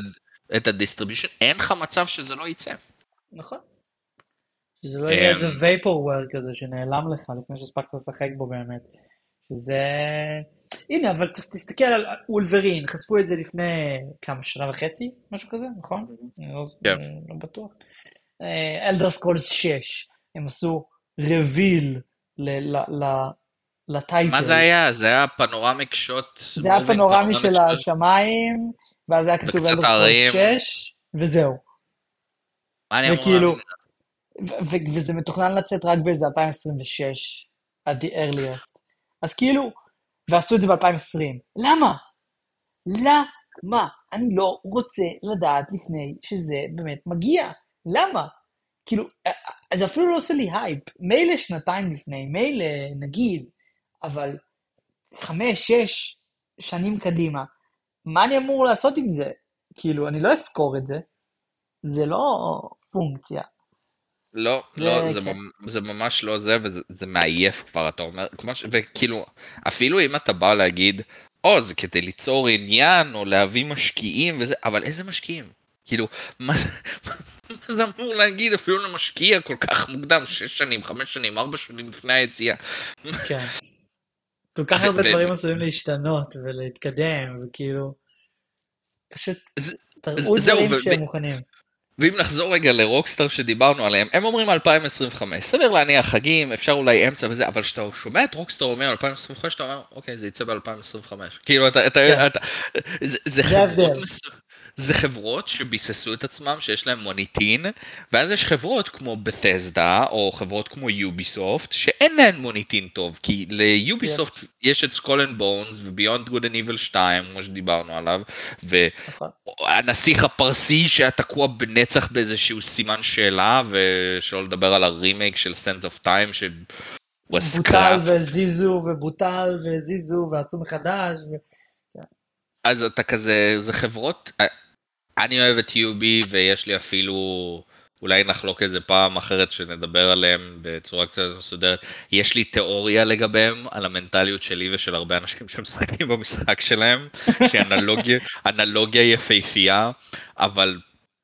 את ה distribution, אין לך מצב שזה לא יצא. נכון. שזה לא יהיה אמ, איזה vaporware כזה שנעלם לך לפני שהספקת לשחק בו באמת. שזה... הנה, אבל תסתכל על Wolverine, חשפו את זה לפני כמה, שנה וחצי? משהו כזה, נכון? אני לא, כן. לא בטוח. Elder Scrolls 6, הם עשו reveal לטייטל. מה זה היה? זה היה פנורמיק שוט. זה היה פנורמי של השמיים, ואז היה כתוב אלדר. סקולס 6, וזהו. מה אני אמור וכאילו, וזה מתוכנן לצאת רק באיזה 2026, at the earliest. אז כאילו, ועשו את זה ב-2020. למה? למה? אני לא רוצה לדעת לפני שזה באמת מגיע. למה? כאילו, אה, אה, זה אפילו לא עושה לי הייפ. מילא שנתיים לפני, מילא נגיד, אבל חמש, שש שנים קדימה, מה אני אמור לעשות עם זה? כאילו, אני לא אזכור את זה. זה לא פונקציה. לא, לא, זה כן. זה ממש לא זה, וזה זה מעייף כבר, אתה אומר, כמו ש... וכאילו, אפילו אם אתה בא להגיד, או, זה כדי ליצור עניין, או להביא משקיעים וזה, אבל איזה משקיעים? כאילו, מה זה מה זה אמור להגיד אפילו למשקיע כל כך מוקדם, שש שנים, חמש שנים, ארבע שנים לפני היציאה? כן. כל כך הרבה דברים עשויים להשתנות ולהתקדם, וכאילו... פשוט תראו דברים שהם מוכנים. ואם נחזור רגע לרוקסטאר שדיברנו עליהם, הם אומרים 2025, סביר להניח חגים, אפשר אולי אמצע וזה, אבל כשאתה שומע את רוקסטאר אומר 2025, אתה אומר, אוקיי, זה יצא ב-2025. כאילו, אתה, אתה, כן. אתה, זה, זה זה חברות, ההבדל. זה חברות שביססו את עצמם, שיש להם מוניטין, ואז יש חברות כמו Bethesda, או חברות כמו Ubisoft, שאין להן מוניטין טוב, כי ל Ubisoft יש את Skull and Bones, ו Beyond Good and Evil 2, כמו שדיברנו עליו, ו... נכון. הפרסי שהיה תקוע בנצח באיזשהו סימן שאלה, ושלא לדבר על הרימייק של Sands of Time, ש... בוטל crap. והזיזו, ובוטל והזיזו, ועשו מחדש. ו- אז אתה כזה, זה חברות, אני אוהב את יובי, ויש לי אפילו, אולי נחלוק איזה פעם אחרת שנדבר עליהם בצורה קצת מסודרת, יש לי תיאוריה לגביהם, על המנטליות שלי ושל הרבה אנשים שמשחקים במשחק שלהם, שהיא אנלוגיה, אנלוגיה יפהפייה, אבל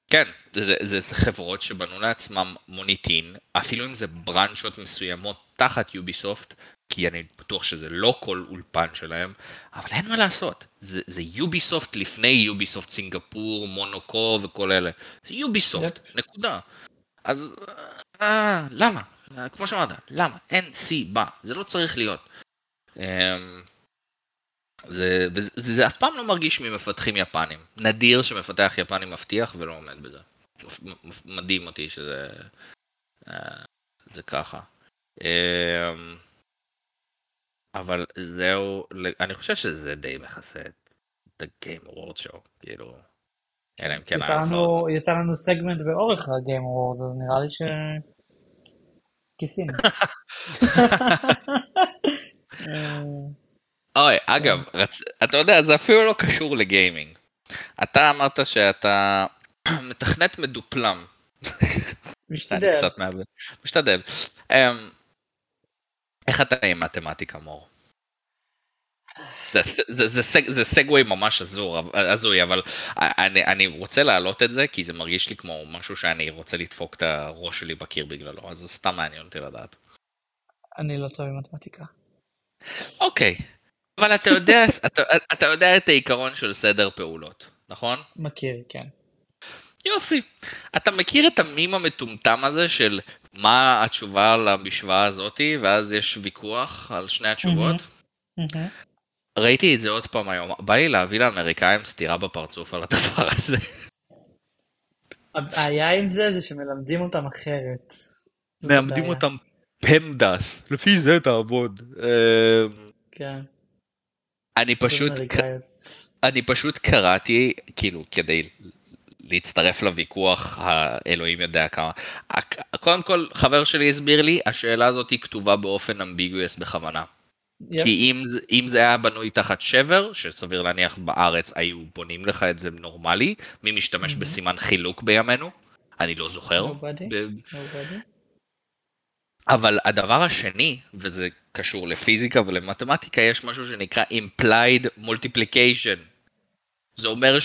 כן, זה, זה, זה חברות שבנו לעצמם מוניטין, אפילו אם זה ברנצ'ות מסוימות תחת יוביסופט, כי אני בטוח שזה לא כל אולפן שלהם, אבל אין מה לעשות, זה, זה יוביסופט לפני יוביסופט סינגפור, מונוקו וכל אלה, זה יוביסופט, נקודה. אז אה, למה? כמו שאמרת, למה? אין סיבה, זה לא צריך להיות. אמ, זה, וזה, זה אף פעם לא מרגיש ממפתחים יפנים. נדיר שמפתח יפני מבטיח ולא עומד בזה. מדהים אותי שזה אה, זה ככה. אמ, אבל זהו, אני חושב שזה די מכסה את The Game Awards Show, כאילו, אלא אם כן יצא. לנו- יצא לנו סגמנט באורך ה Game Awards, אז נראה לי ש... כיסים. אוי, אגב, רצ... אתה יודע, זה אפילו לא קשור לגיימינג. אתה אמרת שאתה מתכנת מדופלם. משתדל. משתדל. אמ, איך אתה עם מתמטיקה, מור? זה- זה- זה סג- זה סגווי ממש הזוי, אבל אני, אני רוצה להעלות את זה, כי זה מרגיש לי כמו משהו שאני רוצה לדפוק את הראש שלי בקיר בגללו, אז זה סתם מעניין אותי לדעת. אני לא טוב עם מתמטיקה. אוקיי, אבל אתה יודע, אתה, אתה יודע את העיקרון של סדר פעולות, נכון? מכיר, כן. יופי. אתה מכיר את המים המטומטם הזה של מה התשובה למשוואה הזאתי, ואז יש ויכוח על שני התשובות? מהמם. ראיתי את זה עוד פעם היום, בא לי להביא לאמריקאים סטירה בפרצוף על הדבר הזה. הבעיה עם זה זה שמלמדים אותם אחרת. מלמדים. אותם פמדס, לפי זה תעבוד. אה, כן. אני פשוט. אני פשוט קראתי, כאילו, כדי להצטרף לוויכוח, האלוהים יודע כמה. קודם כל, חבר שלי הסביר לי, השאלה הזאת היא כתובה באופן אמביגויוס בכוונה. יפ. כי אם, אם זה היה בנוי תחת שבר, שסביר להניח בארץ היו בונים לך את זה נורמלי, מי משתמש Mhm. בסימן חילוק בימינו? אני לא זוכר. Nobody. ב- Nobody. אבל הדבר השני, וזה קשור לפיזיקה ולמתמטיקה, יש משהו שנקרא implied multiplication. זה אומר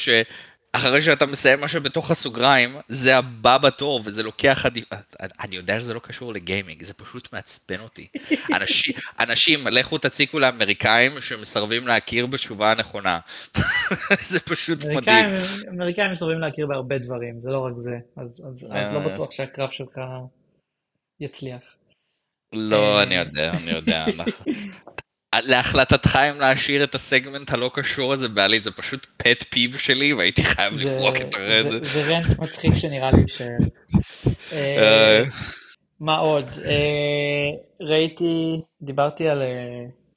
שאחרי שאתה מסיים משהו בתוך הסוגריים, זה הבא בתור וזה לוקח עדיף... אני יודע שזה לא קשור לגיימינג, זה פשוט מעצבן אותי. אנשים, אנשים, לכו תציקו לאמריקאים שמסרבים להכיר בתשובה הנכונה. זה פשוט מדהים. אמריקאים, אמריקאים מסרבים להכיר בהרבה דברים, זה לא רק זה. אז, אז, אז לא אה. בטוח שהקרב שלך יצליח. לא, אה. אני יודע, אני יודע. להחלטתך אם להשאיר את הסגמנט הלא קשור הזה בעליל, זה פשוט פט פיב שלי והייתי חייב זה, לפרוק את הרד. זה, זה רנט מצחיק שנראה לי יישאר. אה, אה, מה עוד? אה, ראיתי, דיברתי על,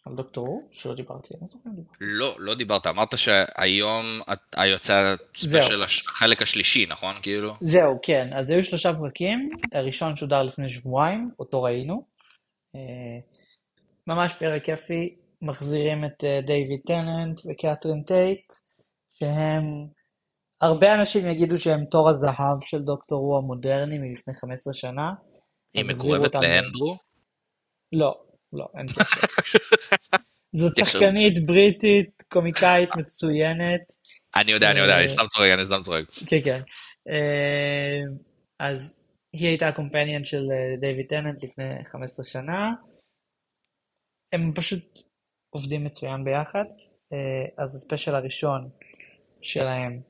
על דוקטור שלא דיברתי, אני לא זוכר דיברתי. לא, לא דיברת, אמרת שהיום את- יוצא זהו. ספיישל הש- החלק השלישי, נכון? כאילו? זהו, כן, אז היו שלושה פרקים, הראשון שודר לפני שבועיים, אותו ראינו. אה, ממש פרק כיפי, מחזירים את אה, דיוויד טננט וקתרין טייט, שהם, הרבה אנשים יגידו שהם תור הזהב של דוקטור הוא המודרני מלפני 15 שנה. היא מקורבת לאנדרו? לא, לא, אין קשר. זאת שחקנית בריטית, קומיקאית מצוינת. אני יודע, אני יודע, אה, אני סתם צוחק, אני סתם צוחק. כן, כן. אה, אז היא הייתה הקומפניאן של אה, דיוויד טננט לפני 15 שנה. הם פשוט עובדים מצוין ביחד. אה, אז הספיישל הראשון שלהם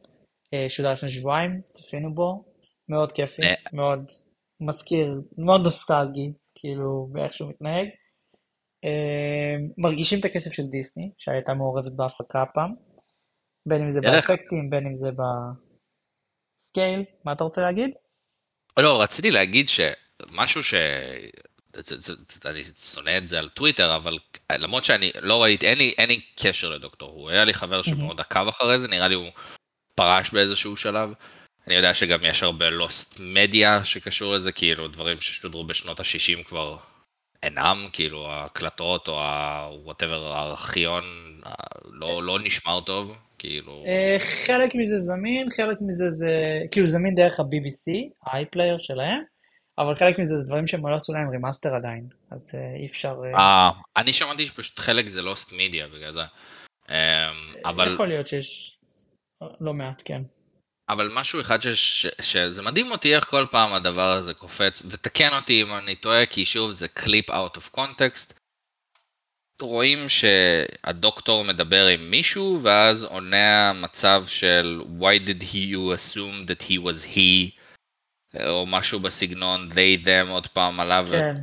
אה, שודר לפני שבועיים, צפינו בו. מאוד כיפי, אה. מאוד מזכיר, מאוד נוסטלגי, כאילו, באיך שהוא מתנהג. מרגישים את הכסף של דיסני, שהייתה מעורבת בהפקה הפעם. בין אם זה באפקטים, בין אם זה בסקייל. מה אתה רוצה להגיד? לא, רציתי להגיד שמשהו ש... אני שונא את זה על טוויטר, אבל למרות שאני לא ראיתי, אין לי, אין לי קשר לדוקטור הוא, היה לי חבר שמאוד עקב אחרי זה, נראה לי הוא פרש באיזשהו שלב. אני יודע שגם יש הרבה לוסט מדיה שקשור לזה, כאילו דברים ששודרו בשנות ה-60 כבר אינם, כאילו ההקלטות או ה-whatever, הארכיון לא, לא נשמר טוב, כאילו... אה, חלק מזה זמין, חלק מזה זה, כאילו זמין דרך ה-BBC, ה-iPlayer שלהם, אבל חלק מזה זה דברים שהם לא עשו להם רימאסטר עדיין, אז אה, אי אפשר... אה, אה, אני שמעתי שפשוט חלק זה lost media בגלל זה. אמ, אבל יכול להיות שיש לא מעט, כן. אבל משהו אחד ש, ש, שזה מדהים אותי איך כל פעם הדבר הזה קופץ, ותקן אותי אם אני טועה, כי שוב זה קליפ out of context. רואים שהדוקטור מדבר עם מישהו, ואז עונה מצב של why did he you assume that he was he, או משהו בסגנון they them עוד פעם עליו. כן,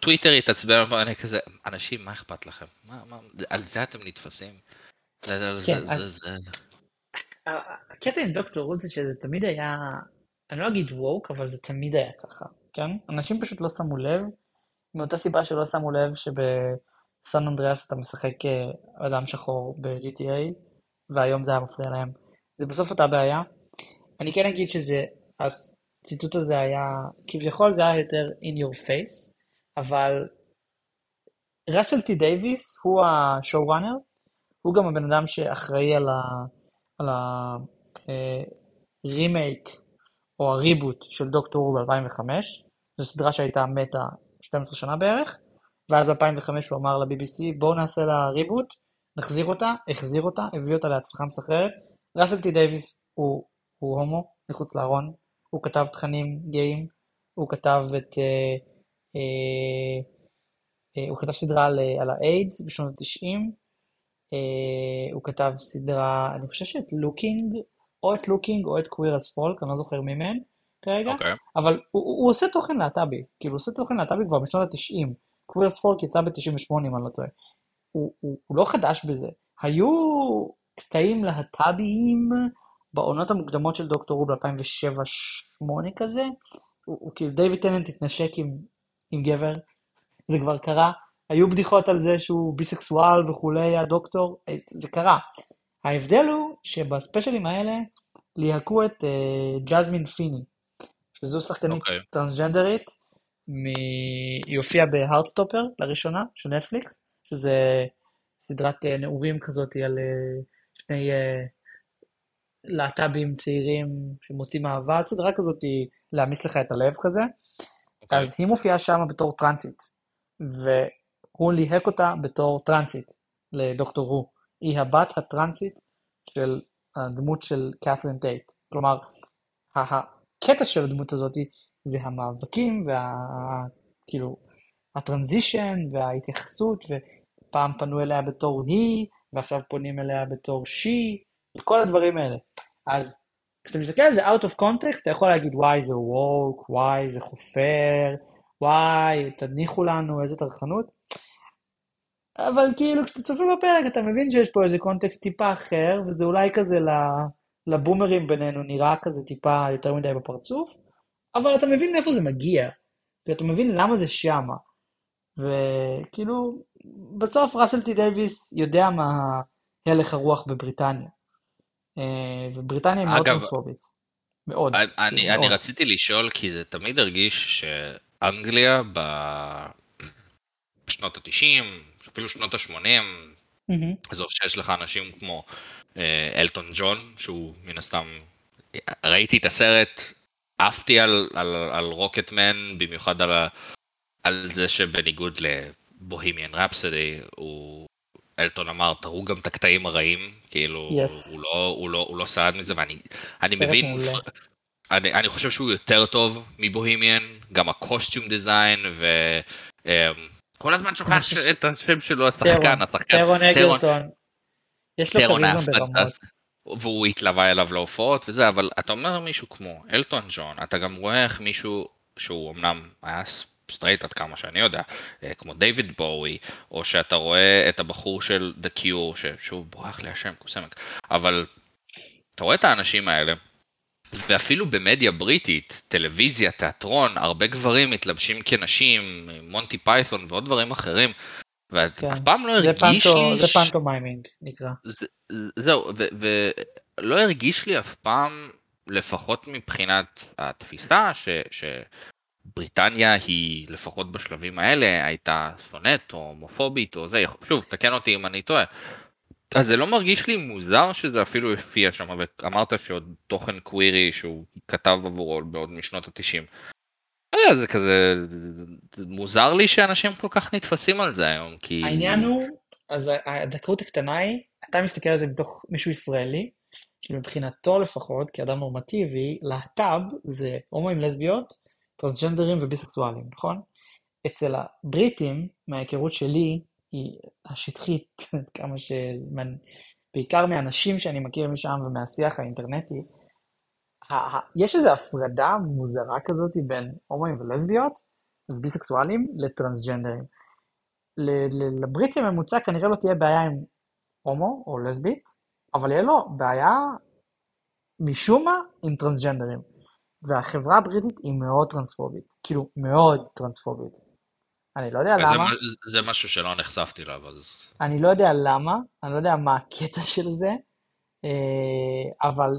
טוויטר התעצבן, ואני כזה, אנשים, מה אכפת לכם? מה, מה, על זה אתם נתפסים? כן, זה, אז- זה. ה- הקטע עם דוקטור רות זה שזה תמיד היה, אני לא אגיד ווק, אבל זה תמיד היה ככה, כן? אנשים פשוט לא שמו לב, מאותה סיבה שלא שמו לב שבסן אנדריאס אתה משחק אה, אדם שחור ב-GTA, והיום זה היה מפריע להם. זה בסוף אותה בעיה. אני כן אגיד שזה, הציטוט הזה היה, כביכול זה היה יותר in your face, אבל ראסל טי דייוויס הוא השואו-ראנר, הוא גם הבן אדם שאחראי על ה... על הרימייק אה, או הריבוט של דוקטור רו ב-2005, זו סדרה שהייתה מתה 12 שנה בערך, ואז ב-2005 הוא אמר ל-BBC בואו נעשה לה ריבוט, נחזיר אותה, החזיר אותה, הביא אותה להצלחה מסחררת. ראסל טי דייוויס הוא, הוא הומו, מחוץ לארון, הוא כתב תכנים גאים, הוא כתב את... אה, אה, אה, הוא כתב סדרה על, על האיידס בשנות ה-90, אה, הוא כתב סדרה, אני חושב שאת Looking, או את Looking או את Queer as Folk, אני לא זוכר מי מהם כרגע, okay. אוקיי. אבל הוא, הוא עושה תוכן להט"בי, כאילו הוא עושה תוכן להט"בי כבר בשנות ה-90, Queer as Folk יצא ב-98 אם אני לא טועה. הוא, הוא, הוא לא חדש בזה. היו קטעים להט"ביים בעונות המוקדמות של דוקטור הו ב-2007-2008 כזה, הוא, הוא כאילו דיוויד טננט התנשק עם, עם גבר, זה כבר קרה, היו בדיחות על זה שהוא ביסקסואל וכולי, הדוקטור, אה, זה קרה. ההבדל הוא שבספיישלים האלה ליהקו את uh, ג'זמין פיני, שזו שחקנית okay. אוקיי. טרנסג'נדרית, מ... היא הופיעה בהארדסטופר לראשונה, של נטפליקס, שזה סדרת uh, נעורים כזאת על uh, שני uh, להט"בים צעירים שמוצאים אהבה, סדרה כזאת להעמיס לך את הלב כזה. Okay. אוקיי. אז היא מופיעה שם בתור טרנסית, והוא ליהק אותה בתור טרנסית לדוקטור רו. היא הבת הטרנסית של הדמות של קת'רין טייט. כלומר, הקטע של הדמות הזאת זה המאבקים וה... כאילו, הטרנזישן וההתייחסות, ופעם פנו אליה בתור היא, ועכשיו פונים אליה בתור she, וכל הדברים האלה. אז כשאתה מסתכל על זה out of context, אתה יכול להגיד וואי זה woke, וואי זה חופר, וואי, תניחו לנו, איזה טרחנות. אבל כאילו, כשאתה צופה בפרק, אתה מבין שיש פה איזה קונטקסט טיפה אחר, וזה אולי כזה לבומרים בינינו נראה כזה טיפה יותר מדי בפרצוף, אבל אתה מבין מאיפה זה מגיע, ואתה מבין למה זה שמה. וכאילו, בסוף ראסל טי דייוויס יודע מה הלך הרוח בבריטניה. אה, ובריטניה היא מאוד טרנספובית. מאוד. אני, מאוד. אני רציתי לשאול, כי זה תמיד הרגיש שאנגליה בשנות ה-90, אפילו שנות ה-80, mm-hmm. אזור שיש לך אנשים כמו אה, אלטון ג'ון, שהוא מן הסתם, ראיתי את הסרט, עפתי על, על, על רוקטמן, במיוחד על, על זה שבניגוד לבוהימיאן רפסדי, הוא, אלטון אמר, תראו גם את הקטעים הרעים, כאילו, yes. הוא, לא, הוא, לא, הוא לא סעד מזה, ואני אני מבין, אני, אני חושב שהוא יותר טוב מבוהימיאן, גם הקוסטיום דיזיין, ו... Um, כל הזמן שוכח את השם שלו, השחקן, השחקן. טרון אגרטון. יש לו כריזמה ברמות. והוא התלווה אליו להופעות וזה, אבל אתה אומר מישהו כמו אלטון ג'ון, אתה גם רואה איך מישהו שהוא אמנם היה סטרייט עד כמה שאני יודע, אה, כמו דיוויד בואי, או שאתה רואה את הבחור של The Cure, ששוב בורח לי השם, קוסמק, אבל אתה רואה את האנשים האלה, ואפילו במדיה בריטית, טלוויזיה, תיאטרון, הרבה גברים מתלבשים כנשים, מונטי פייתון ועוד דברים אחרים, ואף כן. פעם לא הרגיש פנטו, לי... זה פנטו מיימינג נקרא. זה, זהו, ולא הרגיש לי אף פעם, לפחות מבחינת התפיסה, ש, שבריטניה היא, לפחות בשלבים האלה, הייתה שונאת או הומופובית או זה, שוב, תקן אותי אם אני טועה, אז זה לא מרגיש לי מוזר שזה אפילו הופיע שם, ואמרת שעוד תוכן קווירי שהוא כתב עבורו בעוד משנות התשעים. לא זה כזה, זה מוזר לי שאנשים כל כך נתפסים על זה היום, כי... העניין הוא, אז הדקרות הקטנה היא, אתה מסתכל על זה מתוך מישהו ישראלי, שמבחינתו לפחות, כאדם נורמטיבי, להט"ב זה הומואים לסביות, טרנסג'נדרים וביסקסואלים, נכון? אצל הבריטים, מההיכרות שלי, היא השטחית, כמה שזמן, בעיקר מאנשים שאני מכיר משם ומהשיח האינטרנטי, יש איזו הפרדה מוזרה כזאת בין הומואים ולסביות וביסקסואלים לטרנסג'נדרים. לבריטי הממוצע כנראה לא תהיה בעיה עם הומו או לסבית, אבל יהיה לו בעיה משום מה עם טרנסג'נדרים. והחברה הבריטית היא מאוד טרנספובית, כאילו מאוד טרנספובית. אני לא יודע למה. זה, זה משהו שלא נחשפתי אליו, אז... אני לא יודע למה, אני לא יודע מה הקטע של זה, אה, אבל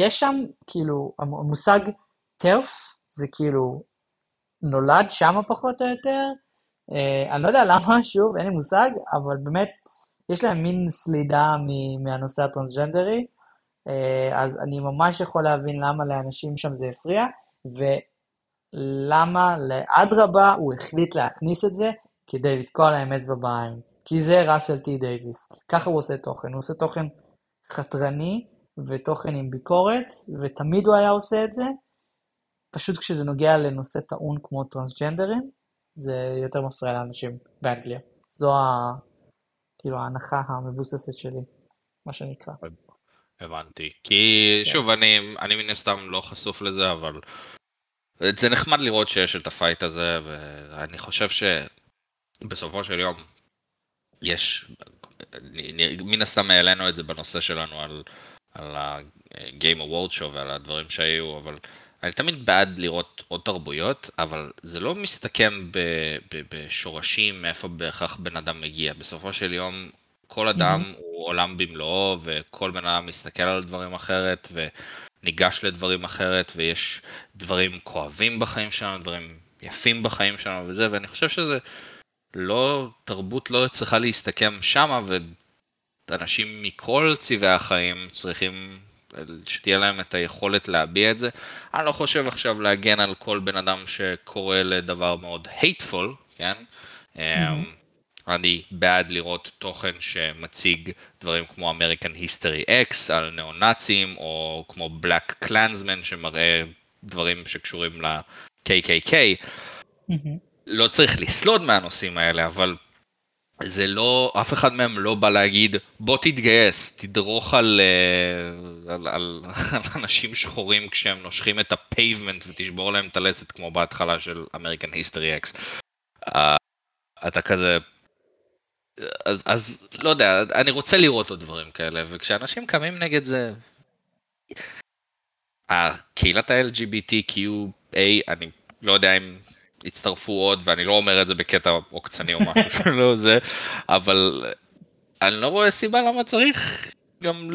יש שם, כאילו, המושג טרף, זה כאילו נולד שמה פחות או יותר, אה, אני לא יודע למה, שוב, אין לי מושג, אבל באמת, יש להם מין סלידה מהנושא הטרנסג'נדרי, אז אני ממש יכול להבין למה לאנשים שם זה הפריע, ולמה לאדרבה הוא החליט להכניס את זה כדי לתקוע להם אצבע בעין. כי זה ראסל טי דייוויס. ככה הוא עושה תוכן. הוא עושה תוכן חתרני ותוכן עם ביקורת, ותמיד הוא היה עושה את זה. פשוט כשזה נוגע לנושא טעון כמו טרנסג'נדרים, זה יותר מפריע לאנשים באנגליה. זו ה... כאילו ההנחה המבוססת שלי, מה שנקרא. הבנתי. כי כן. שוב, אני, אני מן הסתם לא חשוף לזה, אבל זה נחמד לראות שיש את הפייט הזה, ואני חושב שבסופו של יום יש, מן הסתם העלינו את זה בנושא שלנו על, על ה-game award show ועל הדברים שהיו, אבל אני תמיד בעד לראות עוד תרבויות, אבל זה לא מסתכם ב, ב, בשורשים מאיפה בהכרח בן אדם מגיע. בסופו של יום, כל אדם mm-hmm. הוא עולם במלואו, וכל בן אדם מסתכל על דברים אחרת, וניגש לדברים אחרת, ויש דברים כואבים בחיים שלנו, דברים יפים בחיים שלנו וזה, ואני חושב שזה לא, תרבות לא צריכה להסתכם שמה, ואנשים מכל צבעי החיים צריכים שתהיה להם את היכולת להביע את זה. אני לא חושב עכשיו להגן על כל בן אדם שקורא לדבר מאוד hateful, כן? Mm-hmm. אני בעד לראות תוכן שמציג דברים כמו American History X על ניאו-נאצים, או כמו Black Clansman שמראה דברים שקשורים ל-KKK. Mm-hmm. לא צריך לסלוד מהנושאים האלה, אבל זה לא, אף אחד מהם לא בא להגיד, בוא תתגייס, תדרוך על, אה, על, על, על אנשים שחורים כשהם נושכים את ה-pavement ותשבור להם את הלסת כמו בהתחלה של American History X. Uh, אתה כזה, אז, אז לא יודע, אני רוצה לראות עוד דברים כאלה, וכשאנשים קמים נגד זה, הקהילת ה-LGBTQA, אני לא יודע אם יצטרפו עוד, ואני לא אומר את זה בקטע עוקצני או משהו לא זה, אבל אני לא רואה סיבה למה צריך גם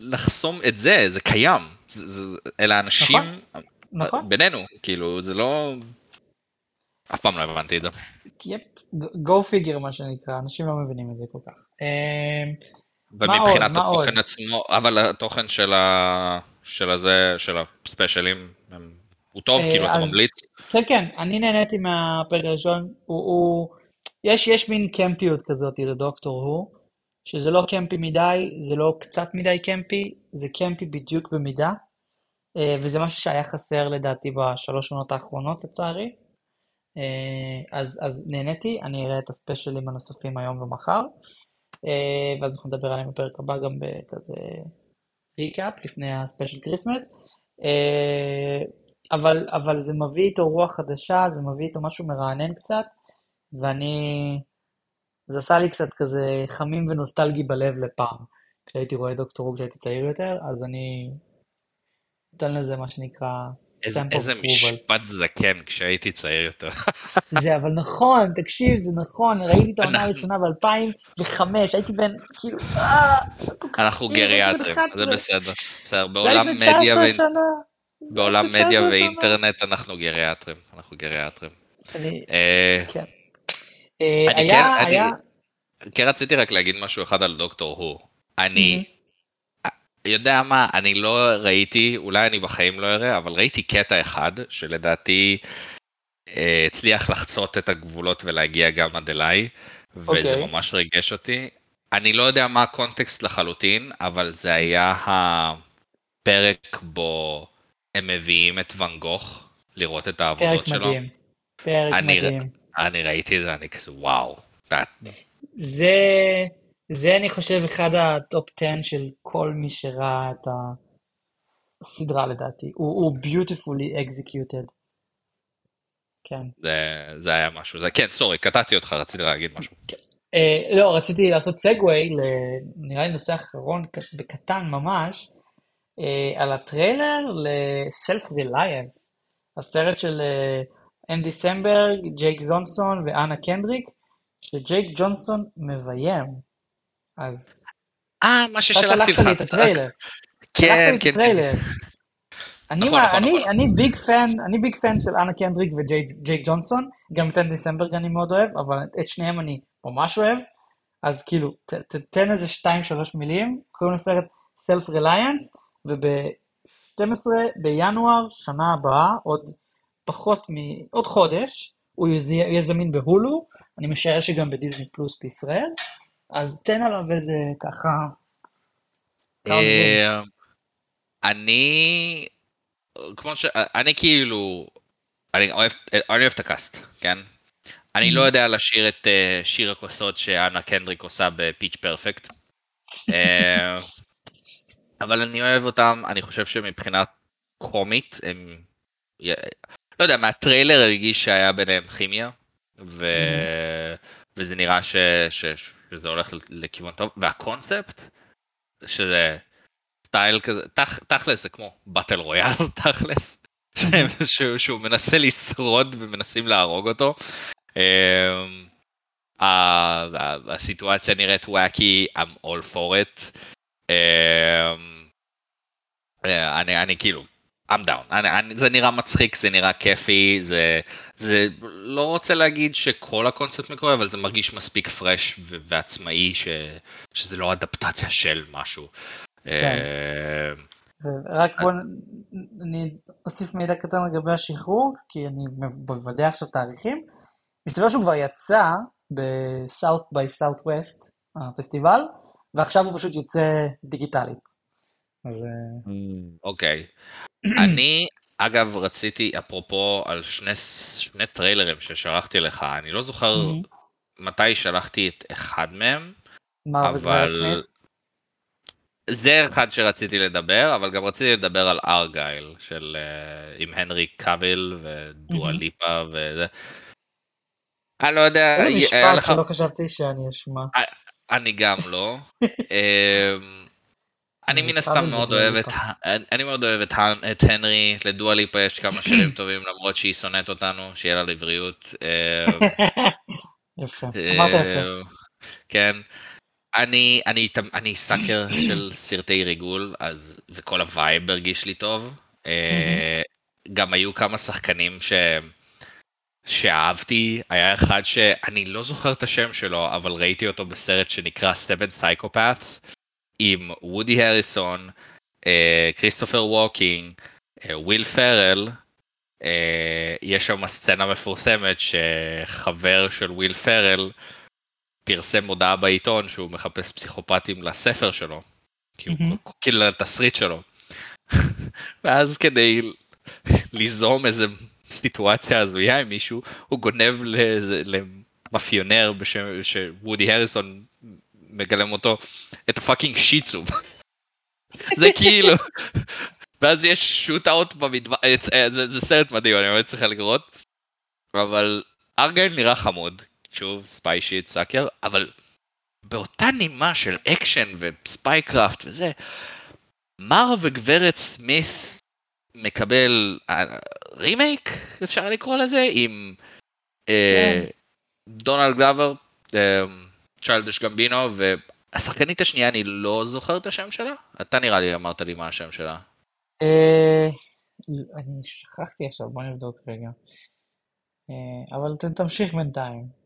לחסום את זה, זה קיים, זה, זה, אלה אנשים נכון, נכון. בינינו, כאילו, זה לא... אף פעם לא הבנתי את זה. יפ, go figure מה שנקרא, אנשים לא מבינים את זה כל כך. אמ, ומבחינת התוכן עצמו, אבל התוכן של ה... של הזה, של הספיישלים, הם הוא טוב, כאילו, אתה ממליץ? כן, כן, אני נהניתי מהפרק הראשון. הוא, הוא... יש, יש מין קמפיות כזאת לדוקטור הוא, שזה לא קמפי מדי, זה לא קצת מדי קמפי, זה קמפי בדיוק במידה, אה, וזה משהו שהיה חסר לדעתי בשלוש שנות האחרונות לצערי. אה, אז, אז נהניתי, אני אראה את הספיישלים הנוספים היום ומחר, אה, ואז אנחנו נדבר עליהם בפרק הבא גם בכזה recap לפני הספיישל Christmas. אבל, אבל זה מביא איתו רוח חדשה, זה מביא איתו משהו מרענן קצת, ואני... זה עשה לי קצת כזה חמים ונוסטלגי בלב לפעם. כשהייתי רואה דוקטור הו כשהייתי צעיר יותר, אז אני נותן לזה מה שנקרא איזה, איזה משפט זקן כשהייתי צעיר יותר. זה אבל נכון, תקשיב, זה נכון, ראיתי את העונה הראשונה ב-2005, הייתי בן, כאילו, אה, אנחנו גריאטרים, זה בסדר. בסדר, בעולם מדיה... בעולם מדיה ואינטרנט אנחנו גריאטרים, אנחנו גריאטרים. אני, אה, כן. אה, היה, כן, היה... כן רציתי רק להגיד משהו אחד על דוקטור הו. אני יודע מה, אני לא ראיתי, אולי אני בחיים לא אראה, אבל ראיתי קטע אחד שלדעתי אה, הצליח לחצות את הגבולות ולהגיע גם עד אליי, וזה okay. אוקיי. ממש ריגש אותי. אני לא יודע מה הקונטקסט לחלוטין, אבל זה היה הפרק בו הם מביאים את ואן גוך לראות את העבודות שלו. פרק מדהים. פרק אני, מדהים. אני ראיתי את זה, אני כזה וואו. זה, זה אני חושב אחד ה-top 10 של כל מי שראה את הסדרה לדעתי. הוא, beautifully executed. כן. זה, זה היה משהו, זה, כן, סורי, קטעתי אותך, רציתי להגיד משהו. Uh, לא, רציתי לעשות סגווי, נראה לי נושא אחרון בקטן ממש. אה, על הטריילר לסלף רליאנס, הסרט של אנדי סמברג, ג'ייק זונסון ואנה קנדריק, שג'ייק ג'ונסון מביים. אז... אה, מה ששלחתי לך. אתה שלחת לי את הטריילר. כן, כן, כן. אני, נכון, מה- נכון, אני, נכון. אני big fan, אני big fan של אנה קנדריק וג'ייק ג'ונסון, גם את אנדי סמברג אני מאוד אוהב, אבל את שניהם אני ממש אוהב, אז כאילו, ת, ת, תן איזה שתיים שלוש מילים, קוראים לסרט Self Reliance, וב-12 בינואר, שנה הבאה, עוד פחות מ... עוד חודש, הוא יהיה זמין ב-Hulu, אני משער שגם בדיסני פלוס בישראל, אז תן עליו איזה ככה... אה, אני, כמו ש... אני כאילו, אני אוהב, אני אוהב את הקאסט, כן? אני לא יודע לשיר את אה, שיר הכוסות שאנה קנדריק עושה בפיץ' פרפקט. אה, אבל אני אוהב אותם, אני חושב שמבחינת קומית, הם... לא יודע, מהטריילר הרגיש שהיה ביניהם כימיה, ו... וזה נראה ש... ש... שזה הולך לכיוון טוב, והקונספט, שזה סטייל כזה, תכ... תכלס זה כמו באטל רויאל תכלס, שהוא, שהוא מנסה לשרוד ומנסים להרוג אותו. ה- הסיטואציה נראית wacky, I'm all for it. אמ, אה, אני, אני כאילו, I'm down, אני, אני, זה נראה מצחיק, זה נראה כיפי, זה, זה לא רוצה להגיד שכל הקונספט מקורי, אבל זה מרגיש מספיק פרש ו- ועצמאי, ש, שזה לא אדפטציה של משהו. אה, ורק בוא אני אוסיף מידע קטן לגבי השחרור, כי אני מוודא עכשיו תאריכים. מסתבר שהוא כבר יצא ב-South by Southwest, הפסטיבל, ועכשיו הוא פשוט יוצא דיגיטלית. אז אוקיי. אני, אגב, רציתי, אפרופו על שני, שני טריילרים ששלחתי לך, אני לא זוכר. מתי שלחתי את אחד מהם, מה אבל... זה אחד שרציתי לדבר, אבל גם רציתי לדבר על ארגייל, של... אה, עם הנרי קאביל ודואה מהמם. ליפה וזה. אני לא יודע, איזה משפט. שלא חשבתי שאני אשמע. אני גם לא. אני אני מן הסתם מאוד אוהב את. אני מאוד אוהב את, את הנרי, לדואה ליפה יש כמה שירים טובים למרות שהיא שונאת אותנו, שיהיה לה לבריאות. אמ, יפה, אמרת יפה. אה, כן. אני, אני, אני sucker של סרטי ריגול, אז, וכל ה-vibe הרגיש לי טוב. אה, גם היו כמה שחקנים ש... שאהבתי, היה אחד שאני לא זוכר את השם שלו, אבל ראיתי אותו בסרט שנקרא Seven Psychopaths, עם וודי הריסון, אה, כריסטופר ווקינג, אה, וויל פרל, אה, יש שם סצנה מפורסמת שחבר של וויל פרל פרסם הודעה בעיתון שהוא מחפש פסיכופטים לספר שלו. כאילו לתסריט שלו. ואז כדי ליזום איזה סיטואציה הזויה עם מישהו, הוא גונב למאפיונר בשם שוודי הריסון מגלם אותו את הפאקינג שיצו. זה כאילו, ואז יש shootout במדבר, אה, זה, זה סרט מדהים, אני באמת צריך לראות, אבל ארגייל נראה חמוד, שוב spy shit sucker, אבל באותה נימה של אקשן ו-spycraft וזה, מר וגברת סמית מקבל אה, רימייק, אפשר לקרוא לזה, עם אה, כן. דונלד גלובר, אה, צ'יילדש גמבינו, והשחקנית השנייה, אני לא זוכר את השם שלה? אתה נראה לי אמרת לי מה השם שלה. אה, אני שכחתי עכשיו, בוא נבדוק רגע. אה, אבל תמשיך בינתיים.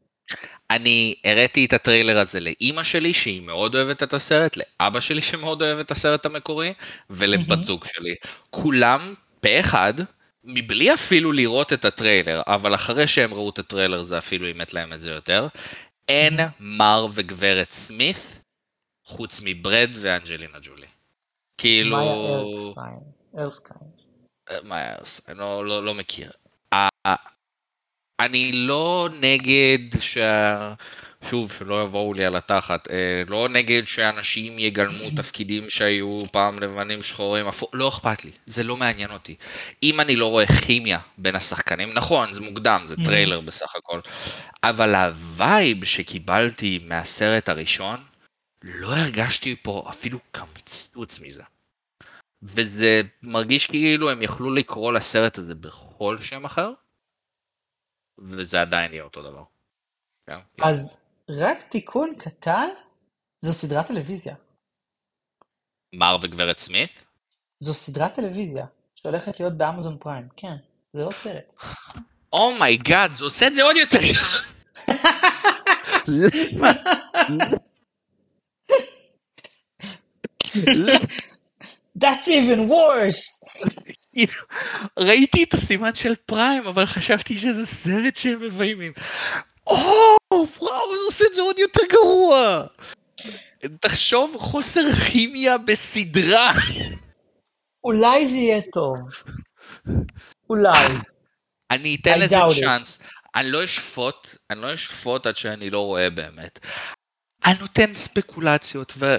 אני הראיתי את הטריילר הזה לאימא שלי שהיא מאוד אוהבת את הסרט, לאבא שלי שמאוד אוהב את הסרט המקורי, ולבת. זוג שלי. כולם פה אחד, מבלי אפילו לראות את הטריילר, אבל אחרי שהם ראו את הטריילר זה אפילו אימת להם את זה יותר, אין. מר וגברת סמית חוץ מברד ואנג'לינה ג'ולי. כאילו... מאיה ארקסיין. ארסקיין. מה יעש? אני לא, לא, לא מכיר. ה- אני לא נגד ש... שוב, שלא יבואו לי על התחת, אה, לא נגד שאנשים יגלמו תפקידים שהיו פעם לבנים שחורים, אפו- לא אכפת לי, זה לא מעניין אותי. אם אני לא רואה כימיה בין השחקנים, נכון, זה מוקדם, זה טריילר בסך הכל, אבל ה-vibe שקיבלתי מהסרט הראשון, לא הרגשתי פה אפילו קמצוץ מזה. וזה מרגיש כאילו הם יכלו לקרוא לסרט הזה בכל שם אחר, וזה עדיין יהיה אותו דבר. כן? אז רק תיקון קטן, זו סדרת טלוויזיה. מר וגברת סמית? זו סדרת טלוויזיה. שהולכת להיות באמזון פריים, כן, זה לא סרט. Oh my God, זה עושה את זה עוד יותר. That's even worse! ראיתי את הסימן של פריים, אבל חשבתי שזה סרט שהם מביים עם... או, וואו, זה עושה את זה עוד יותר גרוע. תחשוב חוסר כימיה בסדרה. אולי זה יהיה טוב. אולי. אני אתן לזה. צ'אנס. אני לא אשפוט, אני לא אשפוט עד שאני לא רואה באמת. אני נותן ספקולציות ו...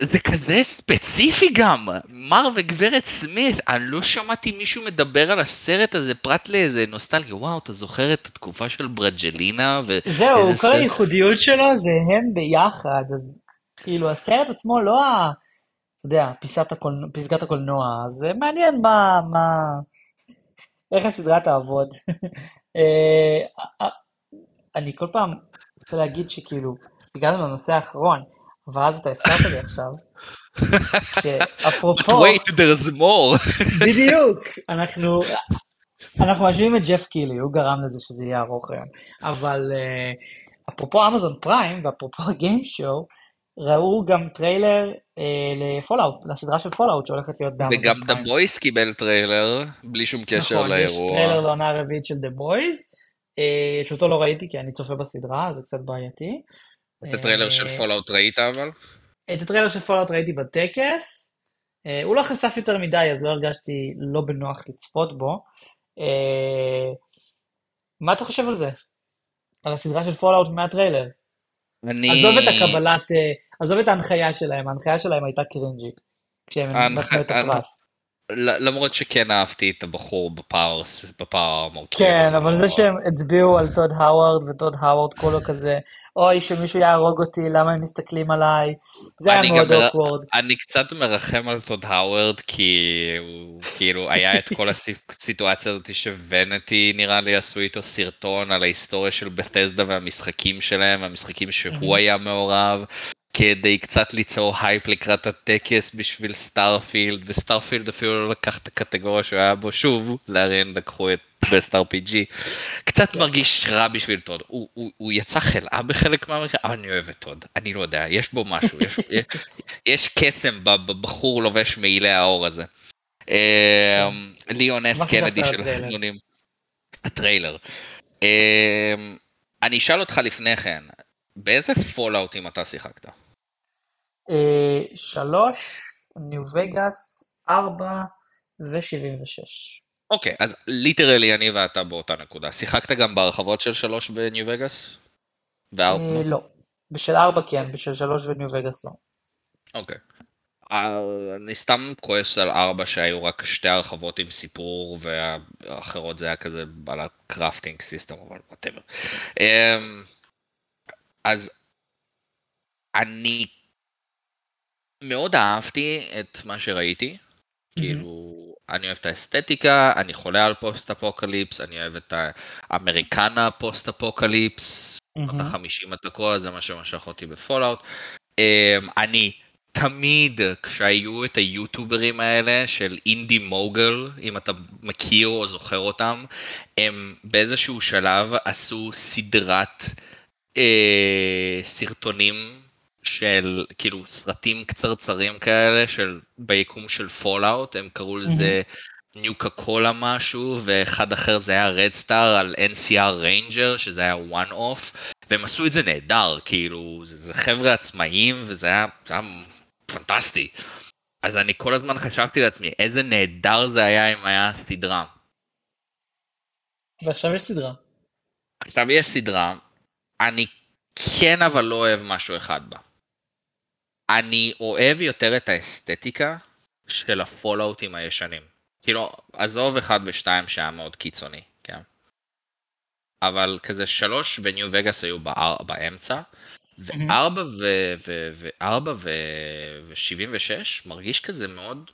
זה- זה כזה ספציפי גם, מר וגברת סמית, אני לא שמעתי מישהו מדבר על הסרט הזה פרט לאיזה נוסטלגיה, וואו, אתה זוכר את התקופה של ברג'לינה? ו- זהו, כל סרט- הייחודיות שלו זה הם ביחד, אז כאילו הסרט עצמו לא ה... אתה יודע, פיסת הקולנוע, פסגת הקולנוע, אז זה מעניין מה, מה... איך הסדרה תעבוד. אה, אה, אני כל פעם רוצה להגיד שכאילו, הגענו לנושא האחרון, אבל אז אתה הזכרת לי עכשיו, שאפרופו, Wait, there's more. בדיוק, אנחנו, אנחנו משווים את ג'ף קיליי, הוא גרם לזה שזה יהיה ארוך היום. אבל אה, אפרופו אמזון פריים ואפרופו show, ראו גם טריילר אה, לפולאאוט, לסדרה של פולאאוט שהולכת להיות באמזון וגם פריים. The Boys קיבל טריילר, בלי שום קשר נכון, יש לאירוע. טריילר לעונה הרביעית של The Boys, אה, שאותו לא ראיתי כי אני צופה בסדרה, זה קצת בעייתי. את הטריילר של אה, פולאאוט ראית אבל? את הטריילר של פולאאוט ראיתי בטקס. אה, הוא לא חשף יותר מדי, אז לא הרגשתי לא בנוח לצפות בו. אה, מה אתה חושב על זה? על הסדרה של פולאאוט מהטריילר? אני... עזוב את הקבלת, עזוב את ההנחיה שלהם, ההנחיה שלהם הייתה קרינג'ית. כשהם נתנו את הפרס. למרות שכן אהבתי את הבחור בפער, בפער המורכב. כן, אבל זה שהם הצביעו על טוד האווארד, וטוד האווארד כולו כזה, אוי, שמישהו יהרוג אותי, למה הם מסתכלים עליי? זה היה מאוד awkward. אני קצת מרחם על טוד האוורד, כי הוא כאילו היה את כל הסיטואציה הזאת שוונטי נראה לי עשו איתו סרטון על ההיסטוריה של בת'סדה והמשחקים שלהם, המשחקים. שהוא היה מעורב, כדי קצת ליצור הייפ לקראת הטקס בשביל סטארפילד, וסטארפילד אפילו לא לקח את הקטגוריה שהוא היה בו שוב, לאריאן לקחו את בסט RPG. קצת. מרגיש רע בשביל טוד, הוא, הוא, הוא יצא חלאה בחלק מהמקרה, אבל אני אוהב את טוד, אני לא יודע, יש בו משהו, יש, יש קסם בבחור לובש מעילי האור הזה. אמ, ליאון אס קנדי של? החנונים. הטריילר. אמ, אני אשאל אותך לפני כן, באיזה פולאאוטים אתה שיחקת? אה, שלוש, ניו וגאס, ארבע ו-76. אוקיי, אז literally אני ואתה באותה נקודה. שיחקת גם בהרחבות של שלוש בניו וגאס? וארבע? אה, לא. בשל ארבע כן, בשל שלוש וניו וגאס לא. אוקיי. אה, אני סתם כועס על ארבע שהיו רק שתי הרחבות עם סיפור והאחרות זה היה כזה על ה crafting system אבל whatever. אז אני מאוד אהבתי את מה שראיתי. כאילו, אני אוהב את האסתטיקה, אני חולה על פוסט אפוקליפס, אני אוהב את ה Americana פוסט אפוקליפס, מהמם. החמישים התקוע, זה מה שמשך אותי בפולאאוט. Um, אני תמיד, כשהיו את היוטוברים האלה של אינדי מוגל, אם אתה מכיר או זוכר אותם, הם באיזשהו שלב עשו סדרת אה, סרטונים של כאילו סרטים קצרצרים כאלה של ביקום של פולאאוט, הם קראו לזה ניוקה קולה משהו, ואחד אחר זה היה רד סטאר על NCR Ranger, שזה היה one off, והם עשו את זה נהדר, כאילו, זה, זה חבר'ה עצמאיים, וזה היה, זה היה פנטסטי. אז אני כל הזמן חשבתי לעצמי, איזה נהדר זה היה אם היה סדרה. ועכשיו יש סדרה. עכשיו יש סדרה, אני כן אבל לא אוהב משהו אחד בה. אני אוהב יותר את האסתטיקה של הפולאוטים הישנים. כאילו, עזוב אחד ושתיים שהיה מאוד קיצוני, כן? אבל כזה שלוש וניו וגאס היו באר, באמצע, וארבע ו... ו... וארבע ו... ושבעים ושש מרגיש כזה מאוד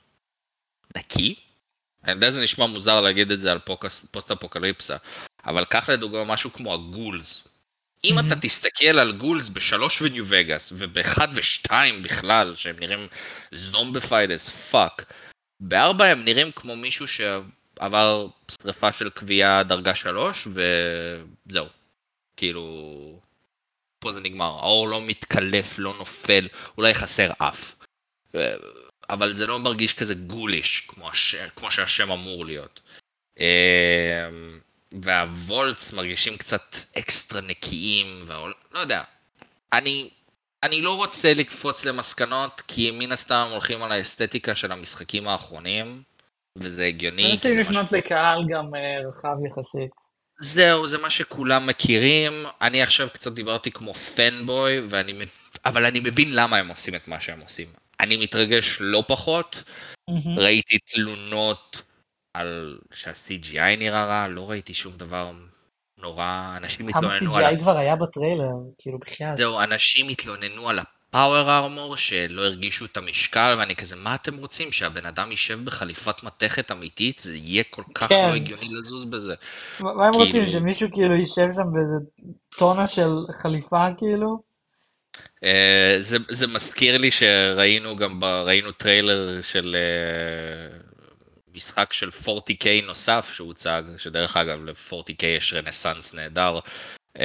נקי. אני יודע זה נשמע מוזר להגיד את זה על פוסט אפוקליפסה, אבל קח לדוגמה משהו כמו ה ghouls. אם אתה תסתכל על ghouls בשלוש וניו וגאס, ובאחד ושתיים בכלל, שהם נראים zombified as fuck, בארבע הם נראים כמו מישהו שעבר שרפה של כוויה דרגה שלוש, וזהו. כאילו, פה זה נגמר. העור לא מתקלף, לא נופל, אולי חסר אף. אבל זה לא מרגיש כזה גוליש, כמו, הש... כמו שהשם אמור להיות. והוולטס מרגישים קצת אקסטרה נקיים, והעול... לא יודע. אני, אני לא רוצה לקפוץ למסקנות, כי מן הסתם הולכים על האסתטיקה של המשחקים האחרונים, וזה הגיוני. מנסים לפנות לקהל גם אה, רחב יחסית. זהו, זה מה שכולם מכירים. אני עכשיו קצת דיברתי כמו פנבוי, ואני, אבל אני מבין למה הם עושים את מה שהם עושים. אני מתרגש לא פחות. Mm-hmm. ראיתי תלונות על שה-CGI נראה רע, לא ראיתי שום דבר נורא, אנשים התלוננו על... כמה CGI כבר היה בטריילר, כאילו בחייאת. זהו, אנשים התלוננו על הפאוור ארמור שלא הרגישו את המשקל, ואני כזה, מה אתם רוצים, שהבן אדם יישב בחליפת מתכת אמיתית? זה יהיה כל כך כן. לא הגיוני לזוז בזה. מה הם כאילו... רוצים, שמישהו כאילו יישב שם באיזה טונה של חליפה כאילו? Uh, זה, זה מזכיר לי שראינו גם, ב, ראינו טריילר של uh, משחק של 40K נוסף שהוצג, שדרך אגב ל-40K יש רנסאנס נהדר, uh,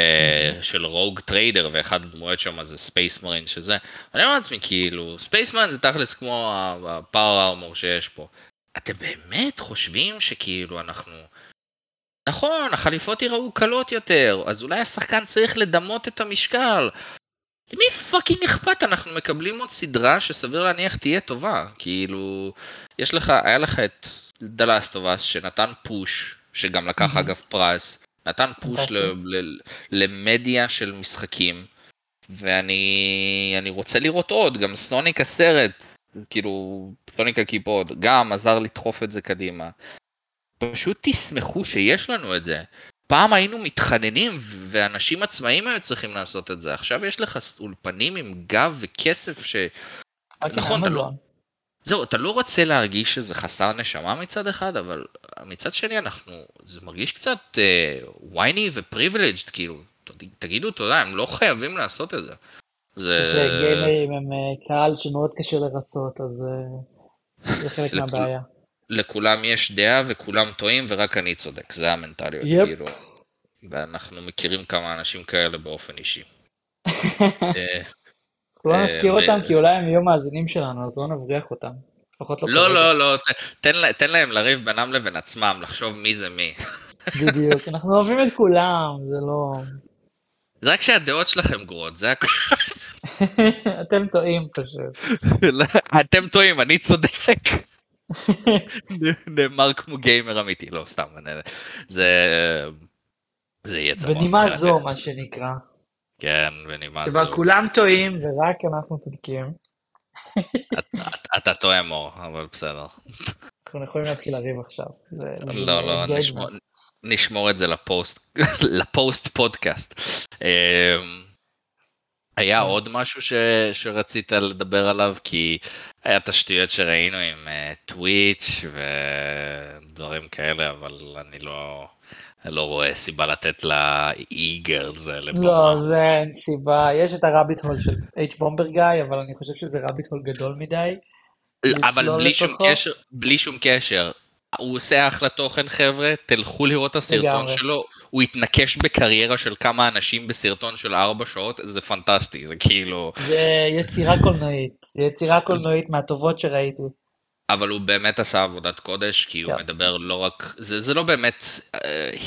של רוג טריידר, ואחד הדמויות שם זה Space Marine שזה, אני אומר לעצמי כאילו, Space Marine זה תכלס כמו ה power armor שיש פה. אתם באמת חושבים שכאילו אנחנו... נכון, החליפות יראו קלות יותר, אז אולי השחקן צריך לדמות את המשקל, למי fucking אכפת? אנחנו מקבלים עוד סדרה שסביר להניח תהיה טובה. כאילו, יש לך, היה לך את The Last of Us שנתן push, שגם לקח אגב פרס, נתן push למדיה של משחקים, ואני רוצה לראות עוד, גם סוניק הסרט, כאילו, סוניק הקיפוד, גם עזר לדחוף את זה קדימה. פשוט תשמחו שיש לנו את זה. פעם היינו מתחננים ואנשים עצמאיים היו צריכים לעשות את זה, עכשיו יש לך אולפנים עם גב וכסף ש... נכון, אתה לא... זהו, אתה לא רוצה להרגיש שזה חסר נשמה מצד אחד, אבל מצד שני אנחנו, זה מרגיש קצת וייני uh, ופריבילג'ד, כאילו, תגידו תודה, הם לא חייבים לעשות את זה. זה... גיימרים הם uh, קהל שמאוד קשה לרצות, אז uh, זה חלק מהבעיה. לכולם יש דעה וכולם טועים ורק אני צודק, זה המנטליות, yep. כאילו. ואנחנו מכירים כמה אנשים כאלה באופן אישי. אה, לא אה, נזכיר אותם כי אולי הם יהיו מאזינים שלנו, אז לא נבריח אותם. לא לא, לא, לא, תן להם לריב בינם לבין עצמם, לחשוב מי זה מי. בדיוק, אנחנו אוהבים את כולם, זה לא... זה רק שהדעות שלכם גרועות, זה הכול. אתם טועים פשוט. לא, אתם טועים, אני צודק. נאמר כמו גיימר אמיתי, לא סתם, זה... זה יהיה צבוע. בנימה זו, מה שנקרא. כן, בנימה זו. שבה כולם טועים ורק אנחנו צודקים. אתה טועה מור, אבל בסדר. אנחנו יכולים להתחיל לריב עכשיו. לא, לא, נשמור את זה לפוסט, פודקאסט. אמ, היה עוד משהו שרצית לדבר עליו? כי היה תשתיות שראינו עם טוויץ' uh, ודברים כאלה, אבל אני לא, לא רואה סיבה לתת לאיגרס האלה במה. לא, זה אין סיבה. יש את הרביט הול של H בומבר גיא, אבל אני חושב שזה רביט הול גדול מדי. אבל בלי שום, קשר, בלי שום קשר, הוא עושה אחלה תוכן חבר'ה, תלכו לראות את הסרטון לגמרי. שלו, הוא התנקש בקריירה של כמה אנשים בסרטון של ארבע שעות, זה פנטסטי, זה כאילו... זה יצירה קולנועית, זה יצירה קולנועית מהטובות שראיתי. אבל הוא באמת עשה עבודת קודש, כי כן. הוא מדבר לא רק, זה, זה לא באמת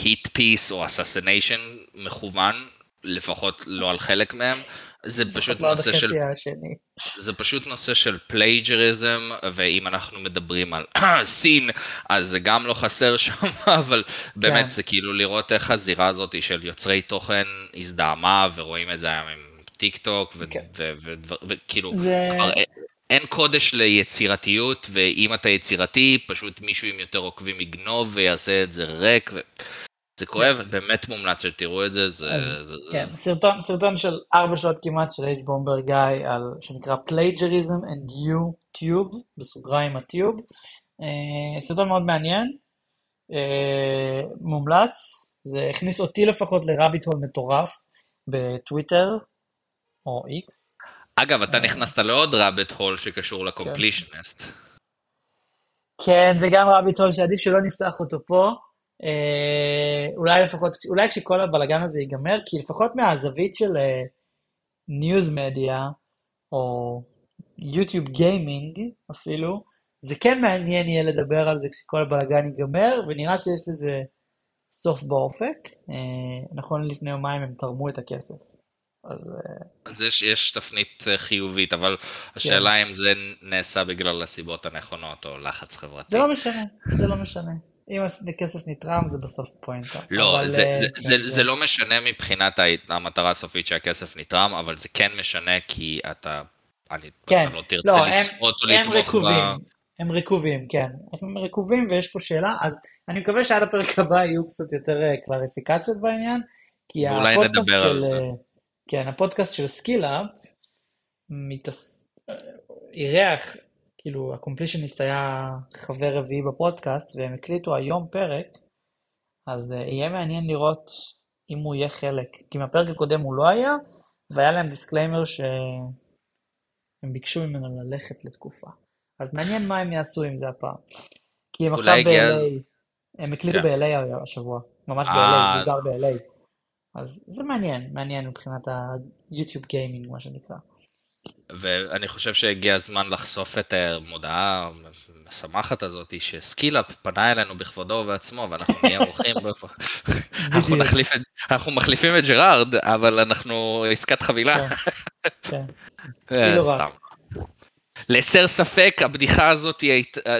hit uh, piece או assassination מכוון, לפחות לא על חלק מהם, זה פשוט נושא של... זה פשוט נושא של plagiarism, ואם אנחנו מדברים על סין, אז זה גם לא חסר שם, אבל באמת כן. זה כאילו לראות איך הזירה הזאת של יוצרי תוכן הזדהמה, ורואים את זה היום עם טיק טוק, וכאילו, זה... כבר אין קודש ליצירתיות, ואם אתה יצירתי, פשוט מישהו עם יותר עוקבים יגנוב ויעשה את זה ריק. ו... זה כואב, באמת מומלץ שתראו את זה, זה... אז, זה כן, זה... סרטון, סרטון של ארבע שעות כמעט של אייג' בומבר גיא, על, שנקרא Plagiarism and YouTube, בסוגריים הטיוב. אה, סרטון מאוד מעניין, אה, מומלץ, זה הכניס אותי לפחות ל rabbit hole מטורף. בטוויטר, או איקס. אגב, אתה נכנסת לעוד rabbit hole שקשור ל Completionist. כן, זה גם rabbit hole שעדיף שלא נפתח אותו פה. אה, אולי לפחות, אולי כשכל הבלאגן הזה ייגמר, כי לפחות מהזווית של news media, או יוטיוב גיימינג אפילו, זה כן מעניין יהיה לדבר על זה כשכל הבלאגן ייגמר, ונראה שיש לזה סוף באופק. אה, נכון לפני יומיים הם תרמו את הכסף. אז... אה, אז יש, יש תפנית אה, חיובית, אבל השאלה כן. אם זה נעשה בגלל הסיבות הנכונות או לחץ חברתי. זה לא משנה, זה לא משנה. אם הכסף נתרם זה בסוף פוינטה. לא, אבל, זה, uh, זה, כן, זה, זה, זה לא משנה מבחינת המטרה הסופית שהכסף נתרם, אבל זה כן משנה כי אתה, אני, כן. אתה לא תרצה לא, לצפות או לתמוך ב... הם רקובים, כן. הם רקובים ויש פה שאלה, אז אני מקווה שעד הפרק הבא יהיו קצת יותר קלריפיקציות בעניין, כי הפודקאסט של... זה. כן, הפודקאסט של SkillUp מתעס... אירח, כאילו ה Completionist היה חבר רביעי בפודקאסט והם הקליטו היום פרק, אז uh, יהיה מעניין לראות אם הוא יהיה חלק, כי מהפרק הקודם הוא לא היה, והיה להם דיסקליימר שהם ביקשו ממנו ללכת לתקופה. אז מעניין מה הם יעשו עם זה הפעם. כי הם עכשיו ב-LA, הם הקליטו כן. ב-LA השבוע, ממש ב-LA, אה. הוא גר ב-LA. אז זה מעניין, מעניין מבחינת היוטיוב גיימינג, מה שנקרא. ואני חושב שהגיע הזמן לחשוף את המודעה המשמחת הזאת, ש SkillUp פנה אלינו בכבודו ובעצמו, ואנחנו נהיה עורכים, אנחנו, נחליף את, אנחנו מחליפים את ג'רארד, אבל אנחנו עסקת חבילה. כן, כן. אה, כאילו להסר ספק, הבדיחה הזאת,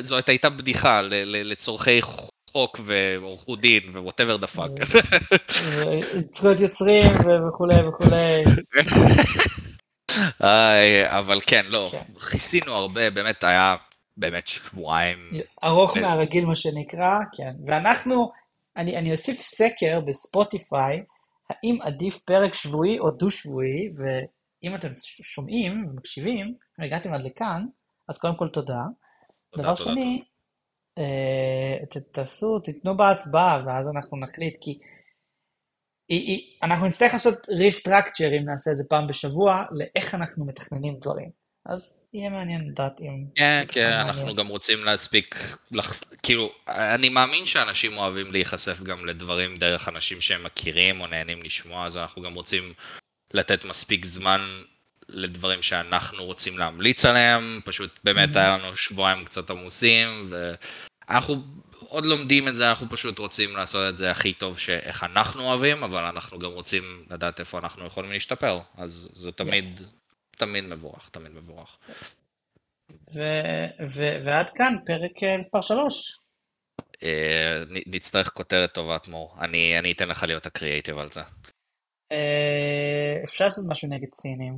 זאת הייתה בדיחה לצורכי חוק ועורכות דין ו whatever the fuck. זכויות יוצרים וכולי וכולי. אבל כן, לא, כן. כיסינו הרבה, באמת היה באמת שבועיים. ארוך מהרגיל מה שנקרא, כן. ואנחנו, אני אוסיף סקר בספוטיפיי, האם עדיף פרק שבועי או דו-שבועי, ואם אתם שומעים ומקשיבים, הגעתם עד לכאן, אז קודם כל תודה. דבר שני, אה, תעשו, תיתנו בהצבעה, ואז אנחנו נחליט, כי אנחנו נצטרך לעשות ריסטרקצ'ר, אם נעשה את זה פעם בשבוע, לאיך אנחנו מתכננים דברים. אז יהיה מעניין לדעת אם... כן, כן, אנחנו גם רוצים להספיק, כאילו, אני מאמין שאנשים אוהבים להיחשף גם לדברים דרך אנשים שהם מכירים או נהנים לשמוע, אז אנחנו גם רוצים לתת מספיק זמן לדברים שאנחנו רוצים להמליץ עליהם, פשוט באמת mm-hmm. היה לנו שבועיים קצת עמוסים, ואנחנו עוד לומדים את זה, אנחנו פשוט רוצים לעשות את זה הכי טוב שאיך אנחנו אוהבים, אבל אנחנו גם רוצים לדעת איפה אנחנו יכולים להשתפר, אז זה תמיד, yes. תמיד מבורך, תמיד מבורך. ו- ו- ועד כאן, פרק אה, מספר 3. אה, נצטרך כותרת טובת מור, אני, אני אתן לך להיות הקריאייטיב על זה. אה, אפשר לעשות משהו נגד סינים.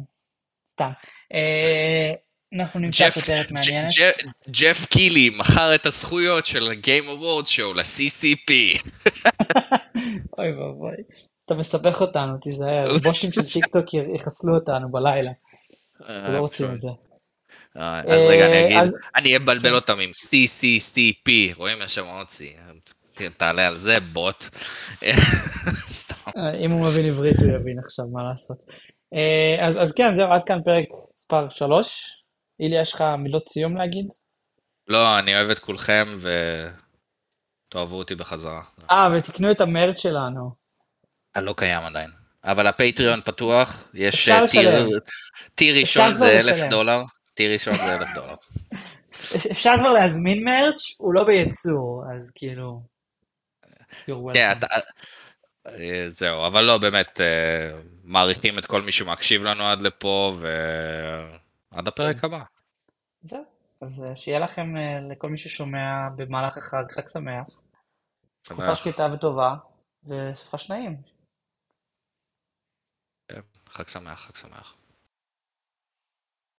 סתם. אה, אנחנו נמצא כותרת מעניינת. ג'ף קילי מכר את הזכויות של ה-game award show ל-CCP. אוי ואבוי. אתה מסבך אותנו, תיזהר. בוטים של טיק טוק יחסלו אותנו בלילה. אנחנו לא רוצים את זה. אה, אז רגע, אני אגיד, אני אבלבל אותם עם CCCP, רואים יש שם עוד C, תעלה על זה, בוט. אם הוא מבין עברית הוא יבין עכשיו מה לעשות. אה, אז כן, זהו, עד כאן פרק מספר 3. אילי, יש לך מילות סיום להגיד? לא, אני אוהב את כולכם ותאהבו אותי בחזרה. אה, ותקנו את המרץ שלנו. אני לא קיים עדיין. אבל הפטריון פתוח, יש אה, טיר, טיר ראשון זה אלף דולר, טיר ראשון זה אלף דולר. אפשר כבר להזמין מרץ', הוא לא בייצור, אז כאילו... כן, אה, זהו, אבל לא, באמת, אה, מעריכים את כל מי שמקשיב לנו עד לפה, ועד הפרק הבא. זהו, אז אה, שיהיה לכם, לכל מי ששומע במהלך החג, חג שמח. תקופה שקטה וטובה, וסופש נעים. כן, חג שמח, חג שמח.